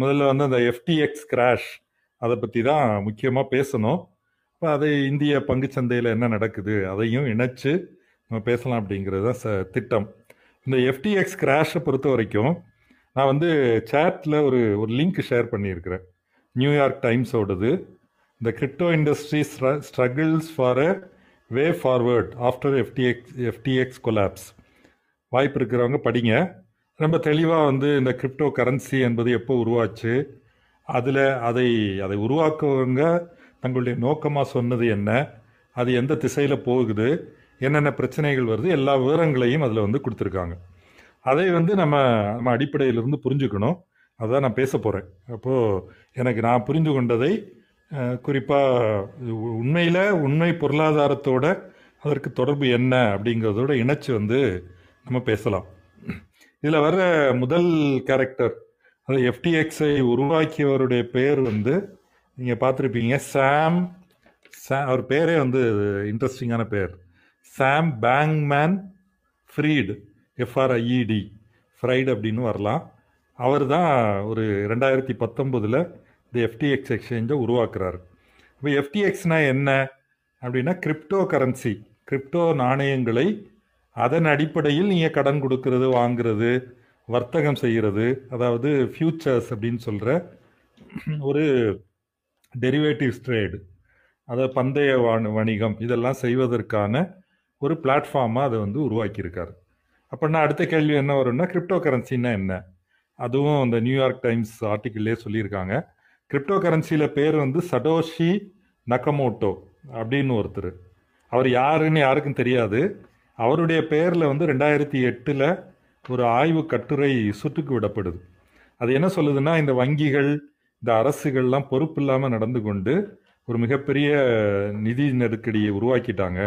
முதல்ல வந்து அந்த எஃப்டிஎக்ஸ் கிராஷ் அதை பற்றி தான் முக்கியமாக பேசணும். இப்போ அதை இந்திய பங்குச்சந்தையில் என்ன நடக்குது அதையும் இணைச்சு நம்ம பேசலாம் அப்படிங்கிறது தான் ச திட்டம். இந்த எஃப்டிஎக்ஸ் கிராஷை பொறுத்த வரைக்கும் நான் வந்து சேட்டில் ஒரு ஒரு லிங்க் ஷேர் பண்ணியிருக்கிறேன். நியூயார்க் டைம்ஸோடது இந்த crypto industry struggles for a way forward after FTX FTX collapse வாய்ப்பு இருக்கிறவங்க படிங்க. ரொம்ப தெளிவாக வந்து இந்த கிரிப்டோ கரன்சி என்பது எப்போ உருவாச்சு? அதில் அதை அதை உருவாக்குவங்க தங்களுடைய நோக்கமாக சொன்னது என்ன? அது எந்த திசையில் போகுது? என்னென்ன பிரச்சனைகள் வருது? எல்லா விவரங்களையும் அதில் வந்து கொடுத்துருக்காங்க. அதை வந்து நம்ம நம்ம அடிப்படையிலிருந்து புரிஞ்சுக்கணும். அதுதான் நான் பேச போகிறேன் அப்போது எனக்கு நான் புரிந்து கொண்டதை குறிப்பாக உண்மையில் உண்மை பொருளாதாரத்தோட அதற்கு தொடர்பு என்ன அப்படிங்கிறதோட இணைச்சு வந்து நம்ம பேசலாம். இதில் வர்ற முதல் கேரக்டர் அது எஃப்டிஎக்ஸை உருவாக்கியவருடைய பேர் வந்து நீங்கள் பார்த்துருப்பீங்க சாம் சா அவர் பேரே வந்து இன்ட்ரெஸ்டிங்கான பேர். சாம் பேங்மேன் ஃப்ரீடு எஃப்ஆர்ஐஇடி ஃப்ரைடு அப்படின்னு வரலாம். அவர் தான் ஒரு ரெண்டாயிரத்தி பத்தொம்போதில் இந்த எஃப்டிஎக்ஸ் எக்ஸ்சேஞ்சை உருவாக்குறாரு. இப்போ எஃப்டிஎக்ஸ்னால் என்ன? அப்படின்னா கிரிப்டோ கரன்சி கிரிப்டோ நாணயங்களை அதன் அடிப்படையில் நீங்கள் கடன் கொடுக்கறது வாங்குறது வர்த்தகம் செய்கிறது அதாவது ஃபியூச்சர்ஸ் அப்படின்னு சொல்கிற ஒரு டெரிவேட்டிவ்ஸ் ட்ரேடு அதை பந்தய வணிகம் இதெல்லாம் செய்வதற்கான ஒரு பிளாட்ஃபார்மாக அதை வந்து உருவாக்கியிருக்காரு. அப்படின்னா அடுத்த கேள்வி என்ன வரும்னா கிரிப்டோ கரன்சின்னா என்ன? அதுவும் அந்த நியூயார்க் டைம்ஸ் ஆர்டிக்கிள்லே சொல்லியிருக்காங்க. கிரிப்டோ கரன்சியில் பேர் வந்து சடோஷி நக்கமோட்டோ அப்படின்னு ஒருத்தர். அவர் யாருன்னு யாருக்கும் தெரியாது. அவருடைய பேரில் வந்து ரெண்டாயிரத்தி எட்டில் ஒரு ஆய்வு கட்டுரை சுற்றுக்கு விடப்படுது. அது என்ன சொல்லுதுன்னா இந்த வங்கிகள் இந்த அரசுகள்லாம் பொறுப்பு இல்லாமல் நடந்து கொண்டு ஒரு மிகப்பெரிய நிதி நெருக்கடியை உருவாக்கிட்டாங்க.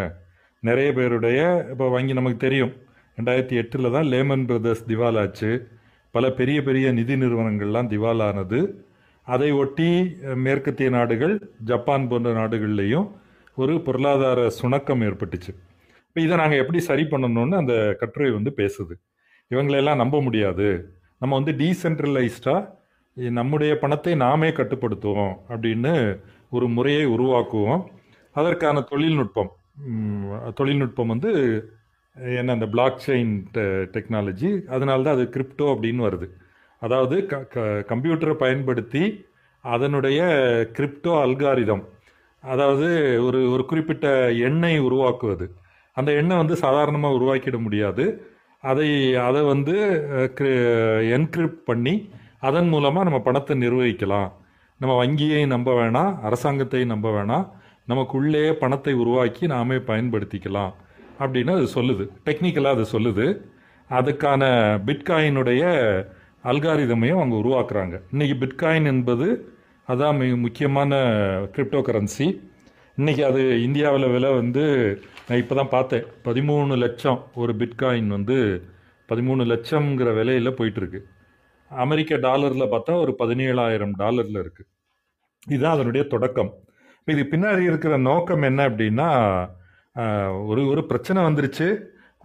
நிறைய பேருடைய இப்போ வங்கி நமக்கு தெரியும். ரெண்டாயிரத்தி எட்டில் தான் லேமன் பிரதர்ஸ் திவாலாச்சு. பல பெரிய பெரிய நிதி நிறுவனங்கள்லாம் திவாலானது. அதை ஒட்டி மேற்கத்திய நாடுகள் ஜப்பான் போன்ற நாடுகள்லேயும் ஒரு பொருளாதார சுணக்கம் ஏற்பட்டுச்சு. இப்போ இதை நாங்கள் எப்படி சரி பண்ணணும்னு அந்த கட்டுரை வந்து பேசுது. இவங்களெல்லாம் நம்ப முடியாது. நம்ம வந்து டீசென்ட்ரலைஸ்டாக நம்முடைய பணத்தை நாமே கட்டுப்படுத்துவோம் அப்படின்னு ஒரு முறையை உருவாக்குவோம். அதற்கான தொழில்நுட்பம் தொழில்நுட்பம் வந்து என்ன அந்த பிளாக் செயின் டெக்னாலஜி அதனால தான் அது கிரிப்டோ அப்படின்னு வருது. அதாவது க கம்ப்யூட்டரை பயன்படுத்தி அதனுடைய கிரிப்டோ அல்காரிதம் அதாவது ஒரு ஒரு குறிப்பிட்ட எண்ணை உருவாக்குவது. அந்த எண்ணெய் வந்து சாதாரணமாக உருவாக்கிட முடியாது. அதை அதை வந்து என்கிரிப்ட் பண்ணி அதன் மூலமாக நம்ம பணத்தை நிர்வகிக்கலாம். நம்ம வங்கியை நம்ப வேணாம் அரசாங்கத்தை நம்ப வேணாம். நமக்குள்ளே பணத்தை உருவாக்கி நாமே பயன்படுத்திக்கலாம். அப்படின்னு அது சொல்லுது. டெக்னிக்கலாக அது சொல்லுது. அதுக்கான பிட்காயினுடைய அல்காரிதமையும் அவங்க உருவாக்குறாங்க. இன்றைக்கி பிட்காயின் என்பது அதான் மிக முக்கியமான கிரிப்டோ கரன்சி இன்றைக்கி அது இந்தியாவில் விலை வந்து நான் இப்போ தான் பார்த்தேன். பதிமூணு லட்சம் ஒரு பிட்காயின் வந்து பதிமூணு லட்சங்கிற விலையில் போயிட்டுருக்கு. அமெரிக்க டாலரில் பார்த்தா ஒரு பதினேழாயிரம் டாலரில் இருக்குது இதுதான் அதனுடைய தொடக்கம். இது பின்னாடி இருக்கிற நோக்கம் என்ன அப்படின்னா ஒரு ஒரு பிரச்சனை வந்துருச்சு.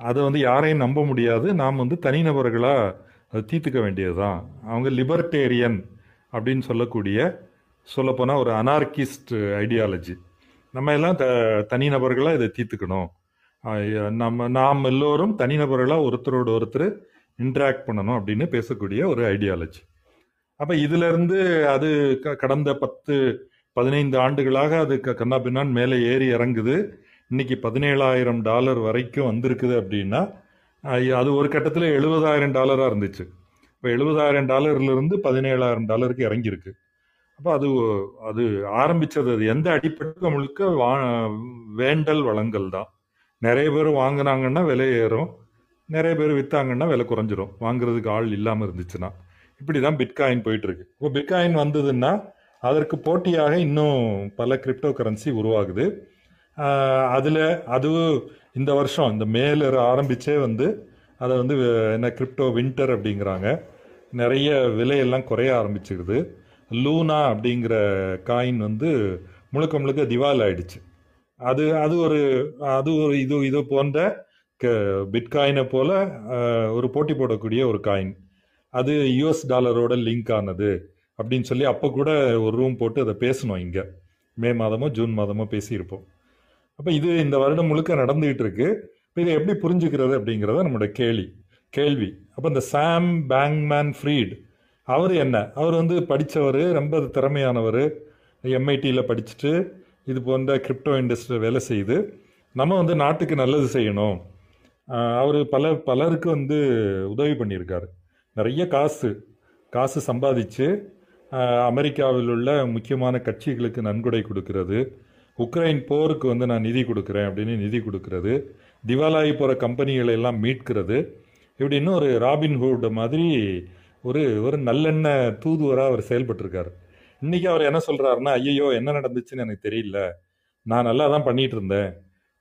அதை வந்து யாரையும் நம்ப முடியாது. நாம் வந்து தனிநபர்களாக அதை தீர்த்துக்க வேண்டியது தான் அவங்க லிபர்டேரியன் அப்படின்னு சொல்லக்கூடிய சொல்லப்போனால் ஒரு அனார்கிஸ்ட் ஐடியாலஜி. நம்ம எல்லாம் த தனிநபர்களாக இதை தீர்த்துக்கணும். நம்ம நாம் எல்லோரும் தனிநபர்களாக ஒருத்தரோட ஒருத்தர் இன்ட்ராக்ட் பண்ணணும் அப்படின்னு பேசக்கூடிய ஒரு ஐடியாலஜி அப்போ இதிலிருந்து அது க கடந்த பத்து பதினைந்து ஆண்டுகளாக அது கண்ணா பின்னான் மேலே ஏறி இறங்குது. இன்னைக்கு பதினேழாயிரம் டாலர் வரைக்கும் வந்திருக்குது அப்படின்னா அது ஒரு கட்டத்தில் எழுபதாயிரம் டாலராக இருந்துச்சு. இப்போ எழுபதாயிரம் டாலர்லேருந்து பதினேழாயிரம் டாலருக்கு இறங்கியிருக்கு. அப்போ அது அது ஆரம்பித்தது அது எந்த அடிப்படை முழுக்க வா வேண்டல் வளங்கள் தான். நிறைய பேர் வாங்கினாங்கன்னா விலை ஏறும். நிறைய பேர் விற்றாங்கன்னா விலை குறைஞ்சிரும். வாங்குறதுக்கு ஆள் இல்லாமல் இருந்துச்சுன்னா. இப்படி தான் பிட்காயின் போயிட்டுருக்கு. இப்போ பிட்காயின் வந்ததுன்னா அதற்கு போட்டியாக இன்னும் பல கிரிப்டோ கரன்சி உருவாகுது அதில் அதுவும் இந்த வருஷம் இந்த மேல ஆரம்பித்தே வந்து அதை வந்து என்ன கிரிப்டோ வின்டர் அப்படிங்கிறாங்க. நிறைய விலையெல்லாம் குறைய ஆரம்பிச்சிருக்குது லூனா அப்படிங்கிற காயின் வந்து முழுக்க முழுக்க திவால் ஆயிடுச்சு. அது அது ஒரு அது ஒரு இது இது போன்ற க பிட்காயினை போல ஒரு போட்டி போடக்கூடிய ஒரு காயின் அது யூஎஸ் டாலரோட லிங்க் ஆனது அப்படின்னு சொல்லி அப்போ கூட ஒரு ரூம் போட்டு அதை பேசணும் இங்கே. மே மாதமோ ஜூன் மாதமோ பேசியிருப்போம். அப்போ இது இந்த வருடம் முழுக்க நடந்துகிட்டு இருக்கு. இப்போ இதை எப்படி புரிஞ்சுக்கிறது அப்படிங்கிறத நம்மளோட கேள்வி கேள்வி. அப்போ இந்த சாம் பேங்க்மேன் ஃப்ரீட் அவர் என்ன? அவர் வந்து படித்தவர் ரொம்ப திறமையானவர். எம்ஐடியில் படிச்சுட்டு இது போன்ற கிரிப்டோ இண்டஸ்ட்ரியில் வேலை செய்து நம்ம வந்து நாட்டுக்கு நல்லது செய்யணும். அவர் பல பலருக்கு வந்து உதவி பண்ணியிருக்காரு. நிறைய காசு காசு சம்பாதிச்சு அமெரிக்காவில் உள்ள முக்கியமான கட்சிகளுக்கு நன்கொடை கொடுக்கறது. உக்ரைன் போருக்கு வந்து நான் நிதி கொடுக்குறேன் அப்படின்னு நிதி கொடுக்கறது. திவாலாகி போகிற கம்பெனிகளை எல்லாம் மீட்கிறது. இப்படின்னு ஒரு ராபின்ஹுட் மாதிரி ஒரு ஒரு நல்லெண்ண தூதுவராக அவர் செயல்பட்டிருக்காரு. இன்றைக்கி அவர் என்ன சொல்கிறாருன்னா ஐயோ என்ன நடந்துச்சுன்னு எனக்கு தெரியல. நான் நல்லா தான் பண்ணிகிட்டு இருந்தேன்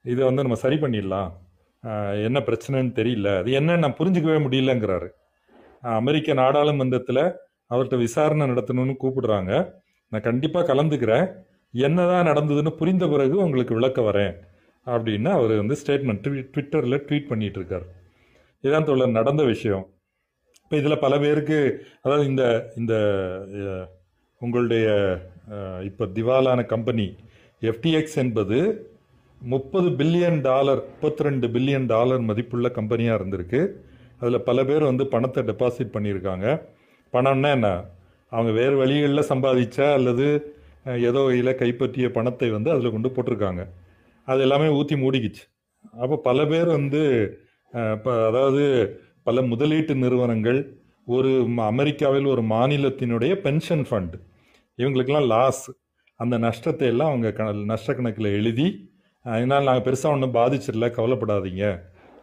இதை வந்து நம்ம சரி பண்ணிடலாம். என்ன பிரச்சனைன்னு தெரியல. அது என்ன நான் புரிஞ்சுக்கவே முடியலங்கிறாரு. அமெரிக்க நாடாளுமன்றத்தில் அவர்கிட்ட விசாரணை நடத்தணும்னு கூப்பிடுறாங்க. நான் கண்டிப்பாக கலந்துக்கிறேன். என்னதான் நடந்ததுன்னு புரிந்த பிறகு உங்களுக்கு விளக்க வரேன். அப்படின்னு அவர் வந்து ஸ்டேட்மெண்ட் ட்விட்டரில் ட்வீட் பண்ணிகிட்ருக்கார் இதான் தோழர் நடந்த விஷயம். இப்போ இதில் பல பேருக்கு அதாவது இந்த இந்த உங்களுடைய இப்போ திவாலான கம்பெனி எஃப்டிஎக்ஸ் என்பது முப்பது பில்லியன் டாலர் முப்பத்தி ரெண்டு பில்லியன் டாலர் மதிப்புள்ள கம்பெனியாக இருந்திருக்கு. அதில் பல பேர் வந்து பணத்தை டெபாசிட் பண்ணியிருக்காங்க. பணம்னா என்ன? அவங்க வேறு வழிகளில் சம்பாதிச்சா அல்லது ஏதோ வகையில் கைப்பற்றிய பணத்தை வந்து அதில் கொண்டு போட்டிருக்காங்க. அது எல்லாமே ஊற்றி மூடிக்கிச்சு. அப்போ பல பேர் வந்து இப்போ அதாவது பல முதலீட்டு நிறுவனங்கள் ஒரு ம- அமெரிக்காவில் ஒரு மாநிலத்தினுடைய பென்ஷன் ஃபண்ட் இவங்களுக்கெல்லாம் லாஸ் அந்த நஷ்டத்தை எல்லாம் அவங்க க நஷ்ட கணக்கில் எழுதி அதனால் நாங்கள் பெருசாக ஒன்றும் பாதிச்சிடல கவலைப்படாதீங்க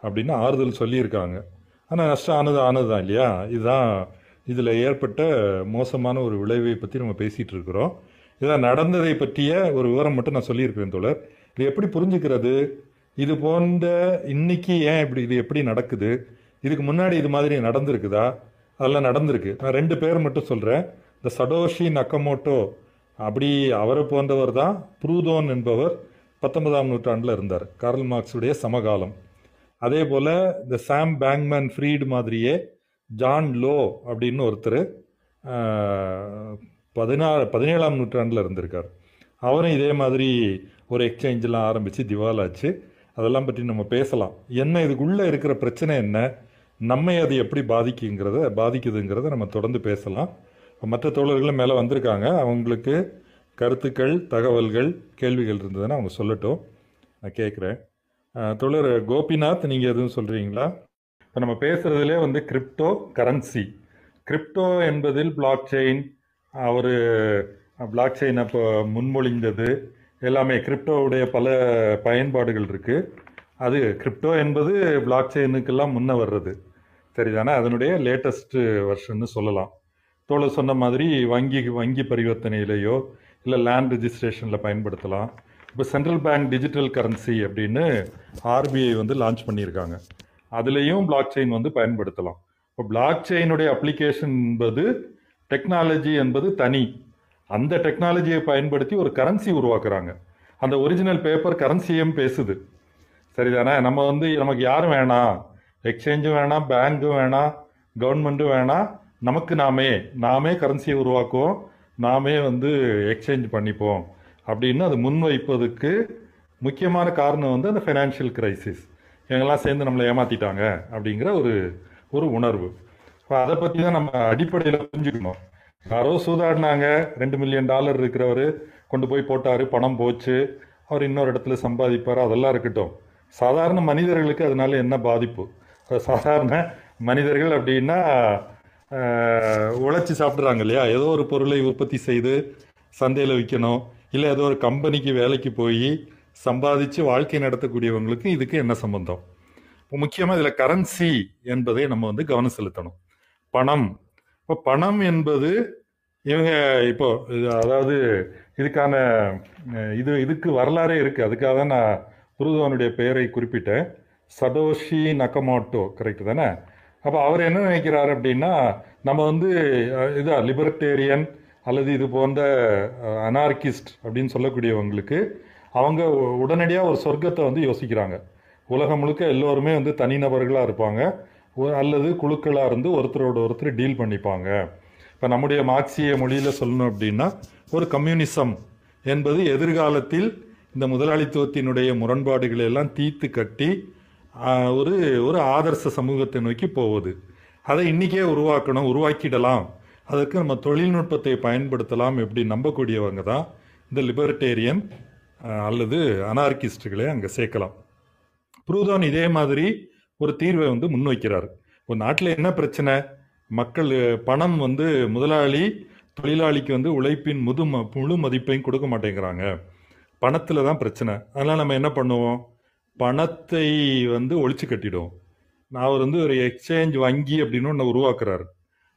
அப்படின்னு ஆறுதல் சொல்லியிருக்காங்க. ஆனால் நஷ்டம் ஆனது ஆனது தான் இல்லையா? இதுதான் இதில் ஏற்பட்ட மோசமான ஒரு விளைவை பற்றி நம்ம பேசிகிட்டு இருக்கிறோம். இதான் நடந்ததை பற்றிய ஒரு விவரம் மட்டும் நான் சொல்லியிருக்கிறேன் தோழர். இது எப்படி புரிஞ்சுக்கிறது? இது போன்ற இன்னைக்கு ஏன் இப்படி இது எப்படி நடக்குது? இதுக்கு முன்னாடி இது மாதிரி நடந்திருக்குதா? அதெல்லாம் நடந்திருக்கு. நான் ரெண்டு பேர் மட்டும் சொல்கிறேன் இந்த சடோஷி நக்கமோட்டோ அப்படி அவரை போன்றவர் தான் ப்ரூதோன் என்பவர் பத்தொன்பதாம் நூற்றாண்டில் இருந்தார். கார்ல் மார்க்ஸுடைய சமகாலம். அதே போல் இந்த சாம் பேங்க்மேன் ஃப்ரீடு மாதிரியே ஜான் லோ அப்படின்னு ஒருத்தர் பதினாறு பதினேழாம் நூற்றாண்டில் இருந்திருக்கார். அவரும் இதே மாதிரி ஒரு எக்ஸ்சேஞ்செலாம் ஆரம்பித்து திவாலாச்சு. அதெல்லாம் பற்றி நம்ம பேசலாம். என்ன இதுக்குள்ளே இருக்கிற பிரச்சனை என்ன? நம்மை அது எப்படி பாதிக்குங்கிறத பாதிக்குதுங்கிறத நம்ம தொடர்ந்து பேசலாம். மற்ற தோழர்களும் மேலே வந்திருக்காங்க. அவங்களுக்கு கருத்துக்கள் தகவல்கள் கேள்விகள் இருந்ததுன்னா அவங்க சொல்லட்டும். நான் கேட்குறேன் தோழர் கோபிநாத் நீங்கள் எதுவும் சொல்கிறீங்களா இப்போ நம்ம பேசுகிறதுலே வந்து கிரிப்டோ கரன்சி கிரிப்டோ என்பதில் பிளாக் செயின் அவர் பிளாக் செயின் அப்போ முன்மொழிந்தது. எல்லாமே கிரிப்டோவுடைய பல பயன்பாடுகள் இருக்குது அது கிரிப்டோ என்பது பிளாக் செயினுக்கெல்லாம் முன்ன வர்றது. சரிதானே அதனுடைய லேட்டஸ்ட்டு வெர்ஷன்னு சொல்லலாம். தோழர் சொன்ன மாதிரி வங்கி வங்கி பரிவர்த்தனையிலேயோ இல்லை லேண்ட் ரிஜிஸ்ட்ரேஷனில் பயன்படுத்தலாம். இப்போ சென்ட்ரல் பேங்க் டிஜிட்டல் கரன்சி அப்படின்னு ஆர்பிஐ வந்து லான்ச் பண்ணியிருக்காங்க. அதுலேயும் பிளாக் செயின் வந்து பயன்படுத்தலாம். இப்போ பிளாக் செயினுடைய அப்ளிகேஷன் என்பது டெக்னாலஜி என்பது தனி. அந்த டெக்னாலஜியை பயன்படுத்தி ஒரு கரன்சி உருவாக்குறாங்க. அந்த ஒரிஜினல் பேப்பர் கரன்சியும் பேசுது. சரிதானே? நம்ம வந்து நமக்கு யாரும் வேணாம்? எக்ஸ்சேஞ்சும் வேணாம் பேங்க்கும் வேணாம் கவர்மெண்ட்டும் வேணாம் நமக்கு நாமே நாமே கரன்சியை உருவாக்குவோம் நாமே வந்து எக்ஸ்சேஞ்ச் பண்ணிப்போம் அப்படின்னு அது முன்வைப்பதுக்கு முக்கியமான காரணம் வந்து அந்த ஃபைனான்ஷியல் கிரைசிஸ் இவங்கெல்லாம் சேர்ந்து நம்மளை ஏமாற்றிட்டாங்க அப்படிங்கிற ஒரு ஒரு உணர்வு. இப்போ அதை பற்றி தான் நம்ம அடிப்படையில் புரிஞ்சுக்கணும். யாரோ சூதாடினாங்க ரெண்டு மில்லியன் டாலர் இருக்கிறவர் கொண்டு போய் போட்டார் பணம் போச்சு அவர் இன்னொரு இடத்துல சம்பாதிப்பார் அதெல்லாம் இருக்கட்டும். சாதாரண மனிதர்களுக்கு அதனால என்ன பாதிப்பு? சாதாரண மனிதர்கள் அப்படின்னா உழைச்சி சாப்பிட்றாங்க இல்லையா ஏதோ ஒரு பொருளை உற்பத்தி செய்து சந்தையில் விற்கணும் இல்லை ஏதோ ஒரு கம்பெனிக்கு வேலைக்கு போய் சம்பாதிச்சு வாழ்க்கை நடத்தக்கூடியவங்களுக்கு இதுக்கு என்ன சம்பந்தம்? இப்போ முக்கியமாக இதில் கரன்சி என்பதை நம்ம வந்து கவனம் செலுத்தணும். பணம். இப்போ பணம் என்பது இவங்க இப்போ இது அதாவது இதுக்கான இது இதுக்கு வரலாறே இருக்குது அதுக்காக தான் நான் புருதவனுடைய பெயரை குறிப்பிட்டேன். சடோஷி நக்கமோட்டோ கரெக்ட் தானே? அப்போ அவர் என்ன நினைக்கிறார் அப்படின்னா நம்ம வந்து இதா லிபர்டேரியன் அல்லது இது போன்ற அனார்கிஸ்ட் அப்படின்னு சொல்லக்கூடியவங்களுக்கு அவங்க உடனடியாக ஒரு சொர்க்கத்தை வந்து யோசிக்கிறாங்க. உலகம் முழுக்க எல்லோருமே வந்து தனிநபர்களாக இருப்பாங்க. அல்லது குழுக்களாக இருந்து ஒருத்தரோட ஒருத்தர் டீல் பண்ணிப்பாங்க. இப்போ நம்முடைய மார்க்சிய மொழியில் சொல்லணும் அப்படின்னா ஒரு கம்யூனிசம் என்பது எதிர்காலத்தில் இந்த முதலாளித்துவத்தினுடைய முரண்பாடுகளை எல்லாம் தீர்த்து கட்டி ஒரு ஒரு ஆதர்ச சமூகத்தை நோக்கி போவது. அதை இன்னைக்கே உருவாக்கணும் உருவாக்கிடலாம். அதற்கு நம்ம தொழில்நுட்பத்தை பயன்படுத்தலாம் எப்படி நம்பக்கூடியவங்க தான். இந்த லிபர்டேரியன் அல்லது அனார்கிஸ்டுகளை அங்கே சேர்க்கலாம். புரூதோன் இதே மாதிரி ஒரு தீர்வை வந்து முன்வைக்கிறார். ஒரு நாட்டில் என்ன பிரச்சனை? மக்கள் பணம் வந்து முதலாளி தொழிலாளிக்கு வந்து உழைப்பின் முது ம- முழு மதிப்பையும் கொடுக்க மாட்டேங்கிறாங்க. பணத்தில் தான் பிரச்சனை. அதனால் நம்ம என்ன பண்ணுவோம்? பணத்தை வந்து ஒழிச்சு கட்டிடும். நான் அவர் வந்து ஒரு எக்ஸ்சேஞ்ச் வங்கி அப்படின்னு ஒன்று உருவாக்குறாரு.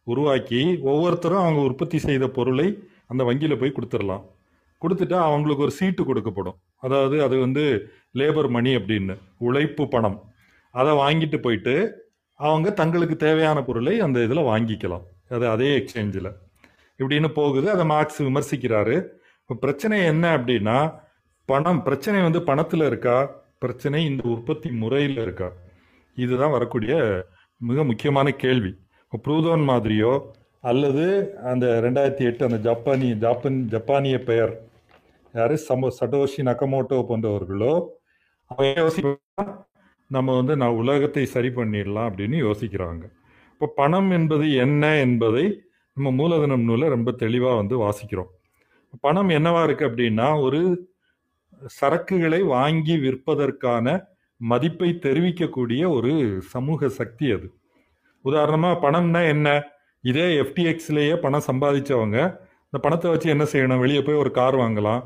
உருவாக்கி ஒவ்வொருத்தரும் அவங்க உற்பத்தி செய்த பொருளை அந்த வங்கியில் போய் கொடுத்துடலாம். கொடுத்துட்டா அவங்களுக்கு ஒரு சீட்டு கொடுக்கப்படும். அதாவது அது வந்து லேபர் மணி அப்படின்னு உழைப்பு பணம். அதை வாங்கிட்டு போயிட்டு அவங்க தங்களுக்கு தேவையான பொருளை அந்த இதில் வாங்கிக்கலாம். அது அதே எக்ஸ்சேஞ்சில் இப்படின்னு போகுது. அதை மார்க்ஸ் விமர்சிக்கிறாரு. இப்போ பிரச்சனை என்ன அப்படின்னா பணம் பிரச்சனை வந்து பணத்தில் இருக்கா? பிரச்சனை இந்த உற்பத்தி முறையில் இருக்கா? இதுதான் வரக்கூடிய மிக முக்கியமான கேள்வி. இப்போ ப்ரூதோன் மாதிரியோ அல்லது அந்த ரெண்டாயிரத்தி எட்டு அந்த ஜப்பானிய ஜப்பான் ஜப்பானிய பெயர் யார்? சமோ சடோஷி நக்கமோட்டோ போன்றவர்களோ அவங்க என்ன நம்ம வந்து நான் உலகத்தை சரி பண்ணிடலாம் அப்படின்னு யோசிக்கிறாங்க. இப்போ பணம் என்பது என்ன என்பதை நம்ம மூலதனம் நூலை ரொம்ப தெளிவாக வந்து வாசிக்கிறோம். பணம் என்னவா இருக்குது அப்படின்னா ஒரு சரக்குகளை வாங்கி விற்பதற்கான மதிப்பை தெரிவிக்கக்கூடிய ஒரு சமூக சக்தி அது. உதாரணமாக பணம்னா என்ன? இதே எஃப்டிஎக்ஸ்லேயே பணம் சம்பாதிச்சவங்க இந்த பணத்தை வச்சு என்ன செய்யணும்? வெளியே போய் ஒரு கார் வாங்கலாம்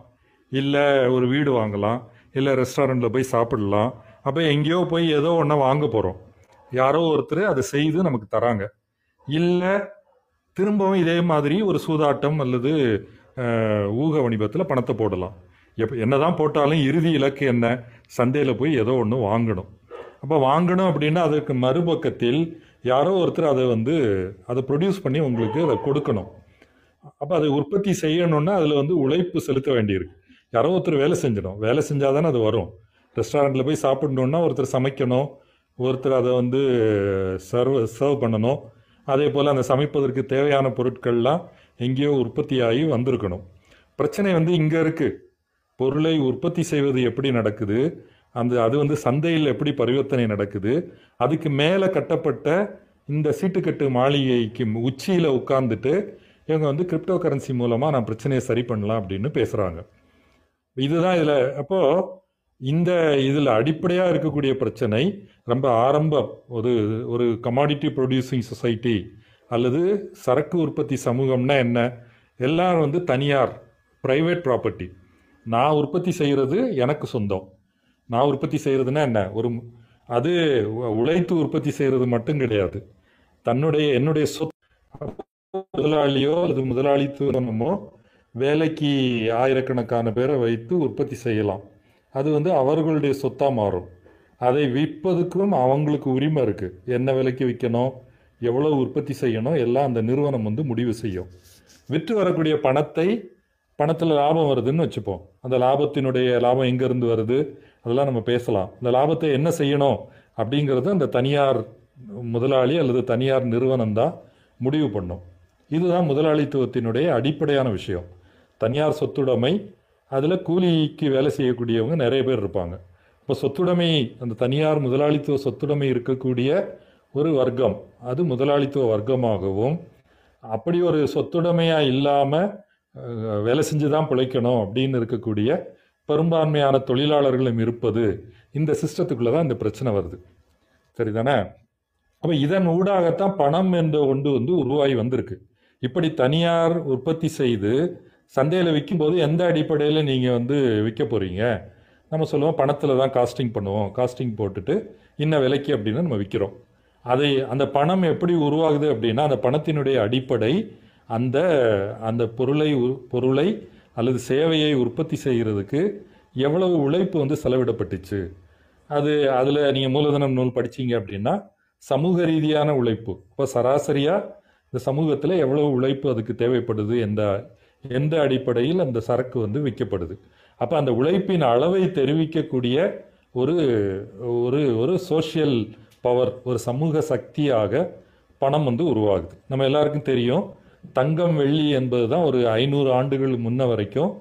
இல்லை ஒரு வீடு வாங்கலாம் இல்லை ரெஸ்டாரண்ட்டில் போய் சாப்பிடலாம். அப்போ எங்கேயோ போய் ஏதோ ஒன்றை வாங்க போகிறோம் யாரோ ஒருத்தர் அதை செய்து நமக்கு தராங்க. இல்லை திரும்பவும் இதே மாதிரி ஒரு சூதாட்டம் அல்லது ஊக வணிபத்தில் பணத்தை போடலாம். எப்ப என்னதான் போட்டாலும் இறுதி இலக்கு என்ன? சந்தையில் போய் ஏதோ ஒன்று வாங்கணும். அப்போ வாங்கணும் அப்படின்னா அதுக்கு மறுபக்கத்தில் யாரோ ஒருத்தர் அதை வந்து அதை ப்ரொடியூஸ் பண்ணி உங்களுக்கு அதை கொடுக்கணும். அப்போ அதை உற்பத்தி செய்யணும்னா அதில் வந்து உழைப்பு செலுத்த வேண்டியிருக்கு. யாரோ ஒருத்தர் வேலை செஞ்சிடும் வேலை செஞ்சால் தானே அது வரும். ரெஸ்டாரண்ட்டில் போய் சாப்பிடணுன்னா ஒருத்தர் சமைக்கணும். ஒருத்தர் அதை வந்து சர்வ் சர்வ் பண்ணணும். அதே போல் அந்த சமைப்பதற்கு தேவையான பொருட்கள்லாம் எங்கேயோ உற்பத்தியாகி வந்திருக்கணும். பிரச்சனை வந்து இங்கே இருக்குது பொருளை உற்பத்தி செய்வது எப்படி நடக்குது? அந்த அது வந்து சந்தையில் எப்படி பரிவர்த்தனை நடக்குது? அதுக்கு மேலே கட்டப்பட்ட இந்த சீட்டுக்கட்டு மாளிகைக்கு உச்சியில் உட்கார்ந்துட்டு இவங்க வந்து கிரிப்டோ கரன்சி மூலமாக நான் பிரச்சனையை சரி பண்ணலாம் அப்படின்னு பேசுகிறாங்க இதுதான் இதில் அப்போது இந்த இதில் அடிப்படையாக இருக்கக்கூடிய பிரச்சனை ரொம்ப ஆரம்பம் ஒரு ஒரு கமாடிட்டி ப்ரொடியூசிங் சொசைட்டி அல்லது சரக்கு உற்பத்தி சமூகம்னா என்ன? எல்லாரும் வந்து தனியார் ப்ரைவேட் ப்ராப்பர்ட்டி நான் உற்பத்தி செய்கிறது எனக்கு சொந்தம். நான் உற்பத்தி செய்கிறதுனா என்ன? ஒரு அது உ- உழைத்து உற்பத்தி செய்கிறது மட்டும் கிடையாது. தன்னுடைய என்னுடைய சொத் முதலாளியோ அல்லது முதலாளித்துவமோ வேலைக்கு ஆயிரக்கணக்கான பேரை வைத்து உற்பத்தி செய்யலாம். அது வந்து அவர்களுடைய சொத்தாக மாறும். அதை விற்பதுக்கும் அவங்களுக்கு உரிமை இருக்குது என்ன விலைக்கு விற்கணும் எவ்வளோ உற்பத்தி செய்யணும்? எல்லாம் அந்த நிறுவனம் வந்து முடிவு செய்யும். விற்று வரக்கூடிய பணத்தை பணத்தில் லாபம் வருதுன்னு வச்சுப்போம். அந்த லாபத்தினுடைய லாபம் எங்கேருந்து வருது? அதெல்லாம் நம்ம பேசலாம். இந்த லாபத்தை என்ன செய்யணும் அப்படிங்கிறது அந்த தனியார் முதலாளி அல்லது தனியார் நிறுவனம் தான் முடிவு பண்ணும். இதுதான் முதலாளித்துவத்தினுடைய அடிப்படையான விஷயம். தனியார் சொத்துடைமை அதில் கூலிக்கு வேலை செய்யக்கூடியவங்க நிறைய பேர் இருப்பாங்க. இப்போ சொத்துடைமை அந்த தனியார் முதலாளித்துவ சொத்துடைமை இருக்கக்கூடிய ஒரு வர்க்கம் அது முதலாளித்துவ வர்க்கமாகவும் அப்படி ஒரு சொத்துடைமையாக இல்லாமல் வேலை செஞ்சு தான் பிழைக்கணும் அப்படின்னு இருக்கக்கூடிய பெரும்பான்மையான தொழிலாளர்களும் இருப்பது இந்த சிஸ்டத்துக்குள்ளே தான் இந்த பிரச்சனை வருது. சரிதானே? அப்போ இதன் ஊடாகத்தான் பணம் என்ற ஒன்று வந்து உருவாகி வந்திருக்கு. இப்படி தனியார் உற்பத்தி செய்து சந்தையில் விற்கும்போது எந்த அடிப்படையில் நீங்கள் வந்து விற்க போகிறீங்க நம்ம சொல்லுவோம் பணத்தில் தான் காஸ்டிங் பண்ணுவோம். காஸ்டிங் போட்டுட்டு இன்ன விலைக்கு அப்படின்னு நம்ம விற்கிறோம் அதை அந்த பணம் எப்படி உருவாகுது அப்படின்னா அந்த பணத்தினுடைய அடிப்படை அந்த அந்த பொருளை உ- பொருளை அல்லது சேவையை உற்பத்தி செய்கிறதுக்கு எவ்வளவு உழைப்பு வந்து செலவிடப்பட்டுச்சு? அது அதில் நீங்கள் மூலதனம் நூல் படிச்சீங்க அப்படின்னா சமூக ரீதியான உழைப்பு. இப்போ சராசரியாக இந்த சமூகத்தில் எவ்வளவு உழைப்பு அதுக்கு தேவைப்படுது எந்த எந்த அடிப்படையில் அந்த சரக்கு வந்து விற்கப்படுது. அப்போ அந்த உழைப்பின் அளவை தெரிவிக்கக்கூடிய ஒரு ஒரு ஒரு சோஷியல் பவர் ஒரு சமூக சக்தியாக பணம் வந்து உருவாகுது. நம்ம எல்லாருக்கும் தெரியும் தங்கம் வெள்ளி என்பது தான் ஒரு ஐநூறு ஆண்டுகள் முன்ன வரைக்கும்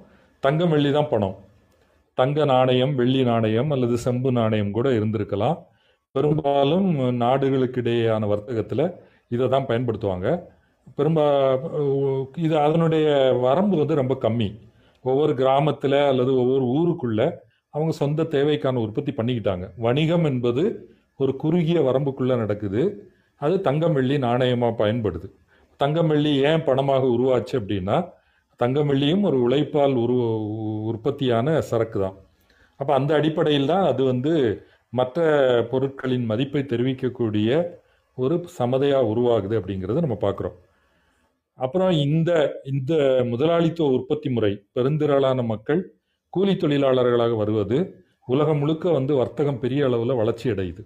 தங்கம் வெள்ளி தான் பணம். தங்க நாணயம் வெள்ளி நாணயம் அல்லது செம்பு நாணயம் கூட இருந்திருக்கலாம். பெரும்பாலும் நாடுகளுக்கிடையேயான வர்த்தகத்தில் இதை தான் பயன்படுத்துவாங்க. பெரும்பா இது அதனுடைய வரம்பு வந்து ரொம்ப கம்மி. ஒவ்வொரு கிராமத்தில் அல்லது ஒவ்வொரு ஊருக்குள்ள அவங்க சொந்த தேவைக்கான உற்பத்தி பண்ணிக்கிட்டாங்க. வணிகம் என்பது ஒரு குறுகிய வரம்புக்குள்ளே நடக்குது. அது தங்கம் வெள்ளி நாணயமாக பயன்படுது. தங்கமல்லி ஏன் பணமாக உருவாச்சு அப்படின்னா தங்கம் ஒரு உழைப்பால் உரு உற்பத்தியான சரக்கு தான் அப்போ அந்த அடிப்படையில் தான் அது வந்து மற்ற பொருட்களின் மதிப்பை தெரிவிக்கக்கூடிய ஒரு சமதையாக உருவாகுது அப்படிங்கிறத நம்ம பார்க்குறோம் அப்புறம் இந்த இந்த முதலாளித்துவ உற்பத்தி முறை பெருந்திரளான மக்கள் கூலி தொழிலாளர்களாக வருவது உலகம் முழுக்க வந்து வர்த்தகம் பெரிய அளவில் வளர்ச்சி அடையுது.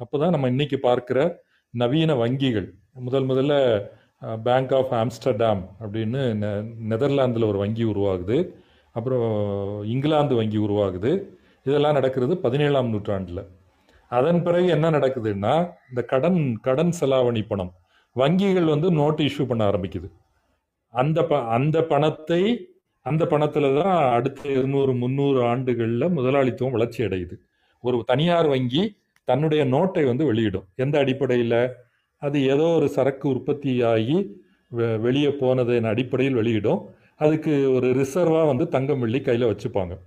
அப்போ தான் நம்ம இன்னைக்கு பார்க்குற நவீன வங்கிகள் முதல் முதல்ல பேங்க் ஆஃப் ஆம்ஸ்டர்டாம் அப்படின்னு நெ நெதர்லாந்தில் ஒரு வங்கி உருவாகுது. அப்புறம் இங்கிலாந்து வங்கி உருவாகுது. இதெல்லாம் நடக்கிறது பதினேழாம் நூற்றாண்டில். அதன் பிறகு என்ன நடக்குதுன்னா இந்த கடன் கடன் செலாவணி பணம் வங்கிகள் வந்து நோட்டு இஷ்யூ பண்ண ஆரம்பிக்குது. அந்த ப அந்த பணத்தை அந்த பணத்தில் தான் அடுத்த இருநூறு முந்நூறு ஆண்டுகளில் முதலாளித்துவம் வளர்ச்சி அடையுது. ஒரு தனியார் வங்கி தன்னுடைய நோட்டை வந்து வெளியிடும். எந்த அடிப்படையில்? அது ஏதோ ஒரு சரக்கு உற்பத்தி ஆகி வெ- வெளியே போனதன் அடிப்படையில் வெளியிடும். அதுக்கு ஒரு ரிசர்வாக வந்து தங்கம் வெள்ளி கையில் வச்சுப்பாங்க.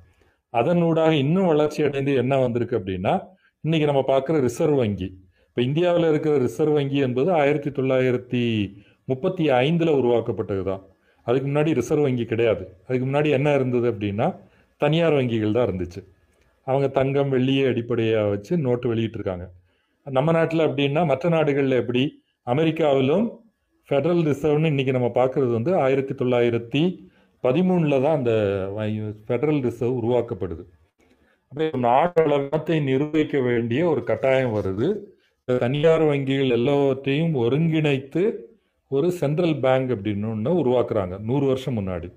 அதனூடாக இன்னும் வளர்ச்சி அடைந்து என்ன வந்திருக்கு அப்படின்னா இன்னைக்கு நம்ம பார்க்குற ரிசர்வ் வங்கி. இப்போ இந்தியாவில் இருக்கிற ரிசர்வ் வங்கி என்பது ஆயிரத்தி தொள்ளாயிரத்தி முப்பத்தி ஐந்தில் உருவாக்கப்பட்டது தான் அதுக்கு முன்னாடி ரிசர்வ் வங்கி கிடையாது. அதுக்கு முன்னாடி என்ன இருந்தது அப்படின்னா தனியார் வங்கிகள் தான் இருந்துச்சு. அவங்க தங்கம் வெள்ளியை அடிப்படையாக வச்சு நோட்டு வெளியிட்டிருக்காங்க. நம்ம நாட்டில் அப்படின்னா மற்ற நாடுகளில் எப்படி அமெரிக்காவிலும் ஃபெடரல் ரிசர்வ்னு இன்னைக்கு நம்ம பார்க்குறது வந்து ஆயிரத்தி தொள்ளாயிரத்தி பதிமூணில் தான் அந்த ஃபெடரல் ரிசர்வ் உருவாக்கப்படுது. அப்போ நாடு அளவத்தை நிர்வகிக்க வேண்டிய ஒரு கட்டாயம் வருது. தனியார் வங்கிகள் எல்லாவற்றையும் ஒருங்கிணைத்து ஒரு சென்ட்ரல் பேங்க் அப்படின்னு ஒன்று உருவாக்குறாங்க நூறு வருஷம் முன்னாடி.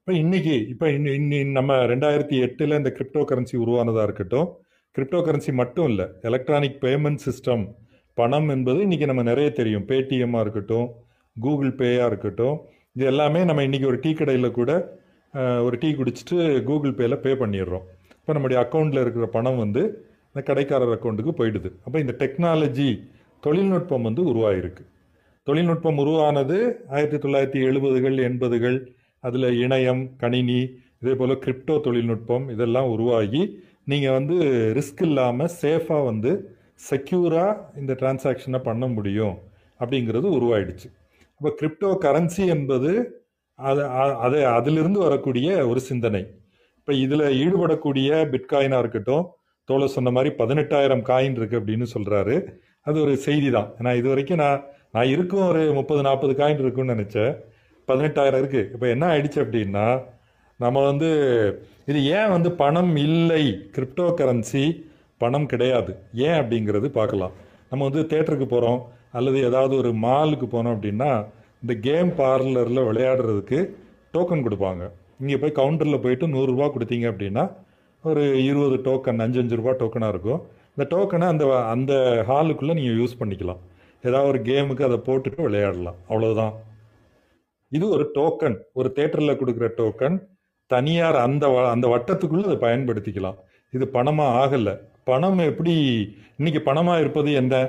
இப்போ இன்னைக்கு இப்போ இன்னி நம்ம ரெண்டாயிரத்தி எட்டில் இந்த கிரிப்டோ கரன்சி உருவானதாக இருக்கட்டும் கிரிப்டோ கரன்சி மட்டும் இல்லை எலக்ட்ரானிக் பேமெண்ட் சிஸ்டம் பணம் என்பது இன்றைக்கி நம்ம நிறைய தெரியும். பேடிஎம்மாக இருக்கட்டும் கூகுள் பேயாக இருக்கட்டும் இது எல்லாமே நம்ம இன்றைக்கி ஒரு டீ கடையில் கூட ஒரு டீ குடிச்சிட்டு கூகுள் பேயில் பே பண்ணிடுறோம். இப்போ நம்முடைய அக்கௌண்ட்டில் இருக்கிற பணம் வந்து இந்த கடைக்காரர் அக்கௌண்ட்டுக்கு போயிடுது. அப்போ இந்த டெக்னாலஜி தொழில்நுட்பம் வந்து உருவாயிருக்கு. தொழில்நுட்பம் உருவானது ஆயிரத்தி தொள்ளாயிரத்தி எழுபதுகள் எண்பதுகள் அதில் இணையம் கணினி இதே போல் கிரிப்டோ தொழில்நுட்பம் இதெல்லாம் உருவாகி நீங்கள் வந்து ரிஸ்க் இல்லாமல் சேஃபாக வந்து செக்யூராக இந்த டிரான்சாக்ஷனை பண்ண முடியும் அப்படிங்கிறது உருவாயிடுச்சு. அப்போ கிரிப்டோ கரன்சி என்பது அது அ- அது அதிலிருந்து வரக்கூடிய ஒரு சிந்தனை. இப்போ இதில் ஈடுபடக்கூடிய பிட்காயினாக இருக்கட்டும் தோலை சொன்ன மாதிரி பதினெட்டாயிரம் காயின் இருக்குது அப்படின்னு சொல்கிறாரு அது ஒரு செய்தி தான் ஏன்னா இது வரைக்கும் நான் நான் இருக்கும் ஒரு முப்பது நாற்பது காயின் இருக்குன்னு நினச்சேன். பதினெட்டாயிரம் இருக்குது இப்போ என்ன ஆயிடுச்சு அப்படின்னா நம்ம வந்து இது ஏன் வந்து பணம் இல்லை? கிரிப்டோ கரன்சி பணம் கிடையாது. ஏன் அப்படிங்கிறது பார்க்கலாம். நம்ம வந்து தேட்டருக்கு போகிறோம் அல்லது ஏதாவது ஒரு மாலுக்கு போனோம் அப்படின்னா இந்த கேம் பார்லரில் விளையாடுறதுக்கு டோக்கன் கொடுப்பாங்க. இங்கே போய் கவுண்டரில் போயிட்டு நூறுரூவா கொடுத்தீங்க அப்படின்னா ஒரு இருபது டோக்கன் அஞ்சு அஞ்சு ரூபா டோக்கனாக இருக்கும். இந்த டோக்கனை அந்த அந்த ஹாலுக்குள்ளே நீங்கள் யூஸ் பண்ணிக்கலாம். ஏதாவது ஒரு கேமுக்கு அதை போட்டுட்டு விளையாடலாம். அவ்வளோதான் இது ஒரு டோக்கன் ஒரு தேட்டரில் கொடுக்குற டோக்கன் தனியார் அந்த வ- அந்த வட்டத்துக்குள்ளே அதை பயன்படுத்திக்கலாம். இது பணமாக ஆகலை. பணம் எப்படி இன்னைக்கு பணமாக இருப்பது என்ன?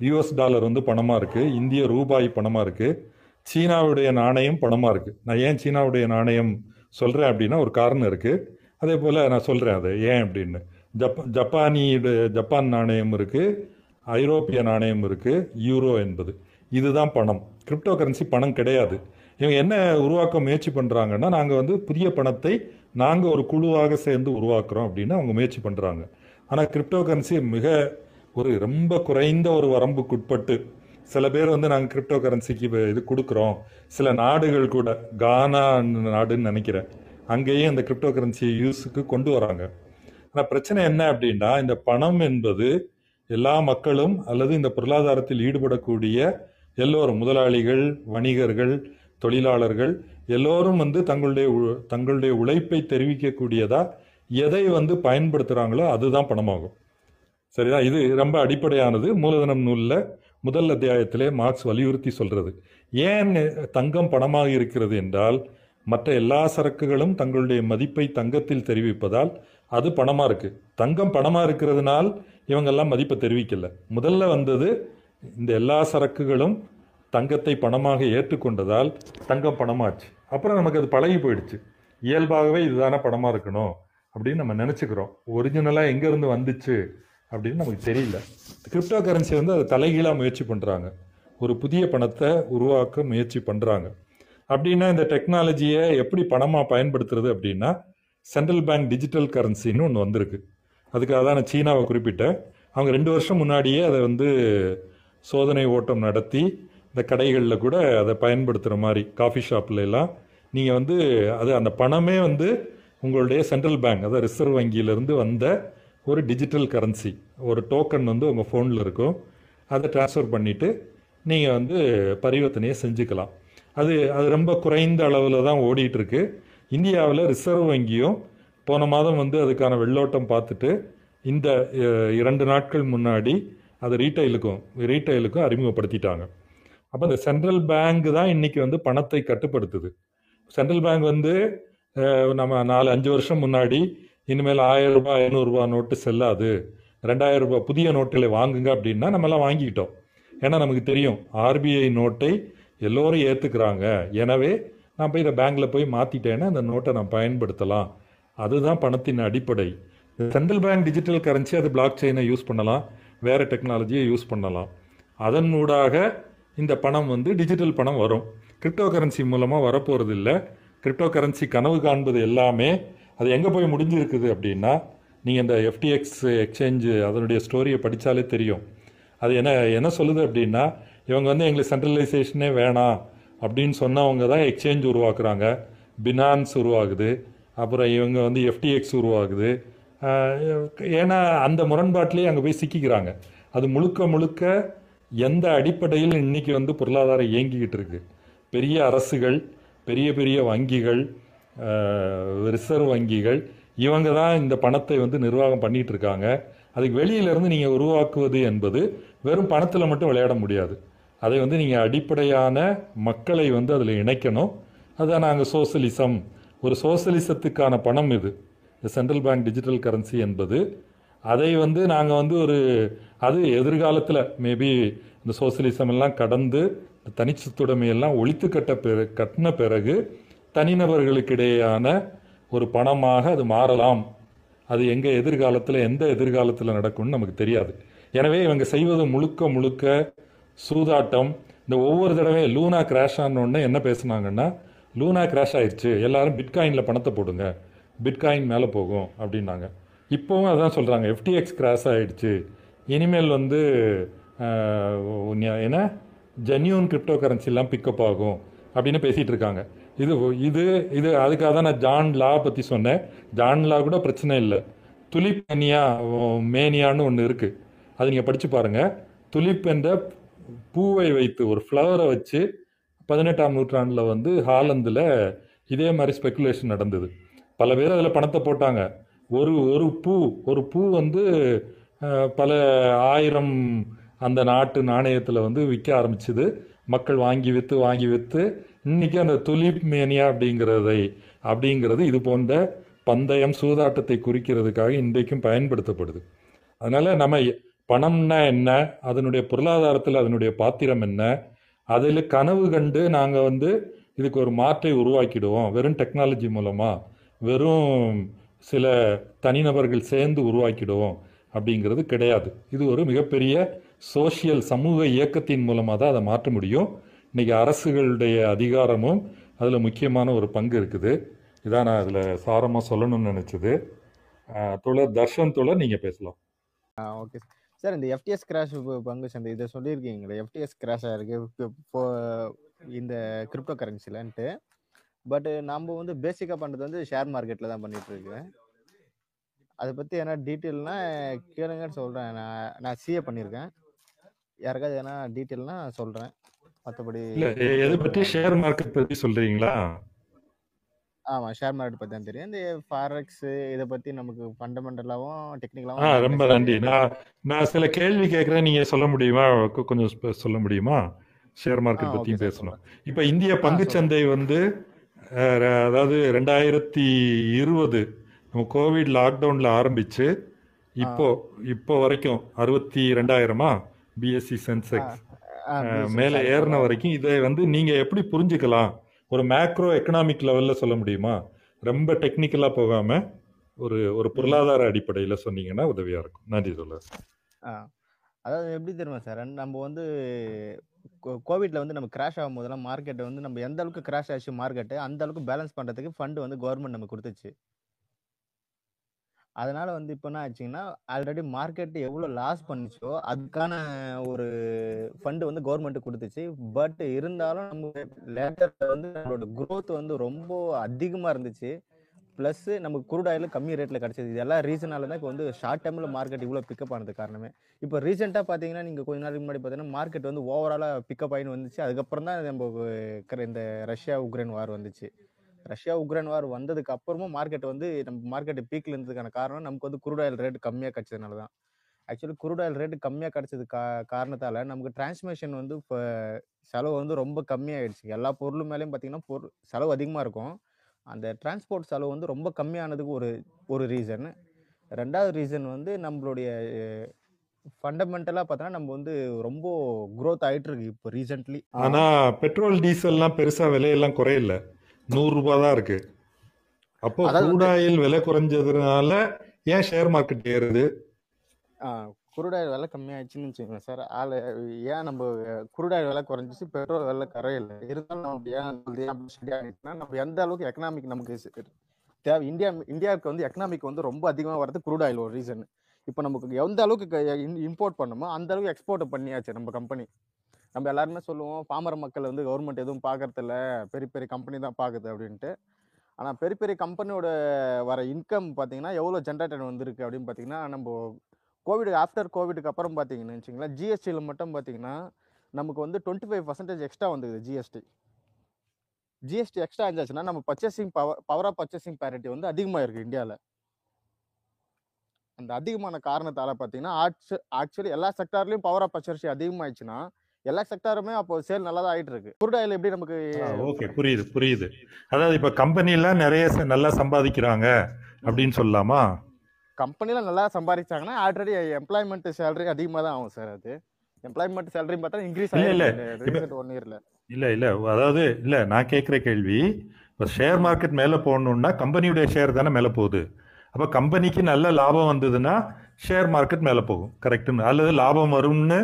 யூஎஸ் டாலர் வந்து பணமாக இருக்குது இந்திய ரூபாய் பணமாக இருக்குது சீனாவுடைய நாணயம் பணமாக இருக்குது நான் ஏன் சீனாவுடைய நாணயம் சொல்கிறேன் அப்படின்னா ஒரு காரணம் இருக்குது அதே போல் நான் சொல்கிறேன் அது. ஏன் அப்படின்னு. ஜப்ப ஜப்பானியுடைய ஜப்பான் நாணயம் இருக்குது ஐரோப்பிய நாணயம் இருக்குது யூரோ என்பது. இதுதான் பணம். கிரிப்டோ கரன்சி பணம் கிடையாது. இவங்க என்ன உருவாக்க முயற்சி பண்ணுறாங்கன்னா நாங்கள் வந்து புதிய பணத்தை நாங்கள் ஒரு குழுவாக சேர்ந்து உருவாக்குறோம் அப்படின்னு அவங்க முயற்சி பண்ணுறாங்க ஆனால் கிரிப்டோ கரன்சி மிக ஒரு ரொம்ப குறைந்த ஒரு வரம்புக்குட்பட்டு சில பேர் வந்து நாங்கள் கிரிப்டோ கரன்சிக்கு இது கொடுக்குறோம். சில நாடுகள் கூட கானா நாடுன்னு நினைக்கிறேன் அங்கேயும் இந்த கிரிப்டோ கரன்சியை யூஸுக்கு கொண்டு வராங்க. ஆனால் பிரச்சனை என்ன அப்படின்னா இந்த பணம் என்பது எல்லா மக்களும் அல்லது இந்த பொருளாதாரத்தில் ஈடுபடக்கூடிய எல்லோரும் முதலாளிகள் வணிகர்கள் தொழிலாளர்கள் எல்லோரும் வந்து தங்களுடைய உ- தங்களுடைய உழைப்பை தெரிவிக்கக்கூடியதா எதை வந்து பயன்படுத்துகிறாங்களோ அதுதான் பணமாகும். சரிதான்? இது ரொம்ப அடிப்படையானது. மூலதனம் நூலில் முதல் அத்தியாயத்திலே மார்க்ஸ் வலியுறுத்தி சொல்கிறது ஏன் தங்கம் பணமாக இருக்கிறது என்றால் மற்ற எல்லா சரக்குகளும் தங்களுடைய மதிப்பை தங்கத்தில் தெரிவிப்பதால் அது பணமாக இருக்குது தங்கம் பணமாக இருக்கிறதுனால் இவங்கெல்லாம் மதிப்பை தெரிவிக்கல. முதல்ல வந்தது இந்த எல்லா சரக்குகளும் தங்கத்தை பணமாக ஏற்றுக்கொண்டதால் தங்கம் பணமாச்சு. அப்புறம் நமக்கு அது பழகி போயிடுச்சு. இயல்பாகவே இதுதானே பணமாக இருக்கணும் அப்படின்னு நம்ம நினச்சிக்கிறோம். ஒரிஜினலாக எங்கேருந்து வந்துச்சு அப்படின்னு நமக்கு தெரியல. கிரிப்டோ கரன்சி வந்து அதை தலைகீழாக முயற்சி பண்ணுறாங்க ஒரு புதிய பணத்தை உருவாக்க முயற்சி பண்ணுறாங்க அப்படின்னா இந்த டெக்னாலஜியை எப்படி பணமாக பயன்படுத்துறது அப்படின்னா சென்ட்ரல் பேங்க் டிஜிட்டல் கரன்சின்னு ஒன்று வந்திருக்கு. அதுக்காக தான் நான் சீனாவை குறிப்பிட்டேன். அவங்க ரெண்டு வருஷம் முன்னாடியே அதை வந்து சோதனை ஓட்டம் நடத்தி இந்த கடைகளில் கூட அதை பயன்படுத்துகிற மாதிரி காஃபி ஷாப்ல எல்லாம் நீங்கள் வந்து அது அந்த பணமே வந்து உங்களுடைய சென்ட்ரல் பேங்க் அதாவது ரிசர்வ் வங்கியிலேருந்து வந்த ஒரு டிஜிட்டல் கரன்சி ஒரு டோக்கன் வந்து உங்கள் ஃபோனில் இருக்கும். அதை ட்ரான்ஸ்ஃபர் பண்ணிவிட்டு நீங்கள் வந்து பரிவர்த்தனையை செஞ்சுக்கலாம். அது அது ரொம்ப குறைந்த அளவில் தான் ஓடிட்டுருக்கு. இந்தியாவில் ரிசர்வ் வங்கியும் போன மாதம் வந்து அதுக்கான வெள்ளோட்டம் பார்த்துட்டு இந்த இரண்டு நாட்கள் முன்னாடி அது ரீட்டைலுக்கும் ரீட்டைலுக்கும் அறிமுகப்படுத்திட்டாங்க. அப்போ இந்த சென்ட்ரல் பேங்க் தான் இன்னைக்கு வந்து பணத்தை கட்டுப்படுத்துது. சென்ட்ரல் பேங்க் வந்து நம்ம நாலு அஞ்சு வருஷம் முன்னாடி இனிமேல் ஆயிரம் ரூபாய் ஐநூறுரூபா நோட்டு செல்லாது. ரெண்டாயிரம் ரூபாய் புதிய நோட்டுகளை வாங்குங்க அப்படின்னா நம்மலாம் வாங்கிக்கிட்டோம். ஏன்னா நமக்கு தெரியும் ஆர்பிஐ நோட்டை எல்லோரும் ஏற்றுக்கிறாங்க எனவே நான் போய் இதை பேங்க்கில் போய் மாற்றிட்டேன்னா அந்த நோட்டை நான் பயன்படுத்தலாம். அதுதான் பணத்தின் அடிப்படை. சென்ட்ரல் பேங்க் டிஜிட்டல் கரன்சி அது பிளாக் செயினை யூஸ் பண்ணலாம். வேறு டெக்னாலஜியை யூஸ் பண்ணலாம். அதன் ஊடாக இந்த பணம் வந்து டிஜிட்டல் பணம் வரும். கிரிப்டோ கரன்சி மூலமாக வரப்போகிறது இல்லை கிரிப்டோ கரன்சி கனவு காண்பது எல்லாமே அது எங்கே போய் முடிஞ்சிருக்குது அப்படின்னா நீங்கள் இந்த எஃப்டிஎக்ஸ் எக்ஸ்சேஞ்சு அதனுடைய ஸ்டோரியை படித்தாலே தெரியும். அது என்ன என்ன சொல்லுது அப்படின்னா இவங்க வந்து எங்களுக்கு சென்ட்ரலைசேஷனே வேணாம் அப்படின்னு சொன்னவங்க தான் எக்ஸ்சேஞ்ச் உருவாக்குறாங்க. பினான்ஸ் உருவாகுது. அப்புறம் இவங்க வந்து எஃப்டிஎக்ஸ் உருவாகுது. ஏன்னா அந்த முரண்பாட்டிலேயே அங்கே போய் சிக்கிக்கிறாங்க. அது முழுக்க முழுக்க எந்த அடிப்படையில் இன்றைக்கி வந்து பொருளாதாரம் இயங்கிக்கிட்டு இருக்கு? பெரிய அரசுகள் பெரிய பெரிய வங்கிகள் ரிசர்வ் வங்கிகள் இவங்க தான் இந்த பணத்தை வந்து நிர்வாகம் பண்ணிட்டு இருக்காங்க. அதுக்கு வெளியில இருந்து நீங்கள் உருவாக்குவது என்பது வெறும் பணத்தில் மட்டும் விளையாட முடியாது. அதை வந்து நீங்கள் அடிப்படையான மக்களை வந்து அதில் இணைக்கணும். அதான் நாங்கள் சோசலிசம். ஒரு சோசலிசத்துக்கான பணம் இது. இந்த சென்ட்ரல் பேங்க் டிஜிட்டல் கரன்சி என்பது அதை வந்து நாங்கள் வந்து ஒரு அது எதிர்காலத்தில் மேபி இந்த சோசியலிசம் எல்லாம் கடந்து இந்த தனிச்சுத்துடைமையெல்லாம் ஒழித்து கட்ட பிற கட்டின பிறகு தனிநபர்களுக்கிடையேயான ஒரு பணமாக அது மாறலாம். அது எங்கே எதிர்காலத்தில் எந்த எதிர்காலத்தில் நடக்கும்னு நமக்கு தெரியாது. எனவே இவங்க செய்வது முழுக்க முழுக்க சூதாட்டம். இந்த ஒவ்வொரு தடவை லூனா கிராஷ் ஆனோடனே என்ன பேசுனாங்கன்னா லூனா கிராஷ் ஆயிடுச்சு எல்லாரும் பிட்காயினில் பணத்தை போடுங்க. பிட்காயின் மேலே போகும் அப்படின்னாங்க. இப்போவும் அதான் சொல்கிறாங்க எஃப்டிஎக்ஸ் கிராஸ் ஆகிடுச்சு இனிமேல் வந்து என்ன? ஜென்யூன் கிரிப்டோ கரன்சிலாம் பிக்கப் ஆகும் அப்படின்னு பேசிகிட்டு இருக்காங்க. இது இது இது அதுக்காக தான் நான் ஜான் லா பற்றி சொன்னேன். ஜான் லா கூட பிரச்சனை இல்லை. துலிப் மேனியா மேனியான்னு ஒன்று இருக்குது அது நீங்கள் படித்து பாருங்கள் துலிப் என்ற பூவை வைத்து ஒரு ஃப்ளவரை வச்சு பதினெட்டாம் நூற்றாண்டில் வந்து ஹாலந்தில் இதே மாதிரி ஸ்பெக்குலேஷன் நடந்தது. பல பேர் அதில் பணத்தை போட்டாங்க. ஒரு ஒரு பூ ஒரு பூ வந்து பல ஆயிரம் அந்த நாட்டு நாணயத்தில் வந்து விற்க ஆரம்பிச்சுது. மக்கள் வாங்கி விற்று வாங்கி விற்று இன்னைக்கு அந்த துலிப் மேனியா அப்படிங்கிறதை அப்படிங்கிறது இது போன்ற பந்தயம் சூதாட்டத்தை குறிக்கிறதுக்காக இன்றைக்கும் பயன்படுத்தப்படுது. அதனால் நம்ம பணம்னா என்ன அதனுடைய பொருளாதாரத்தில் அதனுடைய பாத்திரம் என்ன அதில் கனவு கண்டு நாங்கள் வந்து இதுக்கு ஒரு மாற்றை உருவாக்கிடுவோம். வெறும் டெக்னாலஜி மூலமாக வெறும் சில தனிநபர்கள் சேர்ந்து உருவாக்கிடுவோம் அப்படிங்கிறது கிடையாது. இது ஒரு மிகப்பெரிய சோஷியல் சமூக இயக்கத்தின் மூலமாக தான் அதை மாற்ற முடியும். இன்றைக்கி அரசுகளுடைய அதிகாரமும் அதில் முக்கியமான ஒரு பங்கு இருக்குது. இதான் நான் அதில் சாரமாக சொல்லணும்னு நினச்சது. தோழர் தர்ஷன் தோழர் நீங்கள் பேசலாம். ஆ ஓகே சார். இந்த எஃப்டிஎஸ் கிராஷ் பங்கு சந்தை இதை சொல்லியிருக்கீங்களே எஃப்டிஎஸ் கிராஷாக இருக்குது இப்போ- இப்போ இந்த கிரிப்டோ கரன்சிலன்ட்டு பட் நம்ம வந்து பேசிக்காக பண்ணுறது வந்து ஷேர் மார்க்கெட்டில் தான் பண்ணிட்டு இருக்கேன். அதை பற்றி என்ன டீட்டெயில்னா கேளுங்கன்னு சொல்கிறேன் நான் நான் சிஏ பண்ணியிருக்கேன் யாருக்காவது எதனா டீட்டெயில்னா சொல்கிறேன் மற்றபடி எதை பற்றி ஷேர் மார்க்கெட் பற்றி சொல்கிறீங்களா ஆமா ஷேர் மார்க்கெட் பத்தி தான் தெரியும். இந்த ஃபாரெக்ஸ் இதை பத்தி நமக்கு ஃபண்டமெண்டலாவும் ஆ டெக்னிக்கலாவும் ரொம்ப நன்றி. நான் நான் சில கேள்வி கேட்குறேன். நீங்கள் சொல்ல முடியுமா? கொஞ்சம் சொல்ல முடியுமா? ஷேர் மார்க்கெட் பற்றியும் பேசணும். இப்போ இந்திய பங்குச்சந்தை வந்து அதாவது ரெண்டாயிரத்தி இருபது நம்ம கோவிட் லாக்டவுனில் ஆரம்பிச்சு இப்போ இப்போ வரைக்கும் அறுபத்தி ரெண்டாயிரமா? பிஎஸ்சி சென்செக்ஸ் மேலே ஏறின வரைக்கும் இதை வந்து நீங்கள் எப்படி புரிஞ்சுக்கலாம்? ஒரு மேக்ரோ எக்கனாமிக் லெவலில் சொல்ல முடியுமா? ரொம்ப டெக்னிக்கலாக போகாமல் ஒரு ஒரு பொருளாதார அடிப்படையில் சொன்னீங்கன்னா உதவியாக இருக்கும். நன்றி சொல்ல அதாவது எப்படி தெரியுமா சார் நம்ம வந்து கோ- கோவிட்ல வந்து நம்ம கிராஷ் ஆகும் போதெல்லாம் மார்க்கெட் வந்து நம்ம எந்த அளவுக்கு கிராஷ் ஆச்சு மார்க்கெட் அந்த அளவுக்கு பேலன்ஸ் பண்றதுக்கு ஃபண்ட் வந்து கவர்மெண்ட் நமக்கு கொடுத்துச்சு. அதனால வந்து இப்போ என்ன ஆச்சுங்கன்னா ஆல்ரெடி மார்க்கெட் எவ்வளோ லாஸ் பண்ணுச்சோ அதுக்கான ஒரு ஃபண்டு வந்து கவர்மெண்ட் கொடுத்துச்சு. பட் இருந்தாலும் நம்ம லேட்டர் வந்து நம்மளோட குரோத் வந்து ரொம்ப அதிகமாக இருந்துச்சு. ப்ளஸ் நமக்கு குரூட் ஆயில் கம்மி ரேட்டில் கிடச்சிது. இது எல்லாம் ரீசனால தான் இப்போ வந்து ஷார்ட் டைமில் மார்க்கெட் இவ்வளோ பிக்கப் ஆனது காரணமே. இப்போ ரீசெண்டாக பார்த்தீங்கன்னா நீங்கள் கொஞ்ச நாளைக்கு முன்னாடி பார்த்தீங்கன்னா மார்க்கெட் வந்து ஓவராலாக பிக்கப் ஆகின்னு வந்துச்சு. அதுக்கப்புறம் தான் நம்ம இந்த ரஷ்யா உக்ரைன் வார் வந்துச்சு. ரஷ்யா உக்ரைன் வார் வந்ததுக்கு அப்புறமும் மார்க்கெட் வந்து நம்ம மார்க்கெட் பீக்ல இருந்ததுக்கான காரணம் நமக்கு வந்து குரூட் ஆயில் ரேட் கம்மியாக கிடச்சதுனால தான். ஆக்சுவலி குரூட் ஆயில் ரேட் கம்மியாக கிடச்சது கா காரணத்தால் நமக்கு டிரான்ஸ்மிஷன் வந்து இப்போ செலவு வந்து ரொம்ப கம்மியாயிடுச்சு. எல்லா பொருளும் மேலேயும் பார்த்தீங்கன்னா பொருள் செலவு அதிகமாக இருக்கும். அந்த டிரான்ஸ்போர்ட் செலவு வந்து ரொம்ப கம்மியானதுக்கு ஒரு ஒரு ரீசன் ரெண்டாவது ரீசன் வந்து நம்மளுடைய ஃபண்டமெண்டலாக பார்த்தோன்னா நம்ம வந்து ரொம்ப growth ஆயிட்டு இருக்கு இப்போ ரீசெண்ட்லி ஆனால் பெட்ரோல் டீசல்லாம் பெருசாக விலையெல்லாம் குறையல. நூறுரூபா தான் இருக்கு. அப்போ ஆயில் விலை குறைஞ்சதுனால ஏன் ஷேர் மார்க்கெட் ஏறுது? குருடாயில் விலை கம்மியாயிடுச்சுன்னு வச்சுக்கோங்க சார். ஆள் ஏன் நம்ம குருடாயில் விலை குறைஞ்சிச்சு பெட்ரோல் விலை குறையல? இருந்தாலும் நம்ம ஏன் வந்து நம்ம எந்த அளவுக்கு எக்கனாமிக் நமக்கு தேவை இந்தியா இந்தியாவுக்கு வந்து எக்கனாமிக் வந்து ரொம்ப அதிகமாக வரது குருடாயில் ஆயில் ஒரு ரீசன் இப்போ நமக்கு எந்த அளவுக்கு இம்போர்ட் பண்ணுமோ அந்த அளவுக்கு எக்ஸ்போர்ட் பண்ணியாச்சு நம்ம கம்பெனி நம்ம எல்லாருமே சொல்லுவோம் பாமர மக்கள் வந்து கவர்மெண்ட் எதுவும் பார்க்கறதில்ல பெரிய பெரிய கம்பெனி தான் பார்க்குது அப்படின்ட்டு. ஆனால் பெரிய பெரிய கம்பெனியோட வர இன்கம் பார்த்தீங்கன்னா எவ்வளோ ஜென்ரேட்டட் வந்திருக்கு அப்படின்னு பார்த்தீங்கன்னா நம்ம கோவிட் ஆஃப்டர் கோவிடுக்கு அப்புறம் பார்த்தீங்கன்னு வச்சிங்களேன் ஜிஎஸ்டியில் மட்டும் பார்த்தீங்கன்னா நமக்கு வந்து டுவெண்ட்டி ஃபைவ் பர்சன்டேஜ் எக்ஸ்ட்ரா வந்தது ஜிஎஸ்டி ஜிஎஸ்டி எக்ஸ்ட்ரா இருந்துச்சுன்னா நம்ம purchasing power power of purchasing parity வந்து அதிகமாக இருக்குது இந்தியாவில் அந்த அதிகமான காரணத்தால் பார்த்தீங்கன்னா ஆக்சுவலி எல்லா செக்டார்லேயும் பவர் ஆஃப் பர்ச்சேசி அதிகமாகிடுச்சுன்னா எல்லா செக்டாருமே அப்போ சேல் நல்லா தான் ஆகிட்டு இருக்கு குருடாயில் எப்படி நமக்கு ஓகே புரியுது புரியுது. அதாவது இப்போ கம்பெனிலாம் நிறைய நல்லா சம்பாதிக்கிறாங்க அப்படின்னு சொல்லலாமா? கம்பெனியில் நல்லா சம்பாதிச்சாங்கன்னா ஆல்ரெடி எம்ப்ளாய்மெண்ட் சேலரி அதிகமாக தான் ஆகும் சார் அது. எம்ப்ளாய்மெண்ட் சேலரி பார்த்தா இன்க்ரீஸ் ரீசெண்ட் ஒன் இயரில் இல்லை இல்லை. அதாவது இல்லை நான் கேட்குற கேள்வி இப்போ ஷேர் மார்க்கெட் மேலே போகணுன்னா கம்பெனியுடைய ஷேர் தானே மேலே போகுது. அப்போ கம்பெனிக்கு நல்ல லாபம் வந்ததுன்னா ஷேர் மார்க்கெட் மேலே போகும். கரெக்டுன்னு அல்லது லாபம் வரும்னு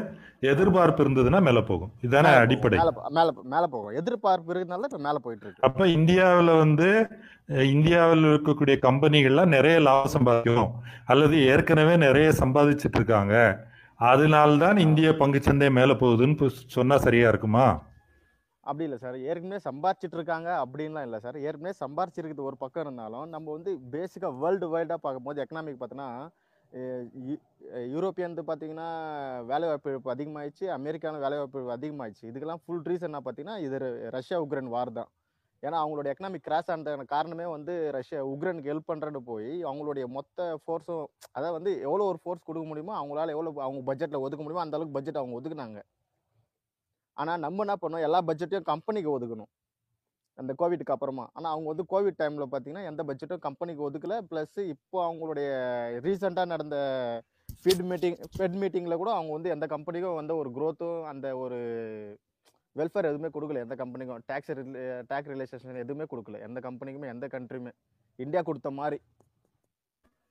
எதிர்பார்ப்பு இருந்ததுன்னா மேலே போகும். இதுதானே அடிப்படை. மேல மேல போகும். எதிர்பார்ப்பு இருக்கிறதுனால இப்ப மேல போயிட்டு இருக்கு. அப்ப இந்தியாவில் வந்து இந்தியாவில் இருக்கக்கூடிய கம்பெனிகள்லாம் நிறைய லாபம் சம்பாதிக்கும். அல்லது ஏற்கனவே நிறைய சம்பாதிச்சிட்டு இருக்காங்க. அதனால்தான் இந்திய பங்குச்சந்தை மேலே போகுதுன்னு சொன்னா சரியா இருக்குமா? அப்படி இல்லை சார். ஏற்கனவே சம்பாரிச்சிட்டு இருக்காங்க அப்படின்லாம் இல்லை சார். ஏற்கனவே சம்பாரிச்சிருக்கிறது ஒரு பக்கம் இருந்தாலும் நம்ம வந்து பேசிக்காக வேர்ல்டு வைடாக பார்க்கும்போது எக்கனாமிக் பார்த்தோன்னா யூரோப்பியன் பார்த்தீங்கன்னா வேலைவாய்ப்பு இழப்பு அதிகமாகிடுச்சு அமெரிக்காவில் வேலைவாய்ப்பு இழப்பு அதிகமாகிடுச்சு இதுக்கெல்லாம் ஃபுல் ரீசன் பார்த்தீங்கன்னா இது ரஷ்யா உக்ரைன் வார் தான். ஏன்னா அவங்களோட எக்கனாமிக் கிராஷ் ஆனதுக்கான காரணமே வந்து ரஷ்யா உக்ரைனுக்கு ஹெல்ப் பண்ணுறன்னு போய் அவங்களுடைய மொத்த ஃபோர்ஸும் அதாவது வந்து எவ்வளோ ஒரு ஃபோர்ஸ் கொடுக்க முடியுமோ அவங்களால எவ்வளோ அவங்க பட்ஜெட்டில் ஒதுக்க முடியுமோ அந்த அளவுக்கு பட்ஜெட் அவங்க ஒதுக்குனாங்க. ஆனால் நம்ம என்ன பண்ணோம்? எல்லா பட்ஜெட்டையும் கம்பெனிக்கு ஒதுக்கணும். அந்த கோவிட்க்கு அப்புறமா. ஆனால் அவங்க வந்து கோவிட் டைமில் பார்த்தீங்கன்னா எந்த பட்ஜெட்டும் கம்பெனிக்கு ஒதுக்கல. ப்ளஸ் இப்போ அவங்களுடைய ரீசெண்டாக நடந்த ஃபீட் மீட்டிங் ஃபெட் மீட்டிங்கில் கூட அவங்க வந்து எந்த கம்பெனிக்கும் வந்து ஒரு க்ரோத்தும் அந்த ஒரு வெல்ஃபேர் எதுவுமே கொடுக்கல. எந்த கம்பெனிக்கும் டேக்ஸ் டேக்ஸ் ரிலேஷன் எதுவுமே கொடுக்கல. எந்த கம்பெனிக்குமே எந்த கண்ட்ரியுமே இந்தியா கொடுத்த மாதிரி.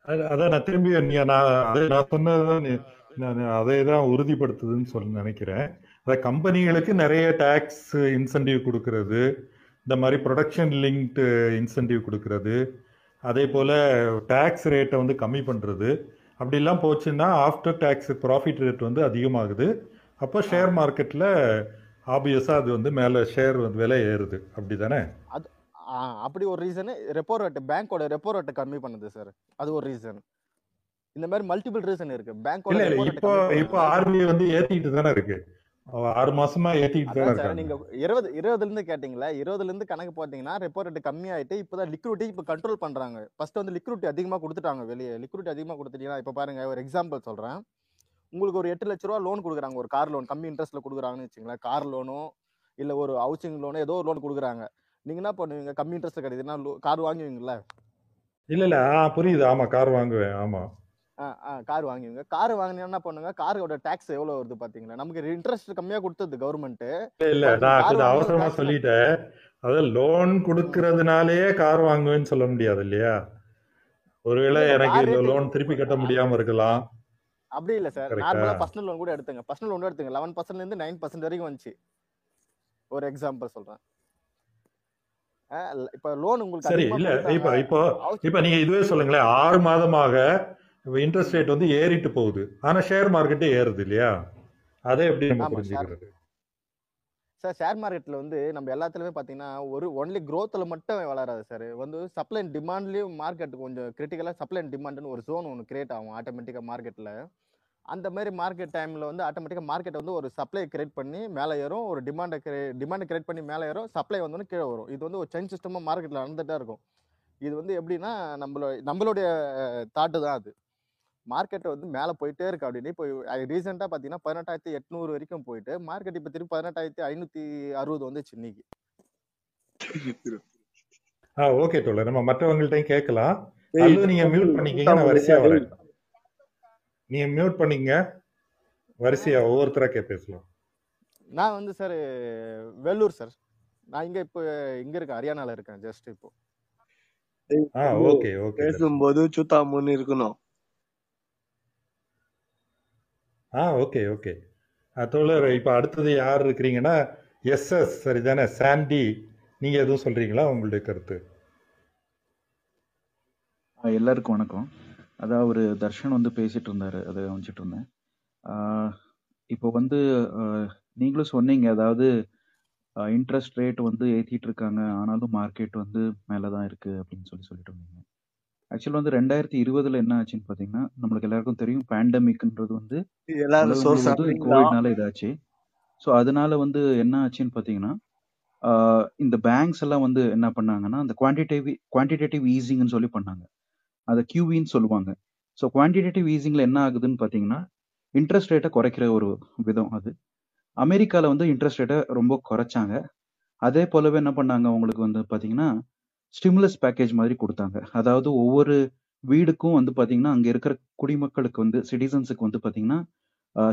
அது- அதான் நான் திரும்பி நீங்க நான் அதை நான் சொன்னதுதான் நீ- நான் அதை தான் உறுதிப்படுத்துதுன்னு சொல்லி நினைக்கிறேன். அதான் கம்பெனிகளுக்கு நிறைய டேக்ஸ் இன்சென்டிவ் கொடுக்கறது. இந்த மாதிரி ப்ரொடக்ஷன் லிங்க்டு இன்சென்டிவ் கொடுக்கறது. அதே போல் டேக்ஸ் ரேட்டை வந்து கம்மி பண்ணுறது அப்படிலாம் போச்சுன்னா ஆஃப்டர் டேக்ஸ் ப்ராஃபிட் ரேட் வந்து அதிகமாகுது. அப்போ ஷேர் மார்க்கெட்டில் ஆப்வியஸாக அது வந்து மேலே ஷேர் வந்து விலை ஏறுது. அப்படி தானே ஆ, அப்படி ஒரு ரீசனு ரெப்போ ரேட் பேங்க்கோட ரெப்போ ரேட்டை கம்மி பண்ணுது சார் அது ஒரு ரீசன் இந்த மாதிரி மல்டிபிள் ரீசன் இருக்கு. ரேட்டை இப்போ இப்போ ஆர்பிஐ வந்து ஏற்றிட்டு தானே இருக்கு. ஆறு மாசமா ஏத்திட்டு நீங்க இருபது இருபதுல இருந்து கேட்டீங்களா இருபதுல இருந்து கணக்கு போட்டீங்கன்னா ரெப்போ ரேட் கம்மியாயிட்டு இப்பதான் லிக்விடிட்டி இப்போ கண்ட்ரோல் பண்றாங்க. ஃபர்ஸ்ட் வந்து லிக்விடிட்டி அதிகமா கொடுத்துட்டாங்க வெளியே. லிக்விடிட்டி அதிகமா கொடுத்துட்டீங்கன்னா இப்போ பாருங்க ஒரு எக்ஸாம்பிள் சொல்றேன். உங்களுக்கு ஒரு எட்டு லட்ச ரூபா லோன் கொடுக்குறாங்க ஒரு கார் லோன் கம்மி இன்ட்ரெஸ்ட்ல கொடுக்குறாங்கன்னு வச்சுங்களேன் கார் லோனோ இல்ல ஒரு ஹவுசிங் லோனோ ஏதோ ஒரு லோன் கொடுக்குறாங்க. நீங்க என்ன பண்ணுவீங்க? கம்மி இன்ட்ரெஸ்ட் கிடைக்குதுன்னா கார் வாங்குவீங்கல்ல? இல்ல இல்ல புரியுது. ஆமா கார் வாங்குவேன். ஆமா. கார் வாங்குவீங்க கார் வாங்கினீங்கன்னா என்ன பண்ணுங்க? காரோட டாக்ஸ் எவ்வளவு வருது பாத்தீங்களா? நமக்கு இன்ட்ரெஸ்ட் கம்மியா கொடுத்தது கவர்மெண்ட் இல்ல நான் அவசரமா சொல்லிட்டேன். அதாவது லோன் கொடுக்கறதுனாலயே கார் வாங்குவேன்னு சொல்ல முடியாது இல்லையா? ஒருவேளை எனக்கு லோன் திருப்பி கட்ட முடியாம இருக்கலாம். அப்படி இல்ல சார் நார்மலா பர்சனல் லோன் கூட எடுத்துங்க. பர்சனல் லோன் எடுத்துங்க. லெவன் பர்சன்ட்ல இருந்து நைன் பர்சன்ட் வரைக்கும் வந்துச்சு. ஒரு எக்ஸாம்பிள் சொல்றேன். இப்ப லோன் உங்களுக்கு சரி இல்ல இப்ப இப்போ இப்ப நீங்க இதுவே சொல்லுங்களேன். ஆறு மாதமாக இன்ட்ரெஸ்ட் ரேட் வந்து ஏறிட்டு போகுது. ஆனா ஷேர் மார்க்கெட்டே ஏறுது இல்லையா? அதை எப்படி நம்ம புரிஞ்சுக்கிறது? சார் ஷேர் மார்க்கெட்ல வந்து நம்ம எல்லாத்துலயுமே பாத்தீங்கன்னா ஒரு ஒன்லி growthல மட்டும் வளராது சார் வந்து சப்ளை அண்ட் டிமாண்ட்லயும் மார்க்கெட் கொஞ்சம் கிரிட்டிக்கலா சப்ளை அண்ட் டிமாண்ட்னு ஒரு ஜோன் ஒன்று கிரியேட் ஆகும் ஆட்டோமேட்டிக்கா மார்க்கெட்ல அந்த மாதிரி மார்க்கெட் டைம்ல வந்து ஆட்டோமேட்டிக்கா மார்க்கெட் வந்து ஒரு சப்ளை கிரியேட் பண்ணி மேலே ஏறும் ஒரு டிமாண்டை டிமாண்டை கிரியேட் பண்ணி மேலே ஏறும் சப்ளை வந்தோன்னு கீழே வரும். இது வந்து ஒரு செயின் சிஸ்டமா மார்க்கெட்ல நடந்துட்டே இருக்கும். இது வந்து எப்படின்னா நம்மளோட நம்மளுடைய தாட்டு தான் அது. மார்க்கெட் வந்து மேலே போயிட்டே இருக்கு அப்படின்னு. இப்போ ரீசெண்டாக பார்த்தீங்கன்னா பதினெட்டாயிரத்தி எட்நூறு வரைக்கும் போயிட்டு மார்க்கெட் இப்போ திருப்பி பதினெட்டாயிரத்தி ஐநூற்றி அறுபது வந்துச்சு இன்னைக்கு. ஆ ஓகே தோழர். நம்ம மற்றவங்கள்ட்டையும் கேட்கலாம். ஏய், அல்லது நீங்க மியூட் பண்ணிக்கங்க. நான் வரிசையா வரேன். நீங்க மியூட் பண்ணிக்கங்க வரிசையா ஒவ்வொருத்தரா கே பேசலாம். நான் வந்து சார் வெள்ளூர் சார் நான் இங்கே இப்போ இங்கே இருக்கேன் ஹரியானால இருக்கேன் ஜஸ்ட் இப்போ. ஆ ஓகே ஓகே பேசும்போது சுத்தாமுன்னு இருக்கணும். ஆ ஓகே ஓகே. தோழர் இப்போ அடுத்தது யார் இருக்கிறீங்கன்னா எஸ்எஸ் சரிதானே? சாண்டி. நீங்க எதுவும் சொல்றீங்களா உங்களுடைய கருத்து? ஆ, எல்லாருக்கும் வணக்கம். அதான் ஒரு தர்ஷன் வந்து பேசிட்டு இருந்தாரு அதை அமைச்சிட்டு இருந்தேன். ஆ, இப்போ வந்து நீங்களும் சொன்னீங்க அதாவது இன்ட்ரெஸ்ட் ரேட் வந்து ஏற்றிட்டு இருக்காங்க ஆனாலும் மார்க்கெட் வந்து மேலே தான் இருக்கு அப்படின்னு சொல்லி சொல்லிட்டு இருந்தீங்க. ஆக்சுவலாக வந்து ரெண்டாயிரத்தி இருபதுல என்ன ஆச்சுன்னு பார்த்தீங்கன்னா நம்மளுக்கு எல்லாருக்கும் தெரியும் பேண்டமிக்ன்றது வந்து கோவிட்னால இதாச்சு. ஸோ அதனால வந்து என்ன ஆச்சுன்னு பார்த்தீங்கன்னா இந்த பேங்க்ஸ் எல்லாம் வந்து என்ன பண்ணாங்கன்னா அந்த குவான்டிடேட்டிவ் குவான்டிடேட்டிவ் ஈஸிங்னு சொல்லி பண்ணாங்க. அதை கியூவின்னு சொல்லுவாங்க. ஸோ குவான்டிடேட்டிவ் ஈஸிங்கில் என்ன ஆகுதுன்னு பார்த்தீங்கன்னா இன்ட்ரெஸ்ட் ரேட்டை குறைக்கிற ஒரு விதம் அது. அமெரிக்காவில் வந்து இன்ட்ரெஸ்ட் ரேட்டை ரொம்ப குறைச்சாங்க. அதே போலவே என்ன பண்ணாங்க அவங்களுக்கு வந்து பார்த்தீங்கன்னா ஸ்டிமுலஸ் பேக்கேஜ் மாதிரி கொடுத்தாங்க. அதாவது ஒவ்வொரு வீடுக்கும் வந்து பார்த்தீங்கன்னா அங்கே இருக்கிற குடிமக்களுக்கு வந்து சிட்டிசன்ஸுக்கு வந்து பார்த்தீங்கன்னா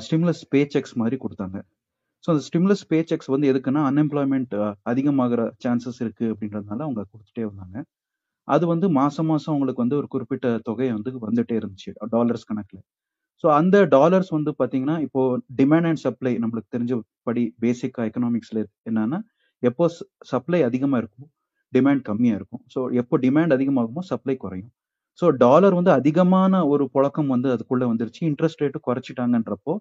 ஸ்டிமுலஸ் பே செக்ஸ் மாதிரி கொடுத்தாங்க. ஸோ அந்த ஸ்டிமுலஸ் பே செக்ஸ் வந்து எதுக்குன்னா அன்எம்ப்ளாய்மெண்ட் அதிகமாகிற சான்சஸ் இருக்குது அப்படின்றதுனால அவங்க கொடுத்துட்டே வந்தாங்க. அது வந்து மாதம் மாதம் அவங்களுக்கு வந்து ஒரு குறிப்பிட்ட தொகையை வந்து வந்துட்டே இருந்துச்சு டாலர்ஸ் கணக்கில். ஸோ அந்த டாலர்ஸ் வந்து பார்த்தீங்கன்னா இப்போ டிமாண்ட் அண்ட் சப்ளை நம்மளுக்கு தெரிஞ்சபடி பேசிக்காக எக்கனாமிக்ஸில் என்னன்னா எப்போ சப்ளை அதிகமாக இருக்கும் டிமாண்ட் கம்மியாக இருக்கும். ஸோ எப்போ டிமாண்ட் அதிகமாகுமோ சப்ளை குறையும். ஸோ டாலர் வந்து அதிகமான ஒரு புழக்கம் வந்து அதுக்குள்ள வந்துருச்சு. இன்ட்ரெஸ்ட் ரேட்டு குறைச்சிட்டாங்கன்றப்போ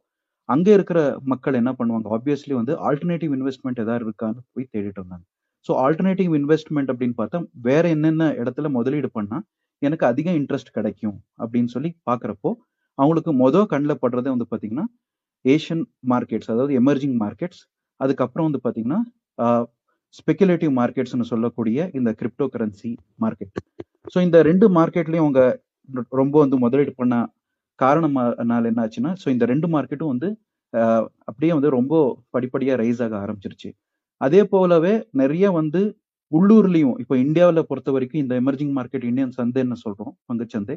அங்கே இருக்கிற மக்கள் என்ன பண்ணுவாங்க? ஆப்வியஸ்லி வந்து ஆல்டர்னேட்டிவ் இன்வெஸ்ட்மெண்ட் ஏதாவது இருக்கான்னு போய் தேடிட்டு இருந்தாங்க ஸோ ஆல்டர்னேட்டிவ் இன்வெஸ்ட்மெண்ட் அப்படின்னு பார்த்தா வேற என்னென்ன இடத்துல முதலீடு பண்ணா எனக்கு அதிக இன்ட்ரெஸ்ட் கிடைக்கும் அப்படின்னு சொல்லி பார்க்குறப்போ அவங்களுக்கு மொதல் கண்ணில் படுறதே வந்து பார்த்தீங்கன்னா ஏஷியன் மார்க்கெட்ஸ் அதாவது எமர்ஜிங் மார்க்கெட்ஸ் அதுக்கப்புறம் வந்து பார்த்தீங்கன்னா ஸ்பெகுலேட்டிவ் மார்க்கெட்ஸ்னு சொல்லக்கூடிய இந்த கிரிப்டோ கரன்சி மார்க்கெட் ஸோ இந்த ரெண்டு மார்க்கெட்லையும் அவங்க ரொம்ப வந்து முதலீடு பண்ண காரணமானால என்ன ஆச்சுன்னா ஸோ இந்த ரெண்டு மார்க்கெட்டும் வந்து அப்படியே வந்து ரொம்ப படிப்படியாக ரைஸ் ஆக ஆரம்பிச்சிருச்சு. அதே போலவே நிறைய வந்து உள்ளூர்லேயும் இப்போ இந்தியாவில் பொறுத்த வரைக்கும் இந்த எமர்ஜிங் மார்க்கெட் இந்தியன் சந்தைன்னு சொல்கிறோம் பங்குச்சந்தை.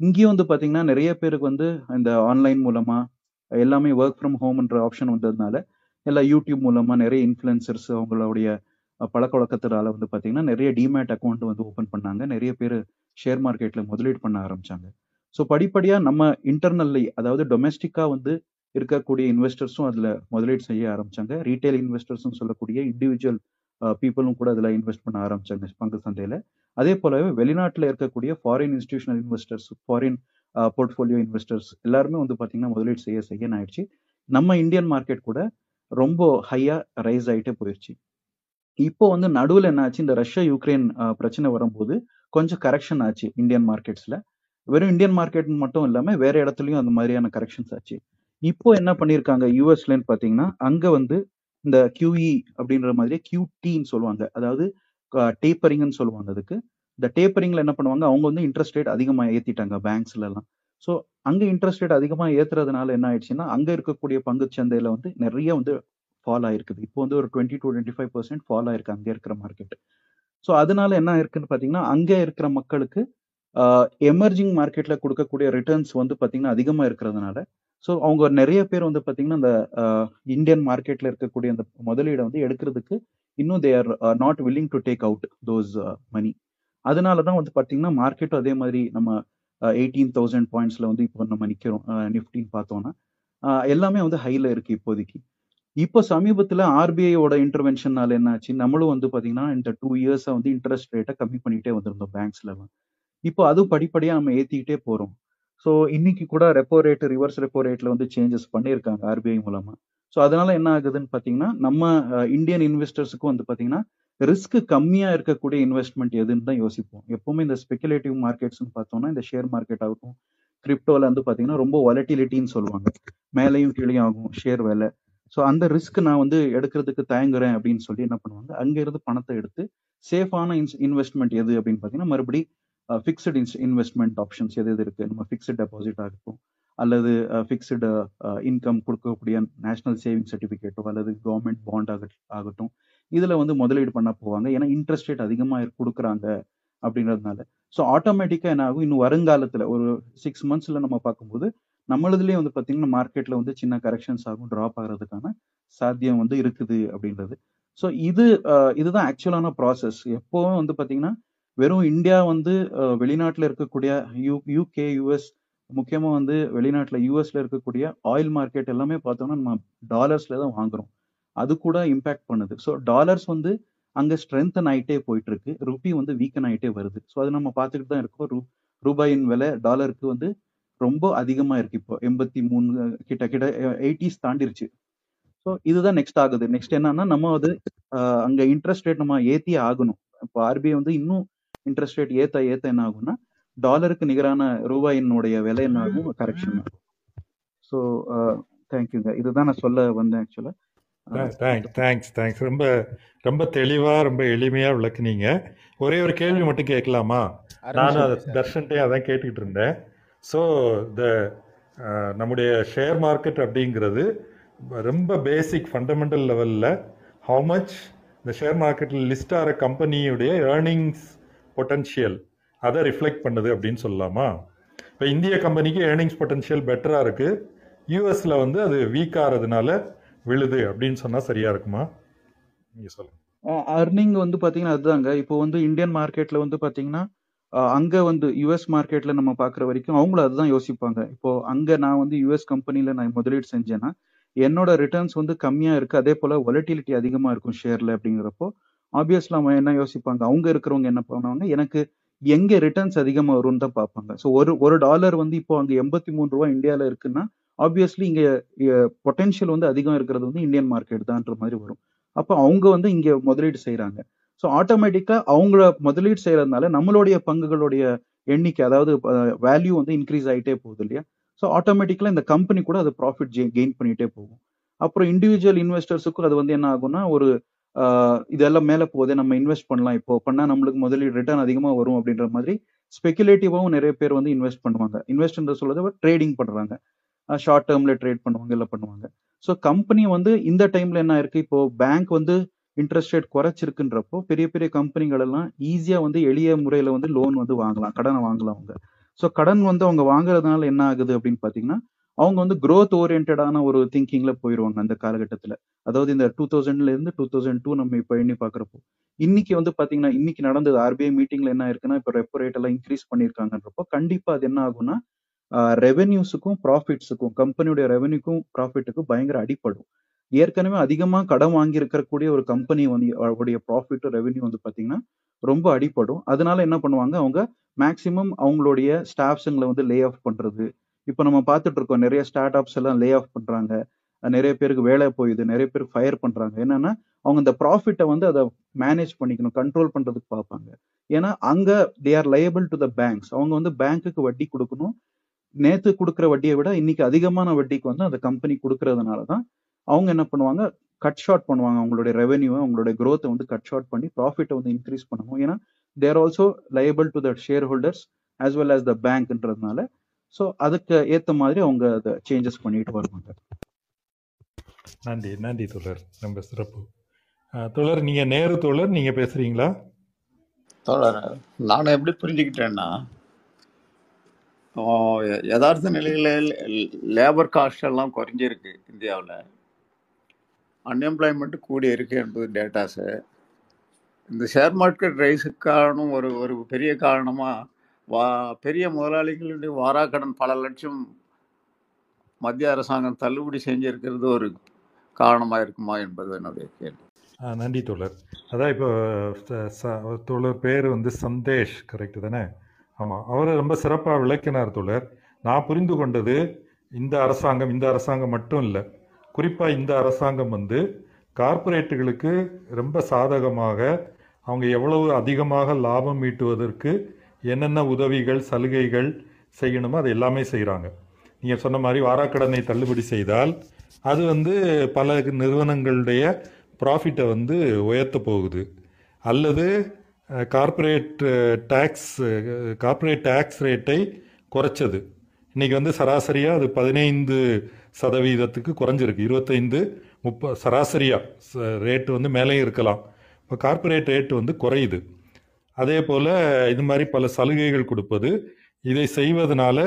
இங்கேயும் வந்து பார்த்தீங்கன்னா நிறைய பேருக்கு வந்து இந்த ஆன்லைன் மூலமாக எல்லாமே ஒர்க் ஃப்ரம் ஹோம்ன்ற ஆப்ஷன் வந்ததுனால எல்லா யூடியூப் மூலமாக நிறைய இன்ஃப்ளூயன்சர்ஸ் அவங்களுடைய பழக்க வழக்கத்தினால வந்து பாத்தீங்கன்னா நிறைய டிமேட் அக்கௌண்ட் வந்து ஓபன் பண்ணாங்க. நிறைய பேர் ஷேர் மார்க்கெட்ல முதலீடு பண்ண ஆரம்பிச்சாங்க. ஸோ படிப்படியா நம்ம இன்டர்னல்லி அதாவது டொமெஸ்டிக்காக வந்து இருக்கக்கூடிய இன்வெஸ்டர்ஸும் அதுல முதலீடு செய்ய ஆரம்பிச்சாங்க. ரீட்டைல் இன்வெஸ்டர்ஸும் சொல்லக்கூடிய இண்டிவிஜுவல் பீப்புளும் கூட அதுல இன்வெஸ்ட் பண்ண ஆரம்பிச்சாங்க பங்கு சந்தையில. அதே போலவே வெளிநாட்டில் இருக்கக்கூடிய foreign institutional investors foreign portfolio investors எல்லாருமே வந்து பாத்தீங்கன்னா முதலீடு செய்ய செய்ய ஆயிடுச்சு. நம்ம இந்தியன் மார்க்கெட் கூட ரொம்ப ஹையாக ரைஸ் ஆயிட்டே போயிடுச்சு இப்போ வந்து நடுவில் என்ன ஆச்சு இந்த ரஷ்யா யுக்ரைன் பிரச்சனை வரும்போது கொஞ்சம் கரெக்ஷன் ஆச்சு இந்தியன் மார்க்கெட்ஸ்ல வெறும் இந்தியன் மார்க்கெட் மட்டும் இல்லாம வேற இடத்துலயும் அந்த மாதிரியான கரெக்ஷன்ஸ் ஆச்சு. இப்போ என்ன பண்ணியிருக்காங்க யூஎஸ்லன்னு பார்த்தீங்கன்னா அங்க வந்து இந்த கியூஇ அப்படின்ற மாதிரி QTன்னு சொல்லுவாங்க. அதாவது டேப்பரிங்னு சொல்லுவாங்க அதுக்கு. இந்த டேப்பரிங்ல என்ன பண்ணுவாங்க? அவங்க வந்து இன்ட்ரெஸ்ட் ரேட் அதிகமாக ஏற்றிட்டாங்க பேங்க்ஸ்ல எல்லாம் ஸோ அங்கே இன்ட்ரெஸ்ட் ரேட் அதிகமாக ஏற்றுறதுனால என்ன ஆயிடுச்சுன்னா அங்கே இருக்கக்கூடிய பங்கு சந்தையில வந்து நிறைய வந்து ஃபால் ஆயிருக்குது. இப்போ வந்து ஒரு twenty two twenty five percent fall ஆயிருக்கு அங்கே இருக்கிற மார்க்கெட் ஸோ அதனால என்ன இருக்குன்னு பார்த்தீங்கன்னா அங்கே இருக்கிற மக்களுக்கு எமர்ஜிங் மார்க்கெட்ல கொடுக்கக்கூடிய ரிட்டர்ன்ஸ் வந்து பார்த்தீங்கன்னா அதிகமாக இருக்கிறதுனால ஸோ அவங்க நிறைய பேர் வந்து பார்த்தீங்கன்னா அந்த இந்தியன் மார்க்கெட்ல இருக்கக்கூடிய அந்த முதலீடை வந்து எடுக்கிறதுக்கு இன்னும் they are not willing to take out those money அதனால தான் வந்து பார்த்தீங்கன்னா மார்க்கெட்டும் அதே மாதிரி நம்ம எயிட்டீன் தௌசண்ட் பாயிண்ட்ஸ்ல வந்து இப்போ நம்ம நிற்கிறோம் நிஃப்டின்னு பார்த்தோம்னா எல்லாமே வந்து ஹைல இருக்கு இப்போதைக்கு. இப்போ சமீபத்தில் ஆர்பிஐயோட இன்டர்வென்ஷனால என்ன ஆச்சு நம்மளும் வந்து பார்த்தீங்கன்னா இந்த டூ இயர்ஸை வந்து இன்ட்ரெஸ்ட் ரேட்டை கம்மி பண்ணிகிட்டே வந்திருந்தோம் பேங்க்ஸ்லலாம் இப்போ அதுவும் படிப்படியாக நம்ம ஏற்றிக்கிட்டே போகிறோம் ஸோ இன்னைக்கு கூட ரெப்போ ரேட் ரிவர்ஸ் ரெப்போ ரேட்டில் வந்து சேஞ்சஸ் பண்ணியிருக்காங்க ஆர்பிஐ மூலமாக ஸோ அதனால என்ன ஆகுதுன்னு பார்த்தீங்கன்னா நம்ம இந்தியன் இன்வெஸ்டர்ஸுக்கும் வந்து பார்த்தீங்கன்னா ரிஸ்க் கம்மியாக இருக்கக்கூடிய இன்வெஸ்ட்மெண்ட் எதுன்னு தான் யோசிப்போம். எப்பவுமே இந்த ஸ்பெகுலேட்டிவ் மார்க்கெட்ஸ்னு பார்த்தோம்னா இந்த ஷேர் மார்க்கெட் ஆகட்டும் கிரிப்டோவில் வந்து பார்த்தீங்கன்னா ரொம்ப வாலட்டிலிட்டின்னு சொல்லுவாங்க. மேலேயும் கீழேயும் ஆகும் ஷேர் விலை. ஸோ அந்த ரிஸ்க் நான் வந்து எடுக்கிறதுக்கு தயங்குறேன் அப்படின்னு சொல்லி என்ன பண்ணுவாங்க? அங்கிருந்து பணத்தை எடுத்து சேஃபான இன்வெஸ்ட்மெண்ட் எது அப்படின்னு பார்த்தீங்கன்னா மறுபடி ஃபிக்ஸ்டு இன்ஸ் இன்வெஸ்ட்மெண்ட் ஆப்ஷன்ஸ் எது எது இருக்குது நம்ம ஃபிக்ஸ்டு டெபாசிட் ஆகட்டும் அல்லது ஃபிக்ஸ்டு இன்கம் கொடுக்கக்கூடிய நேஷனல் சேவிங் சர்டிஃபிகேட்டோ அல்லது கவர்மெண்ட் பாண்ட் ஆக ஆகட்டும் இதில் வந்து முதலீடு பண்ண போவாங்க. ஏன்னா இன்ட்ரெஸ்ட் ரேட் அதிகமாக கொடுக்குறாங்க அப்படின்றதுனால ஸோ ஆட்டோமேட்டிக்காக என்ன ஆகும்? இன்னும் வருங்காலத்தில் ஒரு சிக்ஸ் மந்த்ஸில் நம்ம பார்க்கும்போது நம்மளதுலேயே வந்து பார்த்தீங்கன்னா மார்க்கெட்டில் வந்து சின்ன கரெக்ஷன்ஸ் ஆகும் ட்ராப் ஆகிறதுக்கான சாத்தியம் வந்து இருக்குது அப்படின்றது. ஸோ இது இதுதான் ஆக்சுவலான ப்ராசஸ் எப்போவும் வந்து பார்த்தீங்கன்னா வெறும் இந்தியா வந்து வெளிநாட்டில் இருக்கக்கூடிய யூ யூகே யூஎஸ் முக்கியமாக வந்து வெளிநாட்டில் யூஎஸ்ல இருக்கக்கூடிய ஆயில் மார்க்கெட் எல்லாமே பார்த்தோம்னா நம்ம டாலர்ஸ்ல தான் வாங்குறோம். அது கூட இம்பேக்ட் பண்ணுது. ஸோ டாலர்ஸ் வந்து அங்கே ஸ்ட்ரென்தன் ஆகிட்டே போயிட்டு இருக்கு ருபி வந்து வீக்கன் ஆகிட்டே வருது. ஸோ அது நம்ம பார்த்துக்கிட்டு தான் இருக்கோம். ரூ ரூபாயின் விலை டாலருக்கு வந்து ரொம்ப அதிகமா இருக்கு இப்போ. எண்பத்தி மூணு கிட்ட கிட்ட எயிட்டிஸ் தாண்டிருச்சு. ஸோ இதுதான் நெக்ஸ்ட் ஆகுது. நெக்ஸ்ட் என்னன்னா நம்ம அது அங்க இன்ட்ரெஸ்ட் ரேட் நம்ம ஏத்தி ஆகணும். இப்போ ஆர்பிஐ வந்து இன்னும் இன்ட்ரெஸ்ட் ரேட் ஏத்த ஏத்த என்ன ஆகும்னா டாலருக்கு நிகரான ரூபாயினுடைய விலை என்ன ஆகும்? கரெக்ஷன் ஆகும். ஸோ தேங்க்யூங்க இதுதான் நான் சொல்ல வந்தேன் ஆக்சுவலா தேங்க்ஸ் தேங்க்ஸ் தேங்க்ஸ் ரொம்ப ரொம்ப தெளிவாக ரொம்ப எளிமையாக விளக்குனீங்க. ஒரே ஒரு கேள்வி மட்டும் கேட்கலாமா? நானும் அதை தர்ஷன்ட்டே அதான் கேட்டுக்கிட்டு இருந்தேன். ஸோ இந்த uh, நம்முடைய ஷேர் மார்க்கெட் அப்படிங்கிறது ரொம்ப பேசிக் ஃபண்டமெண்டல் லெவலில் ஹவு மச் இந்த ஷேர் மார்க்கெட்டில் லிஸ்ட் ஆகிற கம்பெனியுடைய ஏர்னிங்ஸ் பொட்டன்ஷியல் அதை ரிஃப்ளெக்ட் பண்ணுது அப்படின்னு சொல்லலாமா? இப்போ இந்திய கம்பெனிக்கு ஏர்னிங்ஸ் பொட்டன்ஷியல் பெட்டராக இருக்குது யூஎஸில் வந்து அது வீக் ஆகிறதுனால விழுது அப்படின்னு சொன்னால் சரியாக இருக்குமா? நீங்கள் சொல்லுங்கள் அர்னிங் வந்து பார்த்தீங்கன்னா அதுதாங்க. இப்போ வந்து இந்தியன் மார்க்கெட்டில் வந்து பார்த்தீங்கன்னா அங்க வந்து யுஎஸ் மார்க்கெட்ல நம்ம பாக்குற வரைக்கும் அவங்களும் அதுதான் யோசிப்பாங்க. இப்போ அங்க நான் வந்து யுஎஸ் கம்பெனில நான் முதலீடு செஞ்சேன்னா என்னோட ரிட்டர்ன்ஸ் வந்து கம்மியா இருக்கு. அதே போல வொலட்டிலிட்டி அதிகமா இருக்கும் ஷேர்ல அப்படிங்கிறப்போ ஆப்வியஸ்ல அவன் என்ன யோசிப்பாங்க? அவங்க இருக்கிறவங்க என்ன பண்ணுவாங்க? எனக்கு எங்க ரிட்டர்ன்ஸ் அதிகமா வரும்னு தான் பார்ப்பாங்க. ஸோ ஒரு ஒரு டாலர் வந்து இப்போ அங்க எண்பத்தி மூணு ரூபா இந்தியால இருக்குன்னா ஆப்வியஸ்லி இங்க பொட்டன்ஷியல் வந்து அதிகம் இருக்கிறது வந்து இந்தியன் மார்க்கெட் தான்ற மாதிரி வரும். அப்போ அவங்க வந்து இங்க முதலீடு செய்கிறாங்க ஸோ ஆட்டோமேட்டிக்கா அவங்கள முதலீடு செய்யறதுனால நம்மளுடைய பங்குகளுடைய எண்ணிக்கை அதாவது வேல்யூ வந்து இன்க்ரீஸ் ஆகிட்டே போகுது இல்லையா? ஸோ ஆட்டோமேட்டிக்கலா இந்த கம்பெனி கூட அது ப்ராஃபிட் கெயின் பண்ணிட்டே போகும். அப்புறம் இண்டிவிஜுவல் இன்வெஸ்டர்ஸுக்கும் அது வந்து என்ன ஆகும்னா ஒரு இதெல்லாம் மேலே போதே நம்ம இன்வெஸ்ட் பண்ணலாம் இப்போ. பண்ணா நம்மளுக்கு முதலீடு ரிட்டர்ன் அதிகமாக வரும் அப்படின்ற மாதிரி ஸ்பெகுலேட்டிவாகவும் நிறைய பேர் வந்து இன்வெஸ்ட் பண்ணுவாங்க. இன்வெஸ்ட்ன்ற சொல்றது ட்ரேடிங் பண்ணுறாங்க ஷார்ட் டேர்மில் ட்ரேட் பண்ணுவாங்க இல்லை பண்ணுவாங்க. ஸோ கம்பெனி வந்து இந்த டைம்ல என்ன இருக்கு இப்போ பேங்க் வந்து இன்ட்ரெஸ்ட் ரேட் குறைச்சிருக்குன்றப்போ பெரிய பெரிய கம்பெனிகள் எல்லாம் ஈஸியா வந்து எளிய முறையில வந்து லோன் வந்து வாங்கலாம் கடனை வாங்கலாம் அவங்க. ஸோ கடன் வந்து அவங்க வாங்குறதுனால என்ன ஆகுது அப்படின்னு பாத்தீங்கன்னா அவங்க வந்து க்ரோத் ஓரியன்டான ஒரு திங்கிங்ல போயிடுவாங்க அந்த காலகட்டத்துல. அதாவது இந்த டூ தௌசண்ட்ல இருந்து டூ தௌசண்ட் டூ நம்ம இப்போ எண்ணி பாக்குறப்போ. இன்னைக்கு வந்து பாத்தீங்கன்னா இன்னைக்கு நடந்தது ஆர்பிஐ மீட்டிங்ல என்ன இருக்குன்னா இப்போ ரெப்போ ரேட் எல்லாம் இன்க்ரீஸ் பண்ணிருக்காங்கன்றப்போ கண்டிப்பா அது என்ன ஆகும்னா ரெவென்யூஸுக்கும் ப்ராஃபிட்ஸுக்கும் கம்பெனியோட ரெவென்யூக்கும் ப்ராஃபிட்டுக்கும் பயங்கர அடிப்படும். ஏற்கனவே அதிகமாக கடன் வாங்கி இருக்கக்கூடிய ஒரு கம்பெனி வந்து அவருடைய ப்ராஃபிட் ரெவென்யூ வந்து பார்த்தீங்கன்னா ரொம்ப அடிப்படும் அதனால என்ன பண்ணுவாங்க? அவங்க மேக்சிமம் அவங்களுடைய ஸ்டாஃப்ஸுங்களை வந்து லே ஆஃப் பண்ணுறது இப்போ நம்ம பார்த்துட்டு இருக்கோம் நிறைய ஸ்டார்ட் அப்ஸ் எல்லாம் லே ஆஃப் பண்றாங்க. நிறைய பேருக்கு வேலை போயுது நிறைய பேர் ஃபயர் பண்றாங்க. என்னன்னா அவங்க இந்த ப்ராஃபிட்டை வந்து அதை மேனேஜ் பண்ணிக்கணும் கண்ட்ரோல் பண்றதுக்கு பார்ப்பாங்க. ஏன்னா அங்கே they are liable to the banks அவங்க வந்து பேங்க்குக்கு வட்டி கொடுக்கணும். நேற்று கொடுக்குற வட்டியை விட இன்னைக்கு அதிகமான வட்டிக்கு வந்து அந்த கம்பெனி கொடுக்கறதுனால தான் அவங்க என்ன பண்ணுவாங்க? கட் ஷார்ட் பண்ணுவாங்க. அவங்களுடைய ரெவென்யூ அவங்களுடைய growth வந்து கட் ஷார்ட் பண்ணி ப்ராஃபிட்டை வந்து இன்க்ரீஸ் பண்ணுவோம் ஏன்னா they're also liable to the shareholders as well as the பேங்க்ன்றதுனால so அதுக்கு ஏத்த மாதிரி அவங்க அதை சேஞ்சஸ் பண்ணிட்டு வருவாங்க நன்றி நன்றி தோழர். ரொம்ப சிறப்பு. தோழர் நீங்க நேரு தோழர் நீங்க பேசுறீங்களா? தோழர் நான் எப்படி புரிஞ்சுக்கிட்டேன்னா யதார்த்த நிலையில் லேபர் காஸ்ட் எல்லாம் குறைஞ்சிருக்கு இந்தியாவில். அன்எம்ப்ளாய்மெண்ட் கூடி இருக்கு என்பது டேட்டாஸு இந்த ஷேர் மார்க்கெட் ரைஸுக்கான ஒரு ஒரு பெரிய காரணமாக வா பெரிய முதலாளிகளுடைய வாராக்கடன் பல லட்சம் மத்திய அரசாங்கம் தள்ளுபடி செஞ்சிருக்கிறது ஒரு காரணமாக இருக்குமா என்பது என்னுடைய கேள்வி. நன்றி தோழர். அதான் இப்போ ச- தோழர் பேர் வந்து சந்தேஷ் கரெக்டு தானே? ஆமாம் அவர் ரொம்ப சிறப்பாக விளக்கினார் தோழர். நான் புரிந்து கொண்டது இந்த அரசாங்கம் இந்த அரசாங்கம் மட்டும் இல்லை. குறிப்பாக இந்த அரசாங்கம் வந்து கார்ப்பரேட்டுகளுக்கு ரொம்ப சாதகமாக அவங்க எவ்வளவு அதிகமாக லாபம் ஈட்டுவதற்கு என்னென்ன உதவிகள் சலுகைகள் செய்யணுமோ அது எல்லாமே செய்கிறாங்க நீங்கள் சொன்ன மாதிரி வாராக்கடனை தள்ளுபடி செய்தால் அது வந்து பல நிறுவனங்களுடைய ப்ராஃபிட்டை வந்து உயர்த்த போகுது. அல்லது கார்ப்பரேட் டேக்ஸ் கார்ப்பரேட் டேக்ஸ் ரேட்டை குறைச்சது. இன்றைக்கி வந்து சராசரியாக அது பதினைந்து சதவீதத்துக்கு குறைஞ்சிருக்கு. இருபத்தைந்து முப்ப சராசரியாக ரேட்டு வந்து மேலேயும் இருக்கலாம். இப்போ கார்ப்பரேட் ரேட்டு வந்து குறையுது. அதே போல் இது மாதிரி பல சலுகைகள் கொடுப்பது. இதை செய்வதனால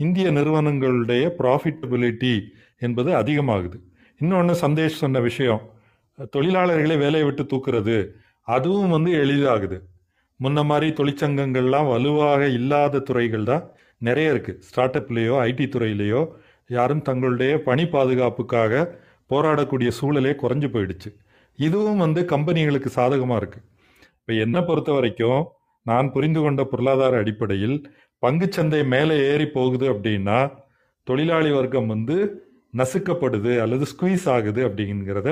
இந்திய நிறுவனங்களுடைய ப்ராஃபிட்டபிலிட்டி என்பது அதிகமாகுது. இன்னொன்று சந்தேஷ் சொன்ன விஷயம். தொழிலாளர்களை வேலையை விட்டு தூக்குறது அதுவும் வந்து எளிதாகுது. முன்ன மாதிரி தொழிற்சங்கங்கள்லாம் வலுவாக இல்லாத துறைகள் தான் நிறைய இருக்குது ஸ்டார்ட் அப்லேயோ ஐடி துறையிலையோ யாரும் தங்களுடைய பணி பாதுகாப்புக்காக போராடக்கூடிய சூழலே குறைஞ்சு போயிடுச்சு. இதுவும் வந்து கம்பெனிகளுக்கு சாதகமாக இருக்குது இப்போ என்னை பொறுத்த வரைக்கும் நான் புரிந்து கொண்ட பொருளாதார அடிப்படையில் பங்குச்சந்தை மேலே ஏறி போகுது அப்படின்னா தொழிலாளி வர்க்கம் வந்து நசுக்கப்படுது அல்லது ஸ்குவீஸ் ஆகுது அப்படிங்கிறத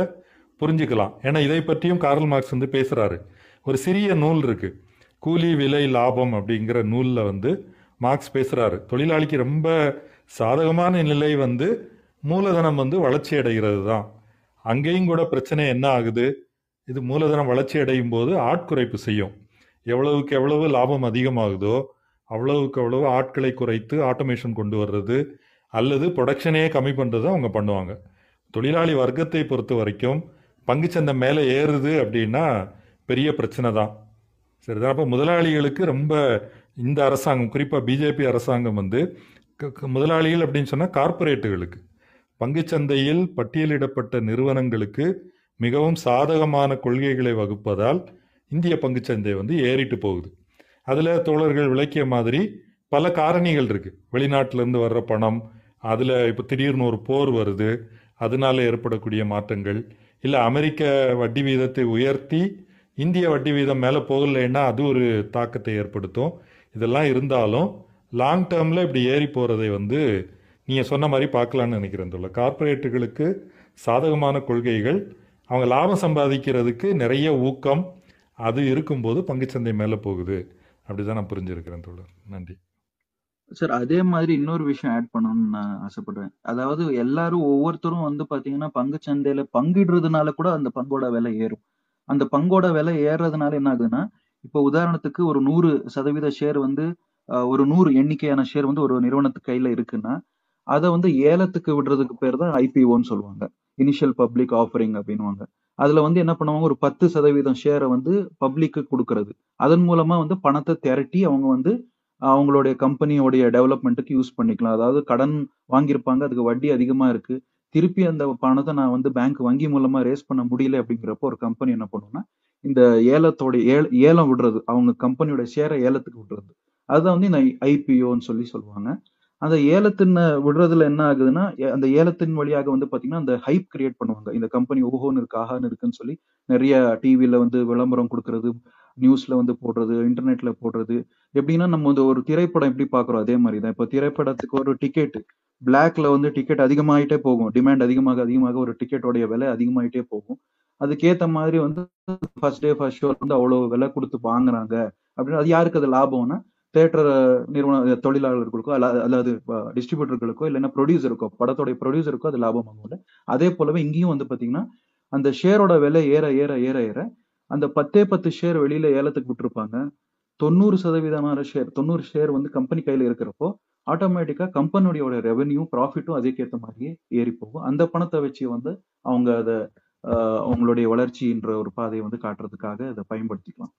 புரிஞ்சுக்கலாம். ஏன்னா இதை பற்றியும் கார்ல் மார்க்ஸ் வந்து பேசுகிறாரு ஒரு சிறிய நூல் இருக்குது கூலி விலை லாபம் அப்படிங்கிற நூலில் வந்து மார்க்ஸ் பேசுகிறாரு தொழிலாளிக்கு ரொம்ப சாதகமான நிலை வந்து மூலதனம் வந்து வளர்ச்சி அடைகிறது தான். அங்கேயும் கூட பிரச்சனை என்ன ஆகுது? இது மூலதனம் வளர்ச்சி அடையும் போது ஆட்குறைப்பு செய்யும். எவ்வளவுக்கு எவ்வளவு லாபம் அதிகமாகுதோ அவ்வளவுக்கு அவ்வளவு ஆட்களை குறைத்து ஆட்டோமேஷன் கொண்டு வர்றது அல்லது ப்ரொடக்ஷனே கம்மி பண்ணுறது அவங்க பண்ணுவாங்க. தொழிலாளி வர்க்கத்தை பொறுத்த வரைக்கும் பங்குச்சந்தை மேலே ஏறுது அப்படின்னா பெரிய பிரச்சனை தான். சரிதான். அப்போ முதலாளிகளுக்கு ரொம்ப இந்த அரசாங்கம் குறிப்பாக பிஜேபி அரசாங்கம் வந்து முதலாளிகள் அப்படின்னு சொன்னால் கார்ப்பரேட்டுகளுக்கு. பங்குச்சந்தையில் பட்டியலிடப்பட்ட நிறுவனங்களுக்கு மிகவும் சாதகமான கொள்கைகளை வகுப்பதால் இந்திய பங்குச்சந்தை வந்து ஏறிட்டு போகுது. அதில் தோழர்கள் விளக்கிய மாதிரி பல காரணிகள் இருக்குது வெளிநாட்டிலேருந்து வர்ற பணம் அதில் இப்போ திடீர்னு ஒரு போர் வருது அதனால ஏற்படக்கூடிய மாற்றங்கள் இல்லை அமெரிக்க வட்டி வீதத்தை உயர்த்தி இந்திய வட்டி வீதம் மேலே போகலைன்னா அது ஒரு தாக்கத்தை ஏற்படுத்தும். இதெல்லாம் இருந்தாலும் லாங் டேர்மில் இப்படி ஏறி போகிறதை வந்து நீங்கள் சொன்ன மாதிரி பார்க்கலான்னு நினைக்கிறேன் தோழர். கார்ப்பரேட்டுகளுக்கு சாதகமான கொள்கைகள் அவங்க லாபம் சம்பாதிக்கிறதுக்கு நிறைய ஊக்கம் அது இருக்கும்போது பங்குச்சந்தை மேலே போகுது. அப்படிதான் நான் புரிஞ்சிருக்கிறேன் தோழர். நன்றி. சார் அதே மாதிரி இன்னொரு விஷயம் ஆட் பண்ணணும்னு நான் ஆசைப்படுறேன். அதாவது எல்லாரும் ஒவ்வொருத்தரும் வந்து பாத்தீங்கன்னா பங்கு சந்தையில பங்கிடுறதுனால கூட அந்த பங்கோட விலை ஏறும். அந்த பங்கோட விலை ஏறுறதுனால என்ன ஆகுதுன்னா இப்போ உதாரணத்துக்கு ஒரு நூறு சதவீத ஷேர் வந்து ஒரு நூறு எண்ணிக்கையான ஷேர் வந்து ஒரு நிறுவனத்துக்கு கையில இருக்குன்னா அதை வந்து ஏலத்துக்கு விடுறதுக்கு பேர் தான் ஐபிஓன்னு சொல்லுவாங்க. இனிஷியல் பப்ளிக் ஆஃபரிங் அப்படின்னுவாங்க. அதுல வந்து என்ன பண்ணுவாங்க? ஒரு பத்து சதவீதம் ஷேரை வந்து பப்ளிக்கு கொடுக்கறது. அதன் மூலமா வந்து பணத்தை திரட்டி அவங்க வந்து அவங்களுடைய கம்பெனியோடைய டெவலப்மெண்ட்டுக்கு யூஸ் பண்ணிக்கலாம். அதாவது கடன் வாங்கியிருப்பாங்க அதுக்கு வட்டி அதிகமா இருக்கு. திருப்பி அந்த பணத்தை நான் வந்து பேங்க் வங்கி மூலமா ரேஸ் பண்ண முடியல அப்படிங்கிறப்போ ஒரு கம்பெனி என்ன பண்ணும்னா இந்த ஏலத்தோட ஏல ஏலம் விடுறது அவங்க கம்பெனியோட ஷேரை ஏலத்துக்கு விடுறது. அதுதான் வந்து இந்த ஐபிஓன்னு சொல்லி சொல்லுவாங்க. அந்த ஏலத்தின் விடுறதுல என்ன ஆகுதுன்னா அந்த ஏலத்தின் வழியாக வந்து பாத்தீங்கன்னா அந்த ஹைப் கிரியேட் பண்ணுவாங்க. இந்த கம்பெனி ஓஹோன்னு இருக்கு ஆஹான்னு இருக்குன்னு சொல்லி நிறைய டிவியில வந்து விளம்பரம் கொடுக்கறது நியூஸ்ல வந்து போடுறது இன்டர்நெட்ல போடுறது. எப்படின்னா நம்ம வந்து ஒரு திரைப்படம் எப்படி பாக்குறோம் அதே மாதிரி தான் இப்போ திரைப்படத்துக்கு ஒரு டிக்கெட் பிளாக்ல வந்து டிக்கெட் அதிகமாயிட்டே போகும். டிமாண்ட் அதிகமாக அதிகமாக ஒரு டிக்கெட்டோடைய விலை அதிகமாயிட்டே போகும். அதுக்கேத்த மாதிரி வந்து ஃபர்ஸ்ட் டே ஃபர்ஸ்ட் ஷோ வந்து அவ்வளவு விலை கொடுத்து வாங்குறாங்க. அப்படின்னு அது யாருக்கு அது லாபம்னா தேட்டர் நிறுவன தொழிலாளர்களுக்கோ அல்ல அல்லது டிஸ்ட்ரிபியூட்டர்களுக்கோ இல்லைன்னா ப்ரொடியூசருக்கோ படத்தோடைய ப்ரொடியூசருக்கோ அது லாபம் ஆகும்ல அதே போலவே இங்கேயும் வந்து பாத்தீங்கன்னா அந்த ஷேரோட விலை ஏற ஏற ஏற ஏற அந்த பத்தே பத்து ஷேர் வெளியில ஏலத்துக்கு விட்டுருப்பாங்க. தொண்ணூறு சதவீதமான ஷேர் தொண்ணூறு ஷேர் வந்து கம்பெனி கையில இருக்கிறப்போ ஆட்டோமேட்டிக்கா கம்பெனியோட ரெவென்யூ ப்ராஃபிட்டும் அதுக்கேற்ற மாதிரியே ஏறி போகும். அந்த பணத்தை வச்சு வந்து அவங்க அதை ஆஹ் அவங்களுடைய வளர்ச்சின்ற ஒரு பாதையை வந்து காட்டுறதுக்காக அதை பயன்படுத்திக்கலாம்.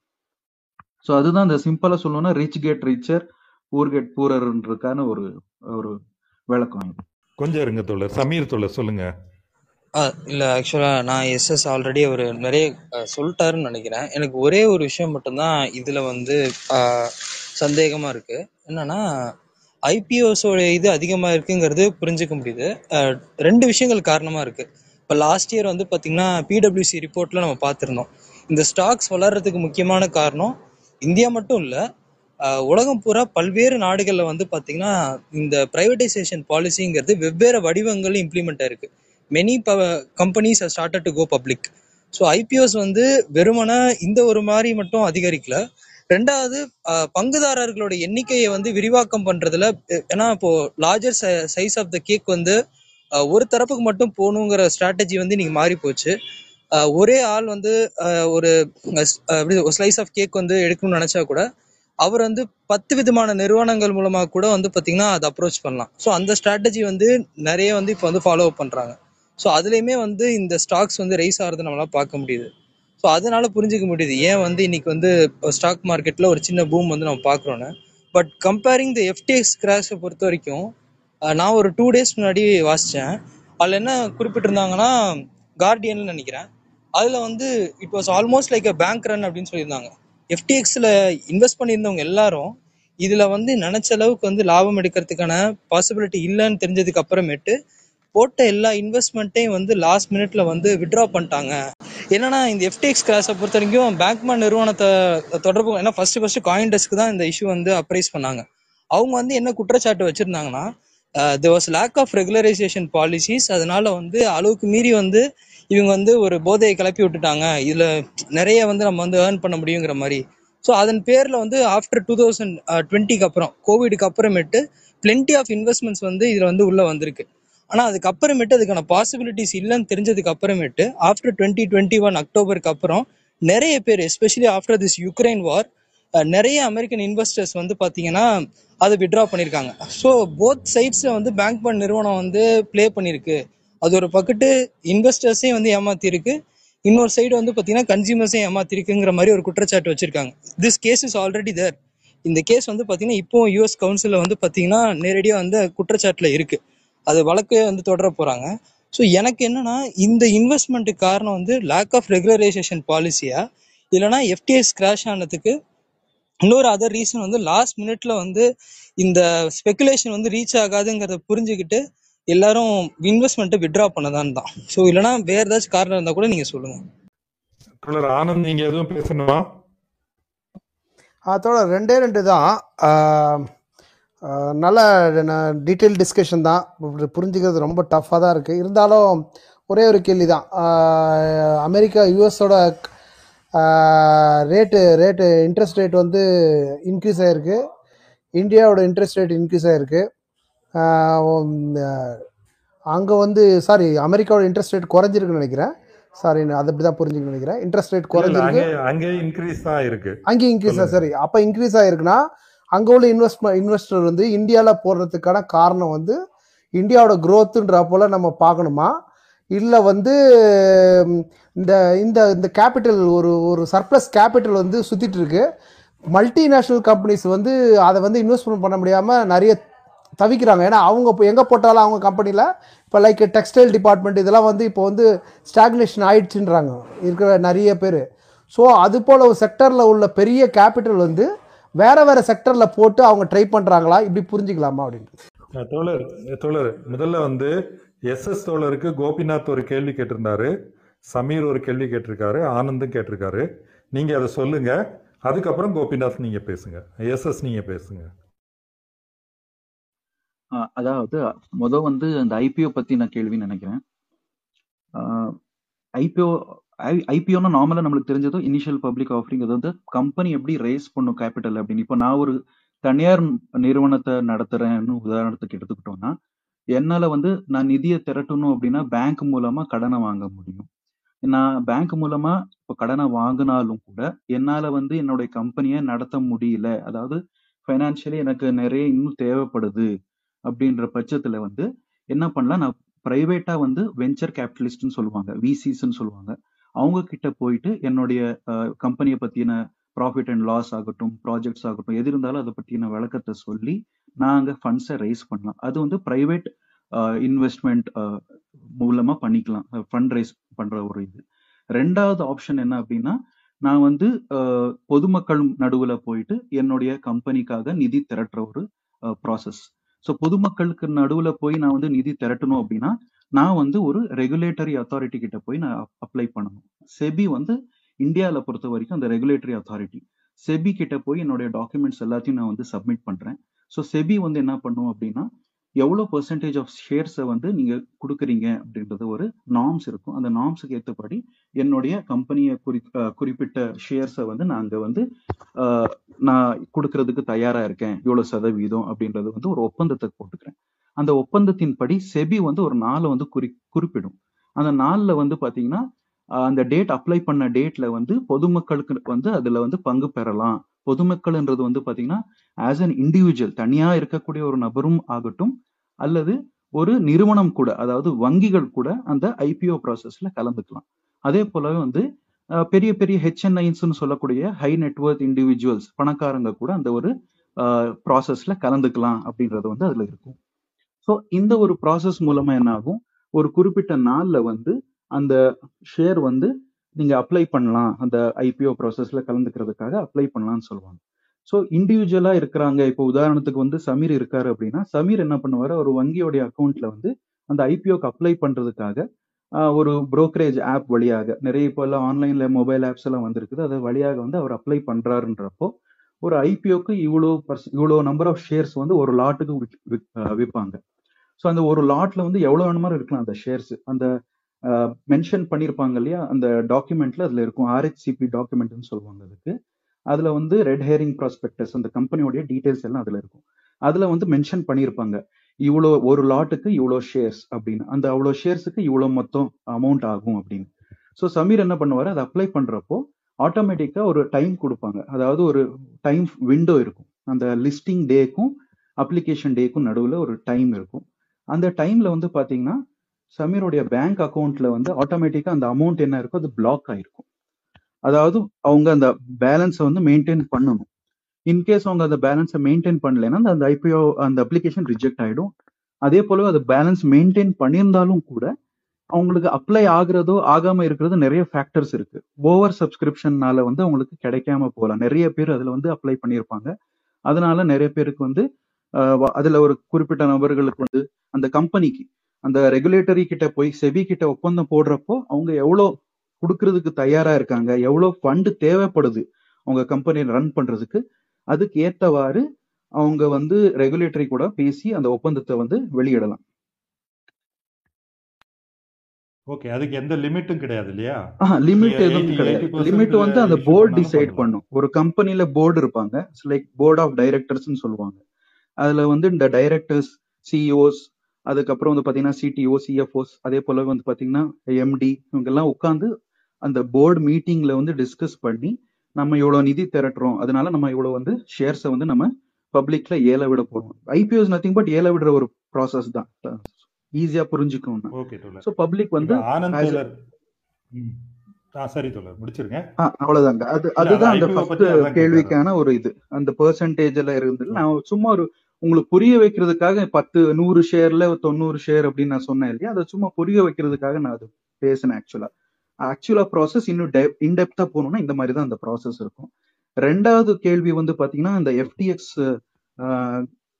ஸோ அதுதான் இந்த சிம்பிளா சொல்லணும்னா rich get richer poor get பூரர்ன்றதுக்கான ஒரு ஒரு விளக்கம் இது. கொஞ்சம் இருங்க தோழர். சமீர் தோழர் சொல்லுங்க. இல்லை ஆக்சுவலாக நான் எஸ்எஸ் ஆல்ரெடி அவர் நிறைய சொல்லிட்டாருன்னு நினைக்கிறேன். எனக்கு ஒரே ஒரு விஷயம் மட்டும்தான் இதில் வந்து சந்தேகமாக இருக்குது என்னன்னா ஐபிஓஸோட இது அதிகமாக இருக்குங்கிறது புரிஞ்சுக்க முடியுது. ரெண்டு விஷயங்கள் காரணமாக இருக்குது இப்போ லாஸ்ட் இயர் வந்து பார்த்திங்கன்னா பிடபிள்யூசி ரிப்போர்ட்டில் நம்ம பார்த்துருந்தோம். இந்த ஸ்டாக்ஸ் வளர்றதுக்கு முக்கியமான காரணம் இந்தியா மட்டும் இல்லை உலகம் பூரா பல்வேறு நாடுகளில் வந்து பார்த்திங்கன்னா இந்த ப்ரைவேட்டைசேஷன் பாலிசிங்கிறது வெவ்வேறு வடிவங்கள் இம்ப்ளிமெண்ட் ஆயிருக்கு. மெனி ப companies started to go public so IPOs வந்து வெறுமனே இந்த ஒரு மாதிரி மட்டும் அதிகரிக்கல. ரெண்டாவது பங்குதாரர்களோட எண்ணிக்கையை வந்து விரிவாக்கம் பண்றதுல ஏன்னா இப்போ larger size of the cake வந்து ஒரு தரப்புக்கு மட்டும் போகணுங்கிற ஸ்ட்ராட்டஜி வந்து இன்னைக்கு மாறி போச்சு ஒரே ஆள் வந்து ஒரு ஸ்லைஸ் ஆஃப் கேக் வந்து எடுக்கணும்னு நினைச்சா கூட அவர் வந்து பத்து விதமான நிறுவனங்கள் மூலமா கூட வந்து பாத்தீங்கன்னா அதை அப்ரோச் பண்ணலாம். ஸோ அந்த ஸ்ட்ராட்டஜி வந்து நிறைய வந்து இப்போ வந்து ஃபாலோ அப் பண்றாங்க. ஸோ அதுலேயுமே வந்து இந்த ஸ்டாக்ஸ் வந்து ரைஸ் ஆகிறது நம்மளால பார்க்க முடியுது. ஸோ அதனால புரிஞ்சுக்க முடியுது. ஏன் வந்து இன்னைக்கு வந்து ஸ்டாக் மார்க்கெட்ல ஒரு சின்ன பூம் வந்து நம்ம பார்க்குறோன்னு பட் கம்பேரிங் த எஃப்டிஎக்ஸ் கிராஷை பொறுத்த வரைக்கும் நான் ஒரு டூ டேஸ் முன்னாடி வாசித்தேன் அதில் என்ன குறிப்பிட்டிருந்தாங்கன்னா கார்டியன்னு நினைக்கிறேன். அதில் வந்து it was almost like a bank run அப்படின்னு சொல்லியிருந்தாங்க. எஃப்டிஎக்ஸில் இன்வெஸ்ட் பண்ணியிருந்தவங்க எல்லாரும் இதில் வந்து நினச்ச அளவுக்கு வந்து லாபம் எடுக்கிறதுக்கான பாசிபிலிட்டி இல்லைன்னு தெரிஞ்சதுக்கு அப்புறமேட்டு போட்ட எல்லா இன்வெஸ்ட்மெண்ட்டையும் வந்து லாஸ்ட் மினிட்ல வந்து விட்ரா பண்ணிட்டாங்க. என்னன்னா இந்த எஃப்டிஎக்ஸ் கிளாஸை பொறுத்த வரைக்கும் பேங்க்மேன் நிறுவனத்தை தொடர்பு ஏன்னா ஃபர்ஸ்ட் ஃபர்ஸ்ட் காயின் டெஸ்க்கு தான் இந்த இஷ்யூ வந்து அப்ரைஸ் பண்ணாங்க. அவங்க வந்து என்ன குற்றச்சாட்டு வச்சிருந்தாங்கன்னா there was lack of regularisation policies அதனால வந்து அளவுக்கு மீறி வந்து இவங்க வந்து ஒரு போதையை கிளப்பி விட்டுட்டாங்க. இதில் நிறைய வந்து நம்ம வந்து ஏர்ன் பண்ண முடியுங்கிற மாதிரி. ஸோ அதன் பேரில் வந்து ஆஃப்டர் டூ தௌசண்ட் டுவெண்ட்டிக்கு அப்புறம் கோவிடுக்கு அப்புறமேட்டு பிளென்டி ஆஃப் இன்வெஸ்ட்மெண்ட்ஸ் வந்து இதில் வந்து உள்ளே வந்திருக்கு. ஆனால் அதுக்கப்புறமேட்டு அதுக்கான பாசிபிலிட்டிஸ் இல்லைன்னு தெரிஞ்சதுக்கு அப்புறமேட்டு ஆஃப்டர் டுவெண்ட்டி டுவெண்ட்டி ஒன் அக்டோபருக்கு அப்புறம் நிறைய பேர் especially after this Ukraine war நிறைய அமெரிக்கன் இன்வெஸ்டர்ஸ் வந்து பார்த்தீங்கன்னா அதை விட்ரா பண்ணியிருக்காங்க ஸோ போத் சைட்ஸில் வந்து பேங்க் பண்ட் நிறுவனம் வந்து ப்ளே பண்ணியிருக்கு அது ஒரு பக்கத்து இன்வெஸ்டர்ஸையும் வந்து ஏமாத்திருக்கு இன்னொரு சைடு வந்து பார்த்தீங்கன்னா கன்சியூமர்ஸையும் ஏமாத்திருக்குங்கிற மாதிரி ஒரு குற்றச்சாட்டு வச்சிருக்காங்க. This case is already there இந்த கேஸ் வந்து பார்த்தீங்கன்னா இப்போ யூஎஸ் கவுன்சிலில் வந்து பார்த்தீங்கன்னா நேரடியாக வந்து குற்றச்சாட்டில் இருக்கு. அது வழக்கு வந்து தொடர போகிறாங்க ஸோ எனக்கு என்னன்னா இந்த இன்வெஸ்ட்மெண்ட்டுக்கு காரணம் வந்து லேக் ஆஃப் ரெகுலரைசேஷன் பாலிசியா இல்லைனா எஃப்டிஎஸ் கிராஷ் ஆனதுக்கு இன்னொரு அதர் ரீசன் வந்து லாஸ்ட் மினிட்ல வந்து இந்த ஸ்பெகுலேஷன் வந்து ரீச் ஆகாதுங்கிறத புரிஞ்சுக்கிட்டு எல்லாரும் இன்வெஸ்ட்மெண்ட்டை விட்ரா பண்ணதான் தான். ஸோ இல்லைனா வேற ஏதாச்சும் காரணம் இருந்தால் கூட நீங்கள் சொல்லுங்க. தோழர் ஆனந்த் நீங்க எதுவும் பேசணுமா? அதோட ரெண்டே ரெண்டு தான். நல்ல டீட்டெயில் டிஸ்கஷன் தான். புரிஞ்சுக்கிறது ரொம்ப டஃப்பாக தான் இருக்குது இருந்தாலும் ஒரே ஒரு கேள்வி தான். அமெரிக்கா யூஎஸோட ரேட்டு ரேட்டு இன்ட்ரெஸ்ட் ரேட் வந்து இன்க்ரீஸ் ஆகிருக்கு இந்தியாவோட இன்ட்ரெஸ்ட் ரேட் இன்க்ரீஸ் ஆகிருக்கு அங்கே வந்து சாரி அமெரிக்காவோட இன்ட்ரெஸ்ட் ரேட் குறைஞ்சிருக்குன்னு நினைக்கிறேன். சாரி நான் அதை அப்படி தான் புரிஞ்சுக்கணும்னு நினைக்கிறேன். இன்ட்ரெஸ்ட் ரேட் குறைஞ்சிருக்கு. அங்கே இன்க்ரீஸ் தான் இருக்கு. அங்கே இன்க்ரீஸ் சொல்லுங்க சரி அப்போ இன்க்ரீஸ் ஆயிருக்குன்னா அங்கே உள்ள இன்வெஸ்ட் இன்வெஸ்டர் வந்து இந்தியாவில் போடுறதுக்கான காரணம் வந்து இந்தியாவோட growthன்ற போல நம்ம பார்க்கணுமா? இல்லை வந்து இந்த இந்த இந்த கேபிட்டல் ஒரு ஒரு சர்ப்ளஸ் கேபிட்டல் வந்து சுற்றிட்டு இருக்கு. மல்டிநேஷ்னல் கம்பெனிஸ் வந்து அதை வந்து இன்வெஸ்ட்மெண்ட் பண்ண முடியாமல் நிறைய தவிக்கிறாங்க. ஏன்னா அவங்க இப்போ எங்கே போட்டாலும் அவங்க கம்பெனியில் இப்போ லைக் டெக்ஸ்டைல் டிபார்ட்மெண்ட் இதெல்லாம் வந்து இப்போ வந்து ஸ்டாக்னேஷன் ஆயிடுச்சுன்றாங்க. இருக்கிற நிறைய பேர். ஸோ அது போல் ஒரு செக்டரில் உள்ள பெரிய கேபிட்டல் வந்து வேறு வேறு செக்டரில் போட்டு அவங்க ட்ரை பண்ணுறாங்களா இப்படி புரிஞ்சுக்கலாமா அப்படின்ட்டு. தோழர் தோழர் முதல்ல வந்து எஸ்எஸ் தோழருக்கு கோபிநாத் ஒரு கேள்வி கேட்டிருந்தாரு. சமீர் ஒரு கேள்வி கேட்டிருக்காரு. ஆனந்தும் கேட்டிருக்காரு. நீங்கள் அதை சொல்லுங்கள் அதுக்கப்புறம் கோபிநாத் நீங்கள் பேசுங்க. எஸ்எஸ் நீங்கள் பேசுங்கள் பேசுங்க. அதாவது முத வந்து அந்த ஐபிஓ பத்தி நான் கேள்வி நினைக்கிறேன். ஐபிஓ ஐபிஓனா நார்மலா நம்மளுக்கு தெரிஞ்சதோ இனிஷியல் பப்ளிக் ஆஃபரிங் அது வந்து கம்பெனி எப்படி ரேஸ் பண்ணும் கேபிட்டல் அப்படின்னு. இப்போ நான் ஒரு தனியார் நிறுவனத்தை நடத்துறேன்னு உதாரணத்துக்கு எடுத்துக்கிட்டோம்னா என்னால வந்து நான் நிதியை திரட்டணும் அப்படின்னா பேங்க் மூலமா கடனை வாங்க முடியும். நான் பேங்க் மூலமா இப்போ கடனை வாங்கினாலும் கூட என்னால வந்து என்னுடைய கம்பெனியை நடத்த முடியல. அதாவது ஃபைனான்சியலி எனக்கு நிறைய இன்னும் தேவைப்படுது. அப்படின்ற பட்சத்துல வந்து என்ன பண்ணலாம்? நான் பிரைவேட்டா வந்து வெஞ்சர் கேபிட்டலிஸ்ட்னு சொல்லுவாங்க. விசிஸ்ன்னு சொல்லுவாங்க. அவங்க கிட்ட போயிட்டு என்னுடைய கம்பெனியை பத்தின ப்ராஃபிட் அண்ட் லாஸ் ஆகட்டும் ப்ராஜெக்ட்ஸ் ஆகட்டும் எது இருந்தாலும் அதை பற்றின விளக்கத்தை சொல்லி நாங்கள் ஃபண்ட்ஸை ரைஸ் பண்ணலாம். அது வந்து ப்ரைவேட் இன்வெஸ்ட்மெண்ட் மூலமாக பண்ணிக்கலாம். ஃபண்ட் ரைஸ் பண்ணுற ஒரு இது. ரெண்டாவது ஆப்ஷன் என்ன அப்படின்னா நான் வந்து பொதுமக்கள் நடுவில் போயிட்டு என்னுடைய கம்பெனிக்காக நிதி திரட்டுற ஒரு ப்ராசஸ் ஸோ பொதுமக்களுக்கு நடுவுல போய் நான் வந்து நிதி திரட்டணும் அப்படின்னா நான் வந்து ஒரு ரெகுலேட்டரி அத்தாரிட்டி கிட்ட போய் நான் அப்ளை பண்ணணும். செபி வந்து இந்தியாவில் பொறுத்த வரைக்கும் அந்த ரெகுலேட்டரி அத்தாரிட்டி செபி கிட்ட போய் என்னுடைய டாக்குமெண்ட்ஸ் எல்லாத்தையும் நான் வந்து சப்மிட் பண்றேன். ஸோ செபி வந்து என்ன பண்ணும் அப்படின்னா எவ்வளோ பெர்சன்டேஜ் ஆஃப் ஷேர்ஸை வந்து நீங்கள் கொடுக்குறீங்க அப்படின்றது ஒரு நாம்ஸ் இருக்கும். அந்த நாம்ஸுக்கு ஏற்றபடி என்னுடைய கம்பெனியை குறி குறிப்பிட்ட ஷேர்ஸை வந்து நாங்க வந்து நான் கொடுக்கறதுக்கு தயாராக இருக்கேன். இவ்வளோ சதவீதம் அப்படின்றது வந்து ஒரு ஒப்பந்தத்தை போட்டுக்கிறேன். அந்த ஒப்பந்தத்தின்படி செபி வந்து ஒரு நாளை வந்து குறி குறிப்பிடும். அந்த நாளில் வந்து பார்த்தீங்கன்னா அந்த டேட் அப்ளை பண்ண டேட்ல வந்து பொதுமக்களுக்கு வந்து அதில் வந்து பங்கு பெறலாம். பொதுமக்கள்ன்றது வந்து பார்த்தீங்கன்னா ஆஸ் அன் இண்டிவிஜுவல் தனியாக இருக்கக்கூடிய ஒரு நபரும் ஆகட்டும் அல்லது ஒரு நிறுவனம் கூட அதாவது வங்கிகள் கூட அந்த ஐபிஓ ப்ராசஸ்ல கலந்துக்கலாம். அதே போலவே வந்து பெரிய பெரிய ஹெச்என்ஐன்ஸ்னு சொல்லக்கூடிய ஹை நெட்வொர்க் இண்டிவிஜுவல்ஸ் பணக்காரங்க கூட அந்த ஒரு ப்ராசஸ்ல கலந்துக்கலாம் அப்படின்றது வந்து அதுல இருக்கும். ஸோ இந்த ஒரு ப்ராசஸ் மூலமா என்ன ஆகும்? ஒரு குறிப்பிட்ட நாள்ல வந்து அந்த ஷேர் வந்து நீங்க அப்ளை பண்ணலாம். அந்த ஐபிஓ ப்ராசஸ்ல கலந்துக்கிறதுக்காக அப்ளை பண்ணலாம்னு சொல்லுவாங்க. ஸோ இண்டிவிஜுவலா இருக்கிறாங்க. இப்போ உதாரணத்துக்கு வந்து சமீர் இருக்காரு அப்படின்னா சமீர் என்ன பண்ணுவாரு? ஒரு வங்கியோடைய அக்கௌண்ட்ல வந்து அந்த ஐபிஓக்கு அப்ளை பண்றதுக்காக ஒரு புரோக்கரேஜ் ஆப் வழியாக நிறைய இப்போ எல்லாம் ஆன்லைன்ல மொபைல் ஆப்ஸ் எல்லாம் வந்திருக்குது. அது வழியாக வந்து அவர் அப்ளை பண்றாருன்றப்போ ஒரு ஐபிஓக்கு இவ்வளோ பர்ஸ் இவ்வளோ நம்பர் ஆஃப் ஷேர்ஸ் வந்து ஒரு லாட்டுக்கு விற்பாங்க ஸோ அந்த ஒரு லாட்ல வந்து எவ்வளோ வேணுமாரி இருக்கலாம் அந்த ஷேர்ஸ் அந்த மென்ஷன் பண்ணியிருப்பாங்க இல்லையா? அந்த டாக்குமெண்ட்ல அதுல இருக்கும். ஆர்ஹெச்சிபி டாக்குமெண்ட்னு சொல்லுவாங்க அதுக்கு. அதுல வந்து ரெட் ஹேரிங் ப்ராஸ்பெக்டஸ் அந்த கம்பெனியோடைய டீடைல்ஸ் எல்லாம் அதுல இருக்கும். அதுல வந்து மென்ஷன் பண்ணியிருப்பாங்க இவ்வளோ ஒரு லாட்டுக்கு இவ்வளோ ஷேர்ஸ் அப்படின்னு. அந்த அவ்வளோ ஷேர்ஸுக்கு இவ்வளோ மொத்தம் அமௌண்ட் ஆகும் அப்படின்னு. ஸோ சமீர் என்ன பண்ணுவார்? அதை அப்ளை பண்ணுறப்போ ஆட்டோமேட்டிக்காக ஒரு டைம் கொடுப்பாங்க. அதாவது ஒரு டைம் விண்டோ இருக்கும். அந்த லிஸ்டிங் டேக்கும் அப்ளிகேஷன் டேக்கும் நடுவில் ஒரு டைம் இருக்கும். அந்த டைமில் வந்து பார்த்தீங்கன்னா சமீருடைய பேங்க் அக்கவுண்ட்ல வந்து ஆட்டோமேட்டிக்கா அந்த அமௌண்ட் என்ன இருக்கோ அது பிளாக் ஆயிருக்கும். அதாவது அவங்க அந்த பேலன்ஸை வந்து மெயின்டைன் பண்ணணும். இன்கேஸ் அவங்க அந்த பேலன்ஸை மெயின்டைன் பண்ணலைன்னா அந்த- ஐபிஓ அந்த அப்ளிகேஷன் ரிஜெக்ட் ஆயிடும். அதே போலவே அது பேலன்ஸ் மெயின்டைன் பண்ணியிருந்தாலும் கூட அவங்களுக்கு அப்ளை ஆகுறதோ ஆகாம இருக்கிறது நிறைய ஃபேக்டர்ஸ் இருக்கு. ஓவர் சப்ஸ்கிரிப்ஷன்னால வந்து அவங்களுக்கு கிடைக்காம போகலாம். நிறைய பேர் அதுல வந்து அப்ளை பண்ணியிருப்பாங்க. அதனால நிறைய பேருக்கு வந்து அதுல ஒரு குறிப்பிட்ட நபர்களுக்கு வந்து அந்த கம்பெனிக்கு அந்த ரெகுலேட்டரி கிட்ட போய் செபி கிட்ட ஒப்பந்தம் போடுறப்போ அவங்க எவ்வளோ கொடுக்கறதுக்கு தயாரா இருக்காங்க எவ்வளோ ஃபண்ட் தேவைப்படுது அவங்க கம்பெனியை ரன் பண்றதுக்கு அதுக்கு ஏத்தவாறு அவங்க வந்து ரெகுலேட்டரி கூட பேசி அந்த ஒப்பந்தத்தை வந்து வெளியிடலாம். ஓகே அதுக்கு எந்த லிமிட்டும் கிடையாது இல்லையா? லிமிட் எதுவும் 80 கிடையாது. 80% லிமிட் வந்து அந்த போர்டு டிசைட் பண்ணும் ஒரு கம்பெனில போர்டு இருப்பாங்க லைக் போர்ட் ஆஃப் டைரக்டர்ஸ்னு சொல்லுவாங்க. அதுல வந்து இந்த டைரக்டர்ஸ் சிஇஓஸ் அதுக்கப்புறம் வந்து பாத்தீங்கன்னா சிடிஓ சிஎஃப்ஓஸ் அதே போல வந்து பாத்தீங்கன்னா எம்டி இவங்க எல்லாம் உட்காந்து அந்த போர்டு மீட்டிங்ல வந்து டிஸ்கஸ் பண்ணி நம்ம இவ்வளவு நிதி திரட்டுறோம் அதனால நம்ம இவ்வளவு வந்து ஷேர்ஸை வந்து நம்ம பப்ளிக்ல ஏல விட போறோம். ஐபிஓஸ் நத்திங் பட் ஏல விடுற ஒரு ப்ராசஸ் தான். ஈஸியா ஸோ பப்ளிக் வந்து சரி தோழர் முடிச்சிருங்க. அவ்வளவுதாங்க. அது அதுதான் அந்த ஃபர்ஸ்ட் கேள்விக்கான ஒரு இது. அந்த பெர்சன்டேஜ்ல இருந்தது நான் சும்மா ஒரு உங்களுக்கு புரிய வைக்கிறதுக்காக பத்து நூறு ஷேர்ல தொண்ணூறு ஷேர் அப்படின்னு நான் சொன்னேன் இல்லையா? அதை சும்மா புரிய வைக்கிறதுக்காக நான் அது பேசினேன் ஆக்சுவலா ஆக்சுவலா ப்ராசஸ் இன்னும் இன்டெப்தா போகணும்னா இந்த மாதிரி தான் அந்த ப்ராசஸ் இருக்கும். ரெண்டாவது கேள்வி வந்து பாத்தீங்கன்னா இந்த எஃப்டிஎக்ஸ்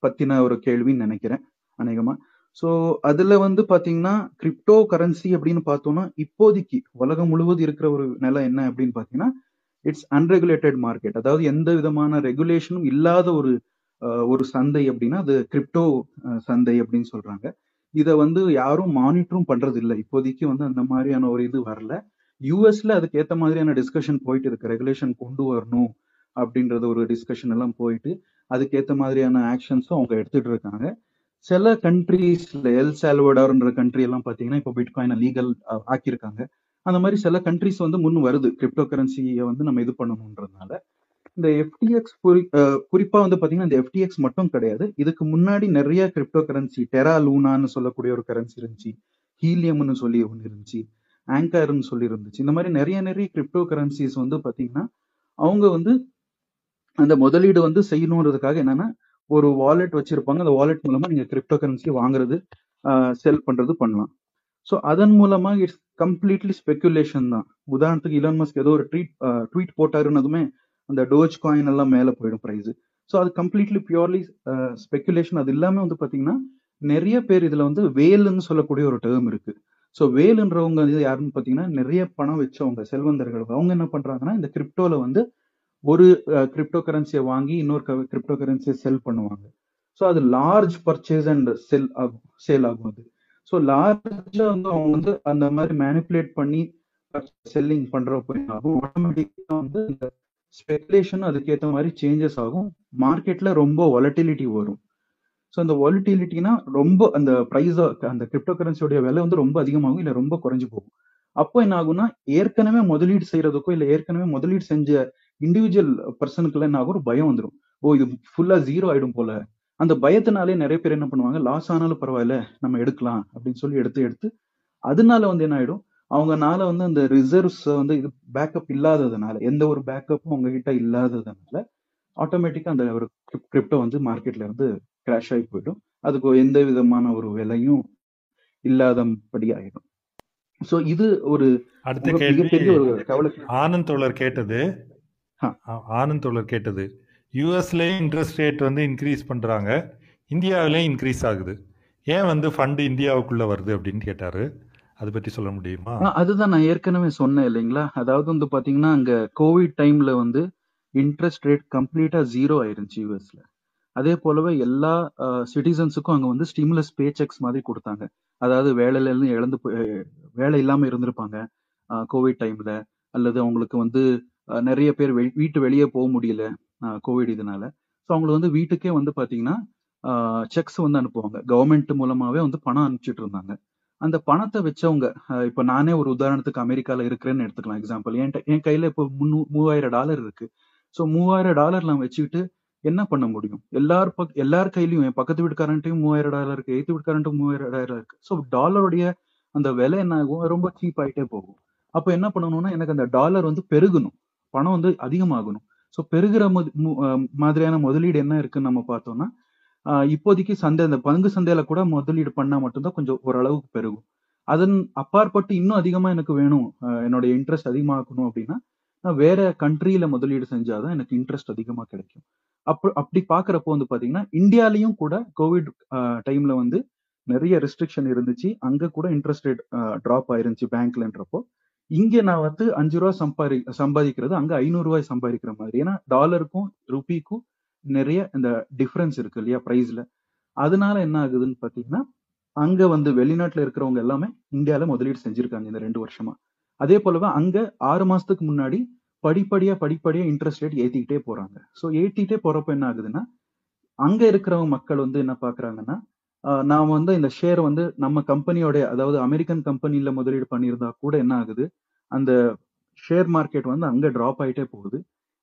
பத்தின ஒரு கேள்வின்னு நினைக்கிறேன் அநேகமா. ஸோ அதுல வந்து பாத்தீங்கன்னா கிரிப்டோ கரன்சி அப்படின்னு பார்த்தோம்னா இப்போதைக்கு உலகம் முழுவதும் இருக்கிற ஒரு நிலை என்ன அப்படின்னு பாத்தீங்கன்னா இட்ஸ் அன்ரெகுலேட்டட் மார்க்கெட் அதாவது எந்த விதமான ரெகுலேஷனும் இல்லாத ஒரு ஒரு சந்தை அப்படின்னா அது கிரிப்டோ சந்தை அப்படின்னு சொல்றாங்க. இதை வந்து யாரும் மானிட்டரும் பண்றது இல்லை இப்போதைக்கு வந்து அந்த மாதிரியான ஒரு இது வரல. யூஎஸ்ல அதுக்கு ஏத்த மாதிரியான டிஸ்கஷன் போயிட்டு இருக்கு. ரெகுலேஷன் கொண்டு வரணும் அப்படின்றது ஒரு டிஸ்கஷன் எல்லாம் போயிட்டு அதுக்கேற்ற மாதிரியான ஆக்ஷன்ஸும் அவங்க எடுத்துட்டு இருக்காங்க. சில கண்ட்ரீஸ்ல எல் சால்வடார்ன்ற கண்ட்ரி எல்லாம் பாத்தீங்கன்னா இப்போ பிட்காயினை லீகல் ஆக்கியிருக்காங்க. அந்த மாதிரி சில கண்ட்ரிஸ் வந்து முன் வருது. கிரிப்டோ கரன்சியை வந்து நம்ம இது பண்ணணுன்றதுனால. இந்த எஃப்டிஎக்ஸ் குறி அஹ் குறிப்பா வந்து பாத்தீங்கன்னா இந்த எஃப்டிஎக்ஸ் மட்டும் கிடையாது. இதுக்கு முன்னாடி நிறைய கிரிப்டோ கரன்சி டெரா லூனான்னு சொல்லக்கூடிய ஒரு கரன்சி இருந்துச்சு. ஹீலியம்னு சொல்லி ஒன்று இருந்துச்சு. ஆங்கர்னு சொல்லி இருந்துச்சு. இந்த மாதிரி நிறைய நிறைய கிரிப்டோ கரன்சிஸ் வந்து பாத்தீங்கன்னா அவங்க வந்து அந்த முதலீடு வந்து செய்யணுன்றதுக்காக என்னன்னா ஒரு வாலெட் வச்சிருப்பாங்க. அந்த வாலெட் மூலமா நீங்க கிரிப்டோ கரன்சி வாங்குறது செல் பண்றது பண்ணலாம். ஸோ அதன் மூலமா இட்ஸ் கம்ப்ளீட்லி ஸ்பெகுலேஷன் தான். உதாரணத்துக்கு இலான் மஸ்க் ஏதோ ஒரு ட்வீட் ட்வீட் போட்டாருன்னதுமே அந்த டோஜ் காயின் எல்லாம் மேலே போயிடும் ப்ரைஸ் ஸோ அது கம்ப்ளீட்லி பியூர்லி ஸ்பெகுலேஷன் அது இல்லாம வந்து பாத்தீங்கன்னா நிறைய பேர் இதுல வந்து வேலுன்னு சொல்லக்கூடிய ஒரு டேர்ம் இருக்கு. ஸோ வேலுன்றவங்க இது யாருன்னு பாத்தீங்கன்னா நிறைய பணம் வச்சவங்க செல்வந்தர்கள். அவங்க என்ன பண்றாங்கன்னா இந்த கிரிப்டோவில் வந்து ஒரு கிரிப்டோ கரன்சியை வாங்கி இன்னொரு கிரிப்டோ கரன்சியை செல் பண்ணுவாங்க. ஸோ அது லார்ஜ் பர்ச்சேஸ் அண்ட் செல் ஆகும் சேல் ஆகும் அது. ஸோ லார்ஜாக வந்து அவங்க வந்து அந்த மாதிரி மேனிப்புலேட் பண்ணி செல்லிங் பண்றப்போ ஆகும்? ஆட்டோமேட்டிக்காக வந்து இந்த ஸ்பெகுலேஷனும் அதுக்கேற்ற மாதிரி சேஞ்சஸ் ஆகும். மார்க்கெட்டில் ரொம்ப வாலட்டிலிட்டி வரும். ஸோ அந்த வாலிட்டிலிட்டினா ரொம்ப அந்த ப்ரைஸ் அந்த கிரிப்டோ கரன்சியோடைய விலை வந்து ரொம்ப அதிகமாகும் இல்லை ரொம்ப குறைஞ்சு போகும். அப்போ என்ன ஆகும்னா ஏற்கனவே முதலீடு செய்யறதுக்கோ இல்லை ஏற்கனவே முதலீடு செஞ்ச இண்டிவிஜுவல் பர்சனுக்குள்ள என்ன ஆகும்? ஒரு பயம் வந்துடும் ஓ இது ஃபுல்லாக ஜீரோ ஆயிடும் போல. அந்த பயத்தினாலே நிறைய பேர் என்ன பண்ணுவாங்க? லாஸ் ஆனாலும் பரவாயில்ல நம்ம எடுக்கலாம் அப்படின்னு சொல்லி எடுத்து எடுத்து அதனால வந்து என்ன ஆயிடும்? அவங்கனால வந்து அந்த ரிசர்வ்ஸ் வந்து இது பேக்கப் இல்லாததுனால எந்த ஒரு பேக்கப்பும் அவங்க கிட்ட இல்லாததுனால ஆட்டோமேட்டிக்கா அந்த ஒரு கிரிப்டோ வந்து மார்க்கெட்ல இருந்து கிராஷ் ஆகி போயிடும். அதுக்கு எந்த விதமான ஒரு விலையும் இல்லாதபடி ஆயிடும். ஸோ இது ஒரு அடுத்த கேள்வி. ஒரு கவலை ஆனந்த் தோழர் கேட்டது. ஆனந்த் தோழர் கேட்டது. யூஎஸ்லேயும் இன்ட்ரெஸ்ட் ரேட் வந்து இன்க்ரீஸ் பண்ணுறாங்க இந்தியாவிலையும் இன்க்ரீஸ் ஆகுது. ஏன் வந்து ஃபண்டு இந்தியாவுக்குள்ளே வருது அப்படின்னு கேட்டார். அதை பற்றி சொல்ல முடியுமா? அதுதான் நான் ஏற்கனவே சொன்னேன் இல்லைங்களா? அதாவது வந்து பாத்தீங்கன்னா அங்க கோவிட் டைம்ல வந்து இன்ட்ரெஸ்ட் ரேட் கம்ப்ளீட்டா ஜீரோ ஆயிருந்துச்சு யூஎஸ்ல அதே போலவே எல்லா சிட்டிசன்ஸுக்கும் அங்க வந்து ஸ்டிமுலஸ் பே செக்ஸ் மாதிரி கொடுத்தாங்க. அதாவது வேலையில இருந்து இழந்து போய் வேலை இல்லாம இருந்திருப்பாங்க கோவிட் டைம்ல அல்லது அவங்களுக்கு வந்து நிறைய பேர் வெ- வீட்டு வெளியே போக முடியல கோவிட் இதனால. ஸோ அவங்களுக்கு வந்து வீட்டுக்கே வந்து பாத்தீங்கன்னா செக்ஸ் வந்து அனுப்புவாங்க. கவர்மெண்ட் மூலமாவே வந்து பணம் அனுப்பிச்சிட்டு இருந்தாங்க. அந்த பணத்தை வச்சவங்க இப்போ இப்ப நானே ஒரு உதாரணத்துக்கு அமெரிக்கால இருக்கிறேன்னு எடுத்துக்கலாம். எக்ஸாம்பிள் என் என் கையில இப்போ முன்னூ மூவாயிரம் டாலர் இருக்கு. ஸோ மூவாயிரம் டாலர் நான் வச்சுக்கிட்டு என்ன பண்ண முடியும்? எல்லார் பக் எல்லார் கையிலயும் என் பக்கத்து வீட்டுக்காரன்ட்டையும் மூவாயிரம் டாலர் இருக்கு எய்த்து வீட்டுக்காரன்ட்டும் மூவாயிரம் டாலர் இருக்கு. ஸோ டாலருடைய அந்த விலை என்ன ஆகும்? ரொம்ப சீப் ஆயிட்டே போகும். அப்போ என்ன பண்ணணும்னா எனக்கு அந்த டாலர் வந்து பெருகணும். பணம் வந்து அதிகமாகணும். ஸோ பெருகிற மாதிரியான முதலீடு என்ன இருக்குன்னு நம்ம பார்த்தோம்னா இப்போதைக்கு சந்தை இந்த பங்கு சந்தையில கூட முதலீடு பண்ணா மட்டும்தான் கொஞ்சம் ஓரளவுக்கு பெருகும். அதன் அப்பாற்பட்டு இன்னும் அதிகமா எனக்கு வேணும் என்னோட இன்ட்ரெஸ்ட் அதிகமாக்கணும் அப்படின்னா நான் வேற கண்ட்ரியில முதலீடு செஞ்சாதான் எனக்கு இன்ட்ரெஸ்ட் அதிகமா கிடைக்கும். அப்ப அப்படி பாக்குறப்போ வந்து பாத்தீங்கன்னா இந்தியாலையும் கூட கோவிட் டைம்ல வந்து நிறைய ரெஸ்ட்ரிக்ஷன் இருந்துச்சு. அங்க கூட இன்ட்ரெஸ்ட் ரேட் டிராப் ஆயிருந்துச்சு பேங்க்லன்றப்போ இங்க நான் வந்து அஞ்சு ரூபா சம்பாதி சம்பாதிக்கிறது அங்க ஐநூறு ரூபாய் சம்பாதிக்கிற மாதிரி. ஏன்னா டாலருக்கும் ருபிக்கும் நிறைய இந்த டிஃப்ரென்ஸ் இருக்கு இல்லையா ப்ரைஸ்ல அதனால என்ன ஆகுதுன்னு பாத்தீங்கன்னா அங்க வந்து வெளிநாட்டுல இருக்கிறவங்க எல்லாமே இந்தியால முதலீடு செஞ்சிருக்காங்க இந்த ரெண்டு வருஷமா. அதே போலவே அங்க ஆறு மாசத்துக்கு முன்னாடி படிப்படியா படிப்படியா இன்ட்ரெஸ்ட் ரேட் ஏத்திக்கிட்டே போறாங்க. ஸோ ஏத்திக்கிட்டே போறப்ப என்ன ஆகுதுன்னா அங்க இருக்கிறவங்க மக்கள் வந்து என்ன பாக்குறாங்கன்னா நாம் வந்து இந்த ஷேர் வந்து நம்ம கம்பெனியோட அதாவது அமெரிக்கன் கம்பெனில முதலீடு பண்ணியிருந்தா கூட என்ன ஆகுது? அந்த ஷேர் மார்க்கெட் வந்து அங்க டிராப் ஆயிட்டே போகுது.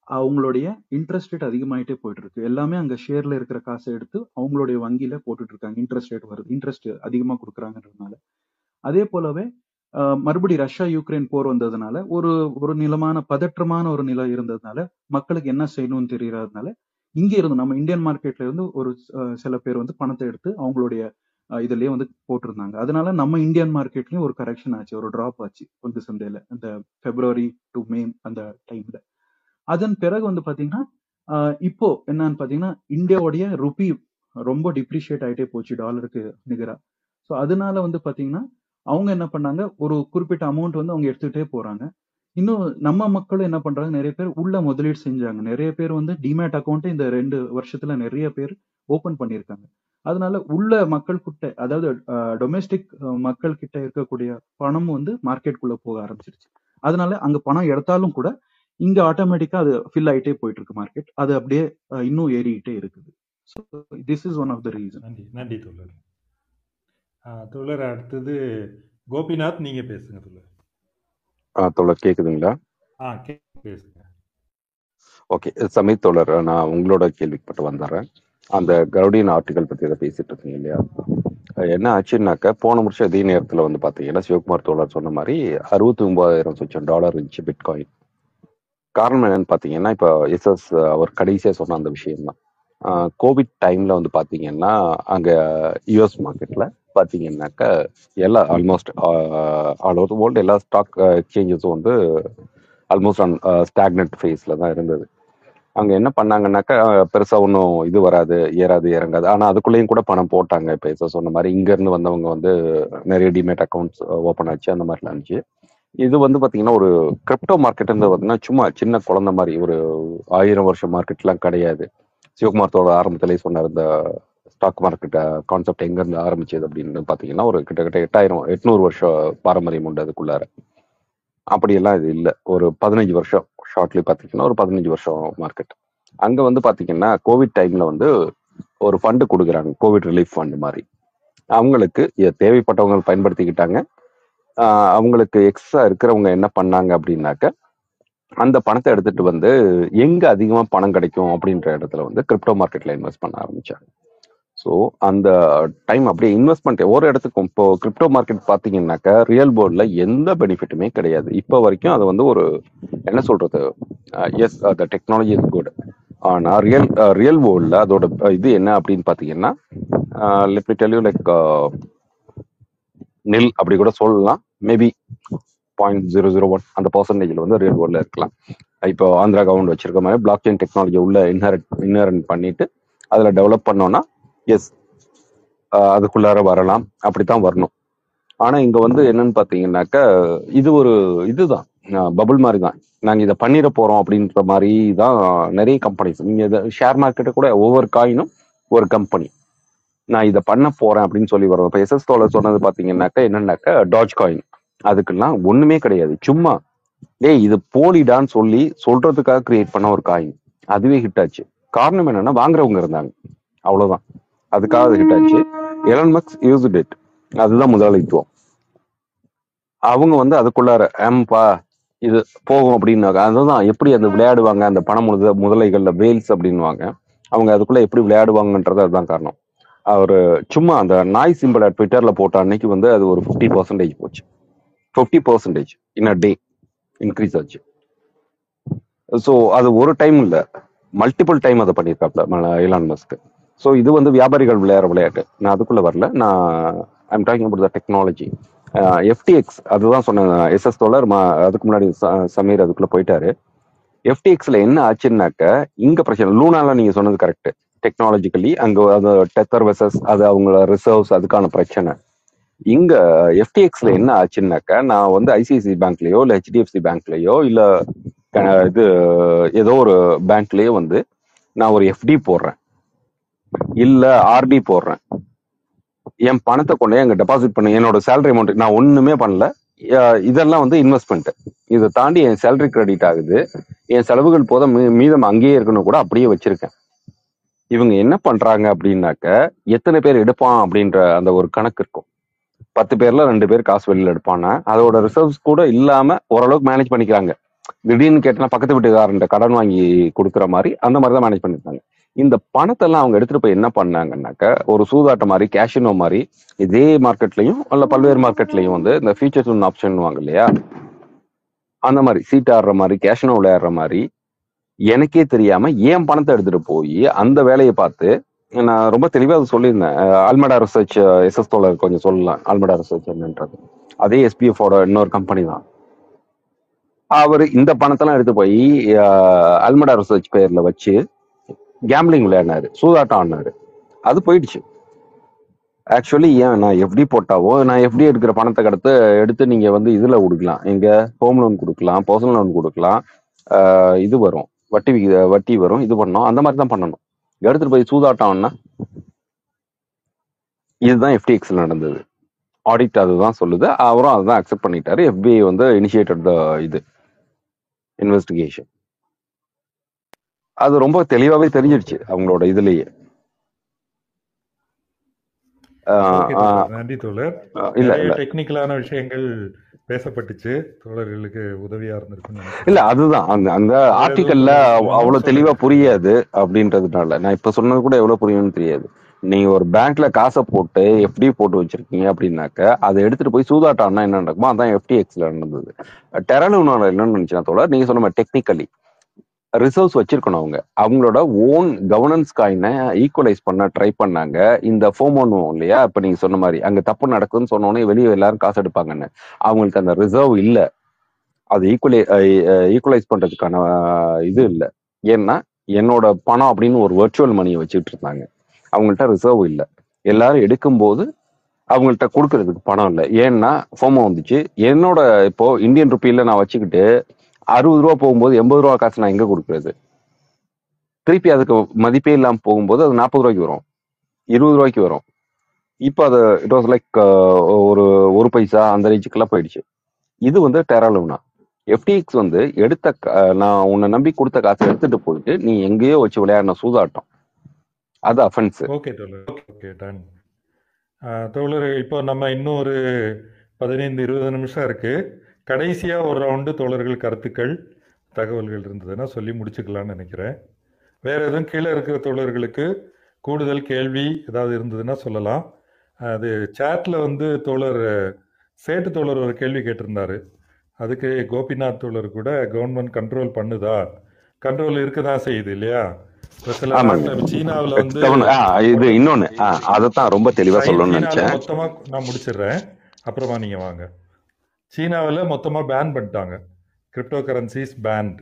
அவங்களுடைய இன்ட்ரெஸ்ட் ரேட் அதிகமாயிட்டே போயிட்டு இருக்கு எல்லாமே அங்க ஷேர்ல இருக்கிற காசை எடுத்து அவங்களுடைய வங்கியில போட்டுட்டு இருக்காங்க இன்ட்ரெஸ்ட் ரேட் வருது. இன்ட்ரெஸ்ட் அதிகமா கொடுக்குறாங்கன்றதுனால. அதே போலவே மறுபடி ரஷ்யா யுக்ரைன் போர் வந்ததுனால ஒரு ஒரு நிலமான பதற்றமான ஒரு நிலை இருந்ததுனால மக்களுக்கு என்ன செய்யணும்னு தெரியறதுனால இங்க இருந்து நம்ம இந்தியன் மார்க்கெட்ல இருந்து ஒரு சில பேர் வந்து பணத்தை எடுத்து அவங்களுடைய இதுலயே வந்து போட்டிருந்தாங்க. அதனால நம்ம இந்தியன் மார்க்கெட்லயும் ஒரு கரெக்ஷன் ஆச்சு. ஒரு டிராப் ஆச்சு. பங்கு சந்தையில. அந்த பிப்ரவரி டு மே அந்த டைம்ல அதன் பிறகு வந்து பாத்தீங்கன்னா இப்போ என்னன்னு பாத்தீங்கன்னா இந்தியாவுடைய ருபி ரொம்ப டிப்ரிஷியேட் ஆகிட்டே போச்சு டாலருக்கு நிகரா. ஸோ அதனால வந்து பாத்தீங்கன்னா அவங்க என்ன பண்ணாங்க ஒரு குறிப்பிட்ட அமௌண்ட் வந்து அவங்க எடுத்துக்கிட்டே போறாங்க. இன்னும் நம்ம மக்களும் என்ன பண்றாங்க நிறைய பேர் உள்ள முதலீடு செஞ்சாங்க. நிறைய பேர் வந்து டிமேட் அக்கௌண்ட் இந்த ரெண்டு வருஷத்துல நிறைய பேர் ஓபன் பண்ணியிருக்காங்க. அதனால உள்ள மக்கள் கிட்ட அதாவது டொமெஸ்டிக் மக்கள் கிட்ட இருக்கக்கூடிய பணம் வந்து மார்க்கெட்டுக்குள்ள போக ஆரம்பிச்சிருச்சு. அதனால அங்க பணம் எடுத்தாலும் கூட இங்க ஆட்டோமேட்டிக்கா அது ஃபில் ஆயிட்டே போயிட்டு இருக்கு மார்க்கெட் அது அப்படியே இன்னும் ஏறிக்கிட்டே இருக்குது. So this is one of the reason நன்றி நன்றி தோழர். தோழர் அடுத்தது கோபிநாத் நீங்க பேசுங்க தோழர். ஆ தோழர் கேக்குதுங்களா? ஆ கே பேசுங்க. ஓகே சமீத் தோழர் நான் உங்களோட கேள்விக்கு மட்டும் வந்துடுறேன் அந்த கருடியன் ஆர்டிகல் பத்தி எதை பேசிட்டு இருக்கீங்க இல்லையா? என்ன ஆச்சுன்னாக்க போன வருஷம் இதே நேரத்துல வந்து பாத்தீங்கன்னா சிவகுமார் தோழர் சொன்ன மாதிரி அறுபத்தி ஒன்பதாயிரம் சொச்சம் டாலர் இருந்துச்சு பிட்காயின். காரணம் என்னன்னு பார்த்தீங்கன்னா இப்போ எஸ்எஸ் அவர் கடைசியாக சொன்ன அந்த விஷயம் தான் கோவிட் டைம்ல வந்து பார்த்தீங்கன்னா அங்கே யூஎஸ் மார்க்கெட்ல பாத்தீங்கன்னாக்க எல்லா ஆல்மோஸ்ட் ஆல் ஓவர் வேர்ல்டு எல்லா ஸ்டாக் எக்ஸ்சேஞ்சஸும் வந்து ஆல்மோஸ்ட் ஆன் ஸ்டாக்னட் ஃபேஸில் தான் இருந்தது. அங்கே என்ன பண்ணாங்கன்னாக்கா பெருசாக ஒன்றும் இது வராது ஏறாது இறங்காது. ஆனால் அதுக்குள்ளேயும் கூட பணம் போட்டாங்க. இப்போ எஸ்எஸ் சொன்ன மாதிரி இங்கேருந்து வந்தவங்க வந்து நிறைய டிமேட் அக்கௌண்ட்ஸ் ஓப்பன் ஆச்சு அந்த மாதிரிலாம் இருந்துச்சு. இது வந்து பார்த்தீங்கன்னா ஒரு கிரிப்டோ மார்க்கெட்டுன்றது பார்த்தீங்கன்னா சும்மா சின்ன குழந்த மாதிரி ஒரு ஆயிரம் வருஷம் மார்க்கெட்லாம் கிடையாது. சிவகுமாரத்தோட ஆரம்பத்திலேயே சொன்னார் இந்த ஸ்டாக் மார்க்கெட்டை கான்செப்ட் எங்கேருந்து ஆரம்பிச்சது அப்படின்னு பார்த்தீங்கன்னா ஒரு கிட்டத்தட்ட எட்டாயிரம் எட்நூறு வருஷம் பாரம்பரியம் உண்டு அதுக்குள்ளார. அப்படியெல்லாம் இது இல்லை. ஒரு பதினஞ்சு வருஷம் ஷார்ட்லி பார்த்தீங்கன்னா ஒரு பதினஞ்சு வருஷம் மார்க்கெட் அங்கே வந்து பார்த்தீங்கன்னா கோவிட் டைம்ல வந்து ஒரு ஃபண்டு கொடுக்குறாங்க கோவிட் ரிலீஃப் ஃபண்டு மாதிரி. அவங்களுக்கு தேவைப்பட்டவங்க பயன்படுத்திக்கிட்டாங்க. அவங்களுக்கு எக்ஸ்ட்ரா இருக்கிறவங்க என்ன பண்ணாங்க அப்படின்னாக்க அந்த பணத்தை எடுத்துட்டு வந்து எங்க அதிகமா பணம் கிடைக்கும் அப்படின்ற இடத்துல வந்து கிரிப்டோ மார்க்கெட்ல இன்வெஸ்ட் பண்ண ஆரம்பிச்சாங்க. ஸோ அந்த டைம் அப்படியே இன்வெஸ்ட்மெண்ட் ஒரு இடத்துக்கும். இப்போ கிரிப்டோ மார்க்கெட் பார்த்தீங்கன்னாக்கா ரியல் போர்டில் எந்த பெனிஃபிட்டுமே கிடையாது. இப்போ வரைக்கும் அது வந்து ஒரு என்ன சொல்றது? Yes the technology is good ஆனால் ரியல் ரியல் வேர்ல்டில் அதோட இது என்ன அப்படின்னு பார்த்தீங்கன்னா let me tell you like நெல் அப்படி கூட சொல்லலாம். Maybe point zero zero one அந்த பர்சன்டேஜில் வந்து ரியல் வேர்ல்டில் இருக்கலாம். இப்போ ஆந்திரா கவர்மெண்ட் வச்சிருக்க மாதிரி பிளாக் செயின் டெக்னாலஜி உள்ள இன்ஹரன் இன்ஹரன் பண்ணிட்டு அதில் டெவலப் பண்ணோம்னா எஸ் அதுக்குள்ளார வரலாம். அப்படித்தான் வரணும். ஆனால் இங்கே வந்து என்னன்னு பார்த்தீங்கன்னாக்க இது ஒரு இதுதான். பபுள் மாதிரி தான் நாங்கள் இதை பண்ணிட போகிறோம் அப்படின்ற மாதிரி தான் நிறைய கம்பெனிஸ் நீங்கள் இதை ஷேர் மார்க்கெட்டை கூட ஒவ்வொரு காயினும் ஒரு கம்பெனி நான் இதை பண்ண போகிறேன் அப்படின்னு சொல்லி வரோம் இப்போ எஸ்எஸ் தோலை சொன்னது பார்த்தீங்கன்னாக்கா என்னன்னாக்கா டாஜ் காயின் அதுக்கெல்லாம் ஒண்ணுமே கிடையாது. சும்மா டேய் இது போலிடான்னு சொல்லி சொல்றதுக்காக கிரியேட் பண்ண ஒரு காயின் அதுவே ஹிட் ஆச்சு. காரணம் என்னன்னா வாங்குறவங்க இருந்தாங்க. அவ்வளவுதான். அதுக்காக அது ஹிட் ஆச்சு. எலன் மக்ஸ் யூஸ் இட் அதுதான் முதலாளித்துவம். அவங்க வந்து அதுக்குள்ளார ஆம்பா இது போகும் அப்படின்னாக்க அதுதான் எப்படி அந்த விளையாடுவாங்க அந்த பண முத முதலைகள்ல வேல்ஸ் அப்படின்னுவாங்க. அவங்க அதுக்குள்ள எப்படி விளையாடுவாங்கன்றது அதுதான் காரணம். அவர் சும்மா அந்த நாய் சிம்பிளை ட்விட்டர்ல போட்ட அன்னைக்கு வந்து அது ஒரு ஃபிஃப்டி பர்சன்டேஜ் போச்சு. Fifty percentage in a day increase ஆச்சு. ஸோ அது ஒரு டைம் இல்லை. மல்டிபிள் டைம் அதை பண்ணியிருக்காப்ல இலான் மஸ்க்கு ஸோ இது வந்து வியாபாரிகள் விளையாடுற விளையாட்டு. நான் அதுக்குள்ளே வரல. நான் I'm talking about the technology FTX அதுதான் சொன்னேன் எஸ்எஸ் தோழர் அதுக்கு முன்னாடி ச- சமீர் அதுக்குள்ளே போயிட்டாரு. எஃப்டிஎக்ஸில் என்ன ஆச்சுன்னாக்க இங்கே பிரச்சனை லூனால நீங்கள் சொன்னது கரெக்ட் டெக்னாலஜிக்கலி அங்கே அது டெத்தர் வெசஸ் அது அவங்களோட ரிசர்வ்ஸ் அதுக்கான பிரச்சனை. இங்க எஃப்டிஎக்ஸ்ல என்ன ஆச்சுன்னாக்க நான் வந்து ஐசிஐசி பேங்க்லயோ இல்ல ஹெச்டிஎஃப்சி பேங்க்லயோ இல்ல இது ஏதோ ஒரு பேங்க்லயோ வந்து நான் ஒரு எஃப்டி போடுறேன். இல்ல ஆர்டி போடுறேன். என் பணத்தை கொண்டு அங்க டெபாசிட் பண்ண. என்னோட சேலரி அமௌண்ட் நான் ஒண்ணுமே பண்ணல. இதெல்லாம் வந்து இன்வெஸ்ட்மெண்ட் இதை தாண்டி என் சேலரி கிரெடிட் ஆகுது. என் செலவுகள் போத மீதம் அங்கேயே இருக்கணும் கூட அப்படியே வச்சிருக்கேன். இவங்க என்ன பண்றாங்க அப்படின்னாக்க எத்தனை பேர் எடுப்பான் அப்படின்ற அந்த ஒரு கணக்கு இருக்கும். பத்து பேர்ல ரெண்டு பேர் காசு வெளியில எடுப்பாங்க. அதோட ரிசர்வ்ஸ் கூட இல்லாம ஓரளவுக்கு மேனேஜ் பண்ணிக்கிறாங்க. திடீர்னு கேட்டா பக்கத்து வீட்டுக்காரன் கடன் வாங்கி கொடுக்குற மாதிரி அந்த மாதிரி தான் மேனேஜ் பண்ணிருந்தாங்க இந்த பணத்தை எல்லாம் அவங்க எடுத்துட்டு போய் என்ன பண்ணாங்கன்னாக்க ஒரு சூதாட்ட மாதிரி கேஷினோ மாதிரி இதே மார்க்கெட்லயும் அல்ல பல்வேறு மார்க்கெட்லயும் வந்து இந்த ஃபியூச்சர்ஸ் ஒன் ஆப்ஷன் வாங்க இல்லையா? அந்த மாதிரி சீட் ஆடுற மாதிரி கேஷினோ விளையாடுற மாதிரி எனக்கே தெரியாம ஏன் பணத்தை எடுத்துட்டு போய் அந்த வேலையை பார்த்து நான் ரொம்ப தெளிவாக அது சொல்லியிருந்தேன். ஆல்மடா ரிசர்ச் எஸ்எஸ் தோழர் கொஞ்சம் சொல்லலாம். ஆல்மடா ரிசர்ச் என்னன்றது. அதே எஸ்பிஎஃபோட இன்னொரு கம்பெனி தான். அவர் இந்த பணத்தெல்லாம் எடுத்து போய் ஆல்மடா அல்மடா ரிசர்ச் பேரில் வச்சு கேம்லிங் விளையாடினாரு. சூதாட்டம் ஆடினாரு. அது போயிடுச்சு. ஆக்சுவலி ஏன் நான் எஃப்டி போட்டாவோ நான் எஃப்டி எடுக்கிற பணத்தை கடத்து எடுத்து நீங்கள் வந்து இதில் கொடுக்கலாம் எங்க ஹோம் லோன் கொடுக்கலாம் பர்சனல் லோன் கொடுக்கலாம். இது வரும். வட்டி வட்டி வரும். இது பண்ணணும். அந்த மாதிரி தான் பண்ணணும். எடுத்துட்டு போய் சூதாட்டம்னா இதுதான் எஃப்டிஎக்ஸ்ல நடந்தது. ஆடிட் அதுதான் சொல்லுது. அவரும் அதுதான் அக்செப்ட் பண்ணிட்டாரு. எஃபிஐ வந்து இனிஷியேட்டட் த இது இன்வெஸ்டிகேஷன் அது ரொம்ப தெளிவாவே தெரிஞ்சிடுச்சு அவங்களோட இதுலயே. நன்றி தோழர். இல்ல டெக்னிக்கலான விஷயங்கள் பேசப்பட்டுச்சு. தோழர்களுக்கு உதவியா இருந்திருக்குன்னு இல்ல அதுதான். அந்த அந்த ஆர்டிக்கல்ல அவ்வளவு தெளிவா புரியாது அப்படின்றதுனால. நான் இப்ப சொன்னது கூட எவ்வளவு புரியும்னு தெரியாது. நீங்க ஒரு பேங்க்ல காசை போட்டு எஃப்டி போட்டு வச்சிருக்கீங்க அப்படின்னாக்க அதை எடுத்துட்டு போய் சூதாட்டம்னா என்ன நடக்குமோ அதான் எஃப்டிஎக்ஸ்ல நடந்தது. டெரலுனால என்ன நினைச்சுனா தோழ நீங்க சொன்ன மாதிரி டெக்னிக்கலி ரிசர்வ்ஸ் வச்சிருக்கணும் அவங்க. அவங்களோட ஓன் கவர்னன்ஸ் காயினை ஈக்குவலைஸ் பண்ண ட்ரை பண்ணாங்க. இந்த ஃபோமோனோ இல்லையா? இப்போ நீங்க சொன்ன மாதிரி. அங்க தப்பு நடக்குதுன்னு சொன்னோடனே வெளியே எல்லாரும் காசு எடுப்பாங்கன்னு. அவங்களுக்கு அந்த ரிசர்வ் இல்லை. அது ஈக்குவலை ஈக்குவலைஸ் பண்றதுக்கான இது இல்லை. ஏன்னா என்னோட பணம் அப்படின்னு ஒரு வர்ச்சுவல் மணியை வச்சுட்டு இருந்தாங்க. அவங்கள்ட்ட ரிசர்வ் இல்லை. எல்லாரும் எடுக்கும்போது அவங்கள்ட்ட கொடுக்கறதுக்கு பணம் இல்லை. ஏன்னா ஃபோமோ வந்துச்சு. என்னோட இப்போ இந்தியன் ருப்பியில நான் வச்சுக்கிட்டு அறுபது ரூபா போகும்போது எண்பது ரூபா காசு நான் எங்க கொடுக்கறது? திருப்பி அதுக்கு மதிப்பே இல்லாமல் போகும்போது அது நாற்பது ரூபாய்க்கு வரும். இருபது ரூபாய்க்கு வரும். இப்போ அது இட் வாஸ் லைக் ஒரு ஒரு பைசா அந்த ரேஞ்சுக்கெல்லாம் போயிடுச்சு. இது வந்து டெராலும்னா எஃப்டிஎக்ஸ் வந்து எடுத்த கா- நான் உன்னை நம்பி கொடுத்த காசை எடுத்துட்டு போயிட்டு நீ எங்கேயோ வச்சு விளையாடின சூதாட்டம். அது அஃபென்ஸ் ஓகே தோழர். ஓகே டன் தோழர் இப்போ நம்ம இன்னும் ஒரு பதினைந்து இருபது நிமிஷம் இருக்கு. கடைசியா ஒரு ரவுண்டு தோழர்கள் கருத்துக்கள் தகவல்கள் இருந்ததுன்னா சொல்லி முடிச்சுக்கலாம்னு நினைக்கிறேன். வேற எதுவும் கீழே இருக்கிற தோழர்களுக்கு கூடுதல் கேள்வி ஏதாவது இருந்ததுன்னா சொல்லலாம். அது சேட்ல வந்து தோழர் சேட்டு தோழர் ஒரு கேள்வி கேட்டிருந்தாரு. அதுக்கு கோபிநாத் தோழர் கூட கவர்மெண்ட் கண்ட்ரோல் பண்ணுதா? கண்ட்ரோல் இருக்க தான் செய்யுது இல்லையா? சீனாவில் வந்து இது இன்னொன்னு அதைத்தான் ரொம்ப தெளிவா சைன் சொல்லணும்னு சீனாவில் நினைச்சேன். மொத்தமாக நான் முடிச்சிடுறேன். அப்புறமா நீங்கள் வாங்க. சீனாவில் மொத்தமாக பேன் பண்ணிட்டாங்க. Crypto currencies pant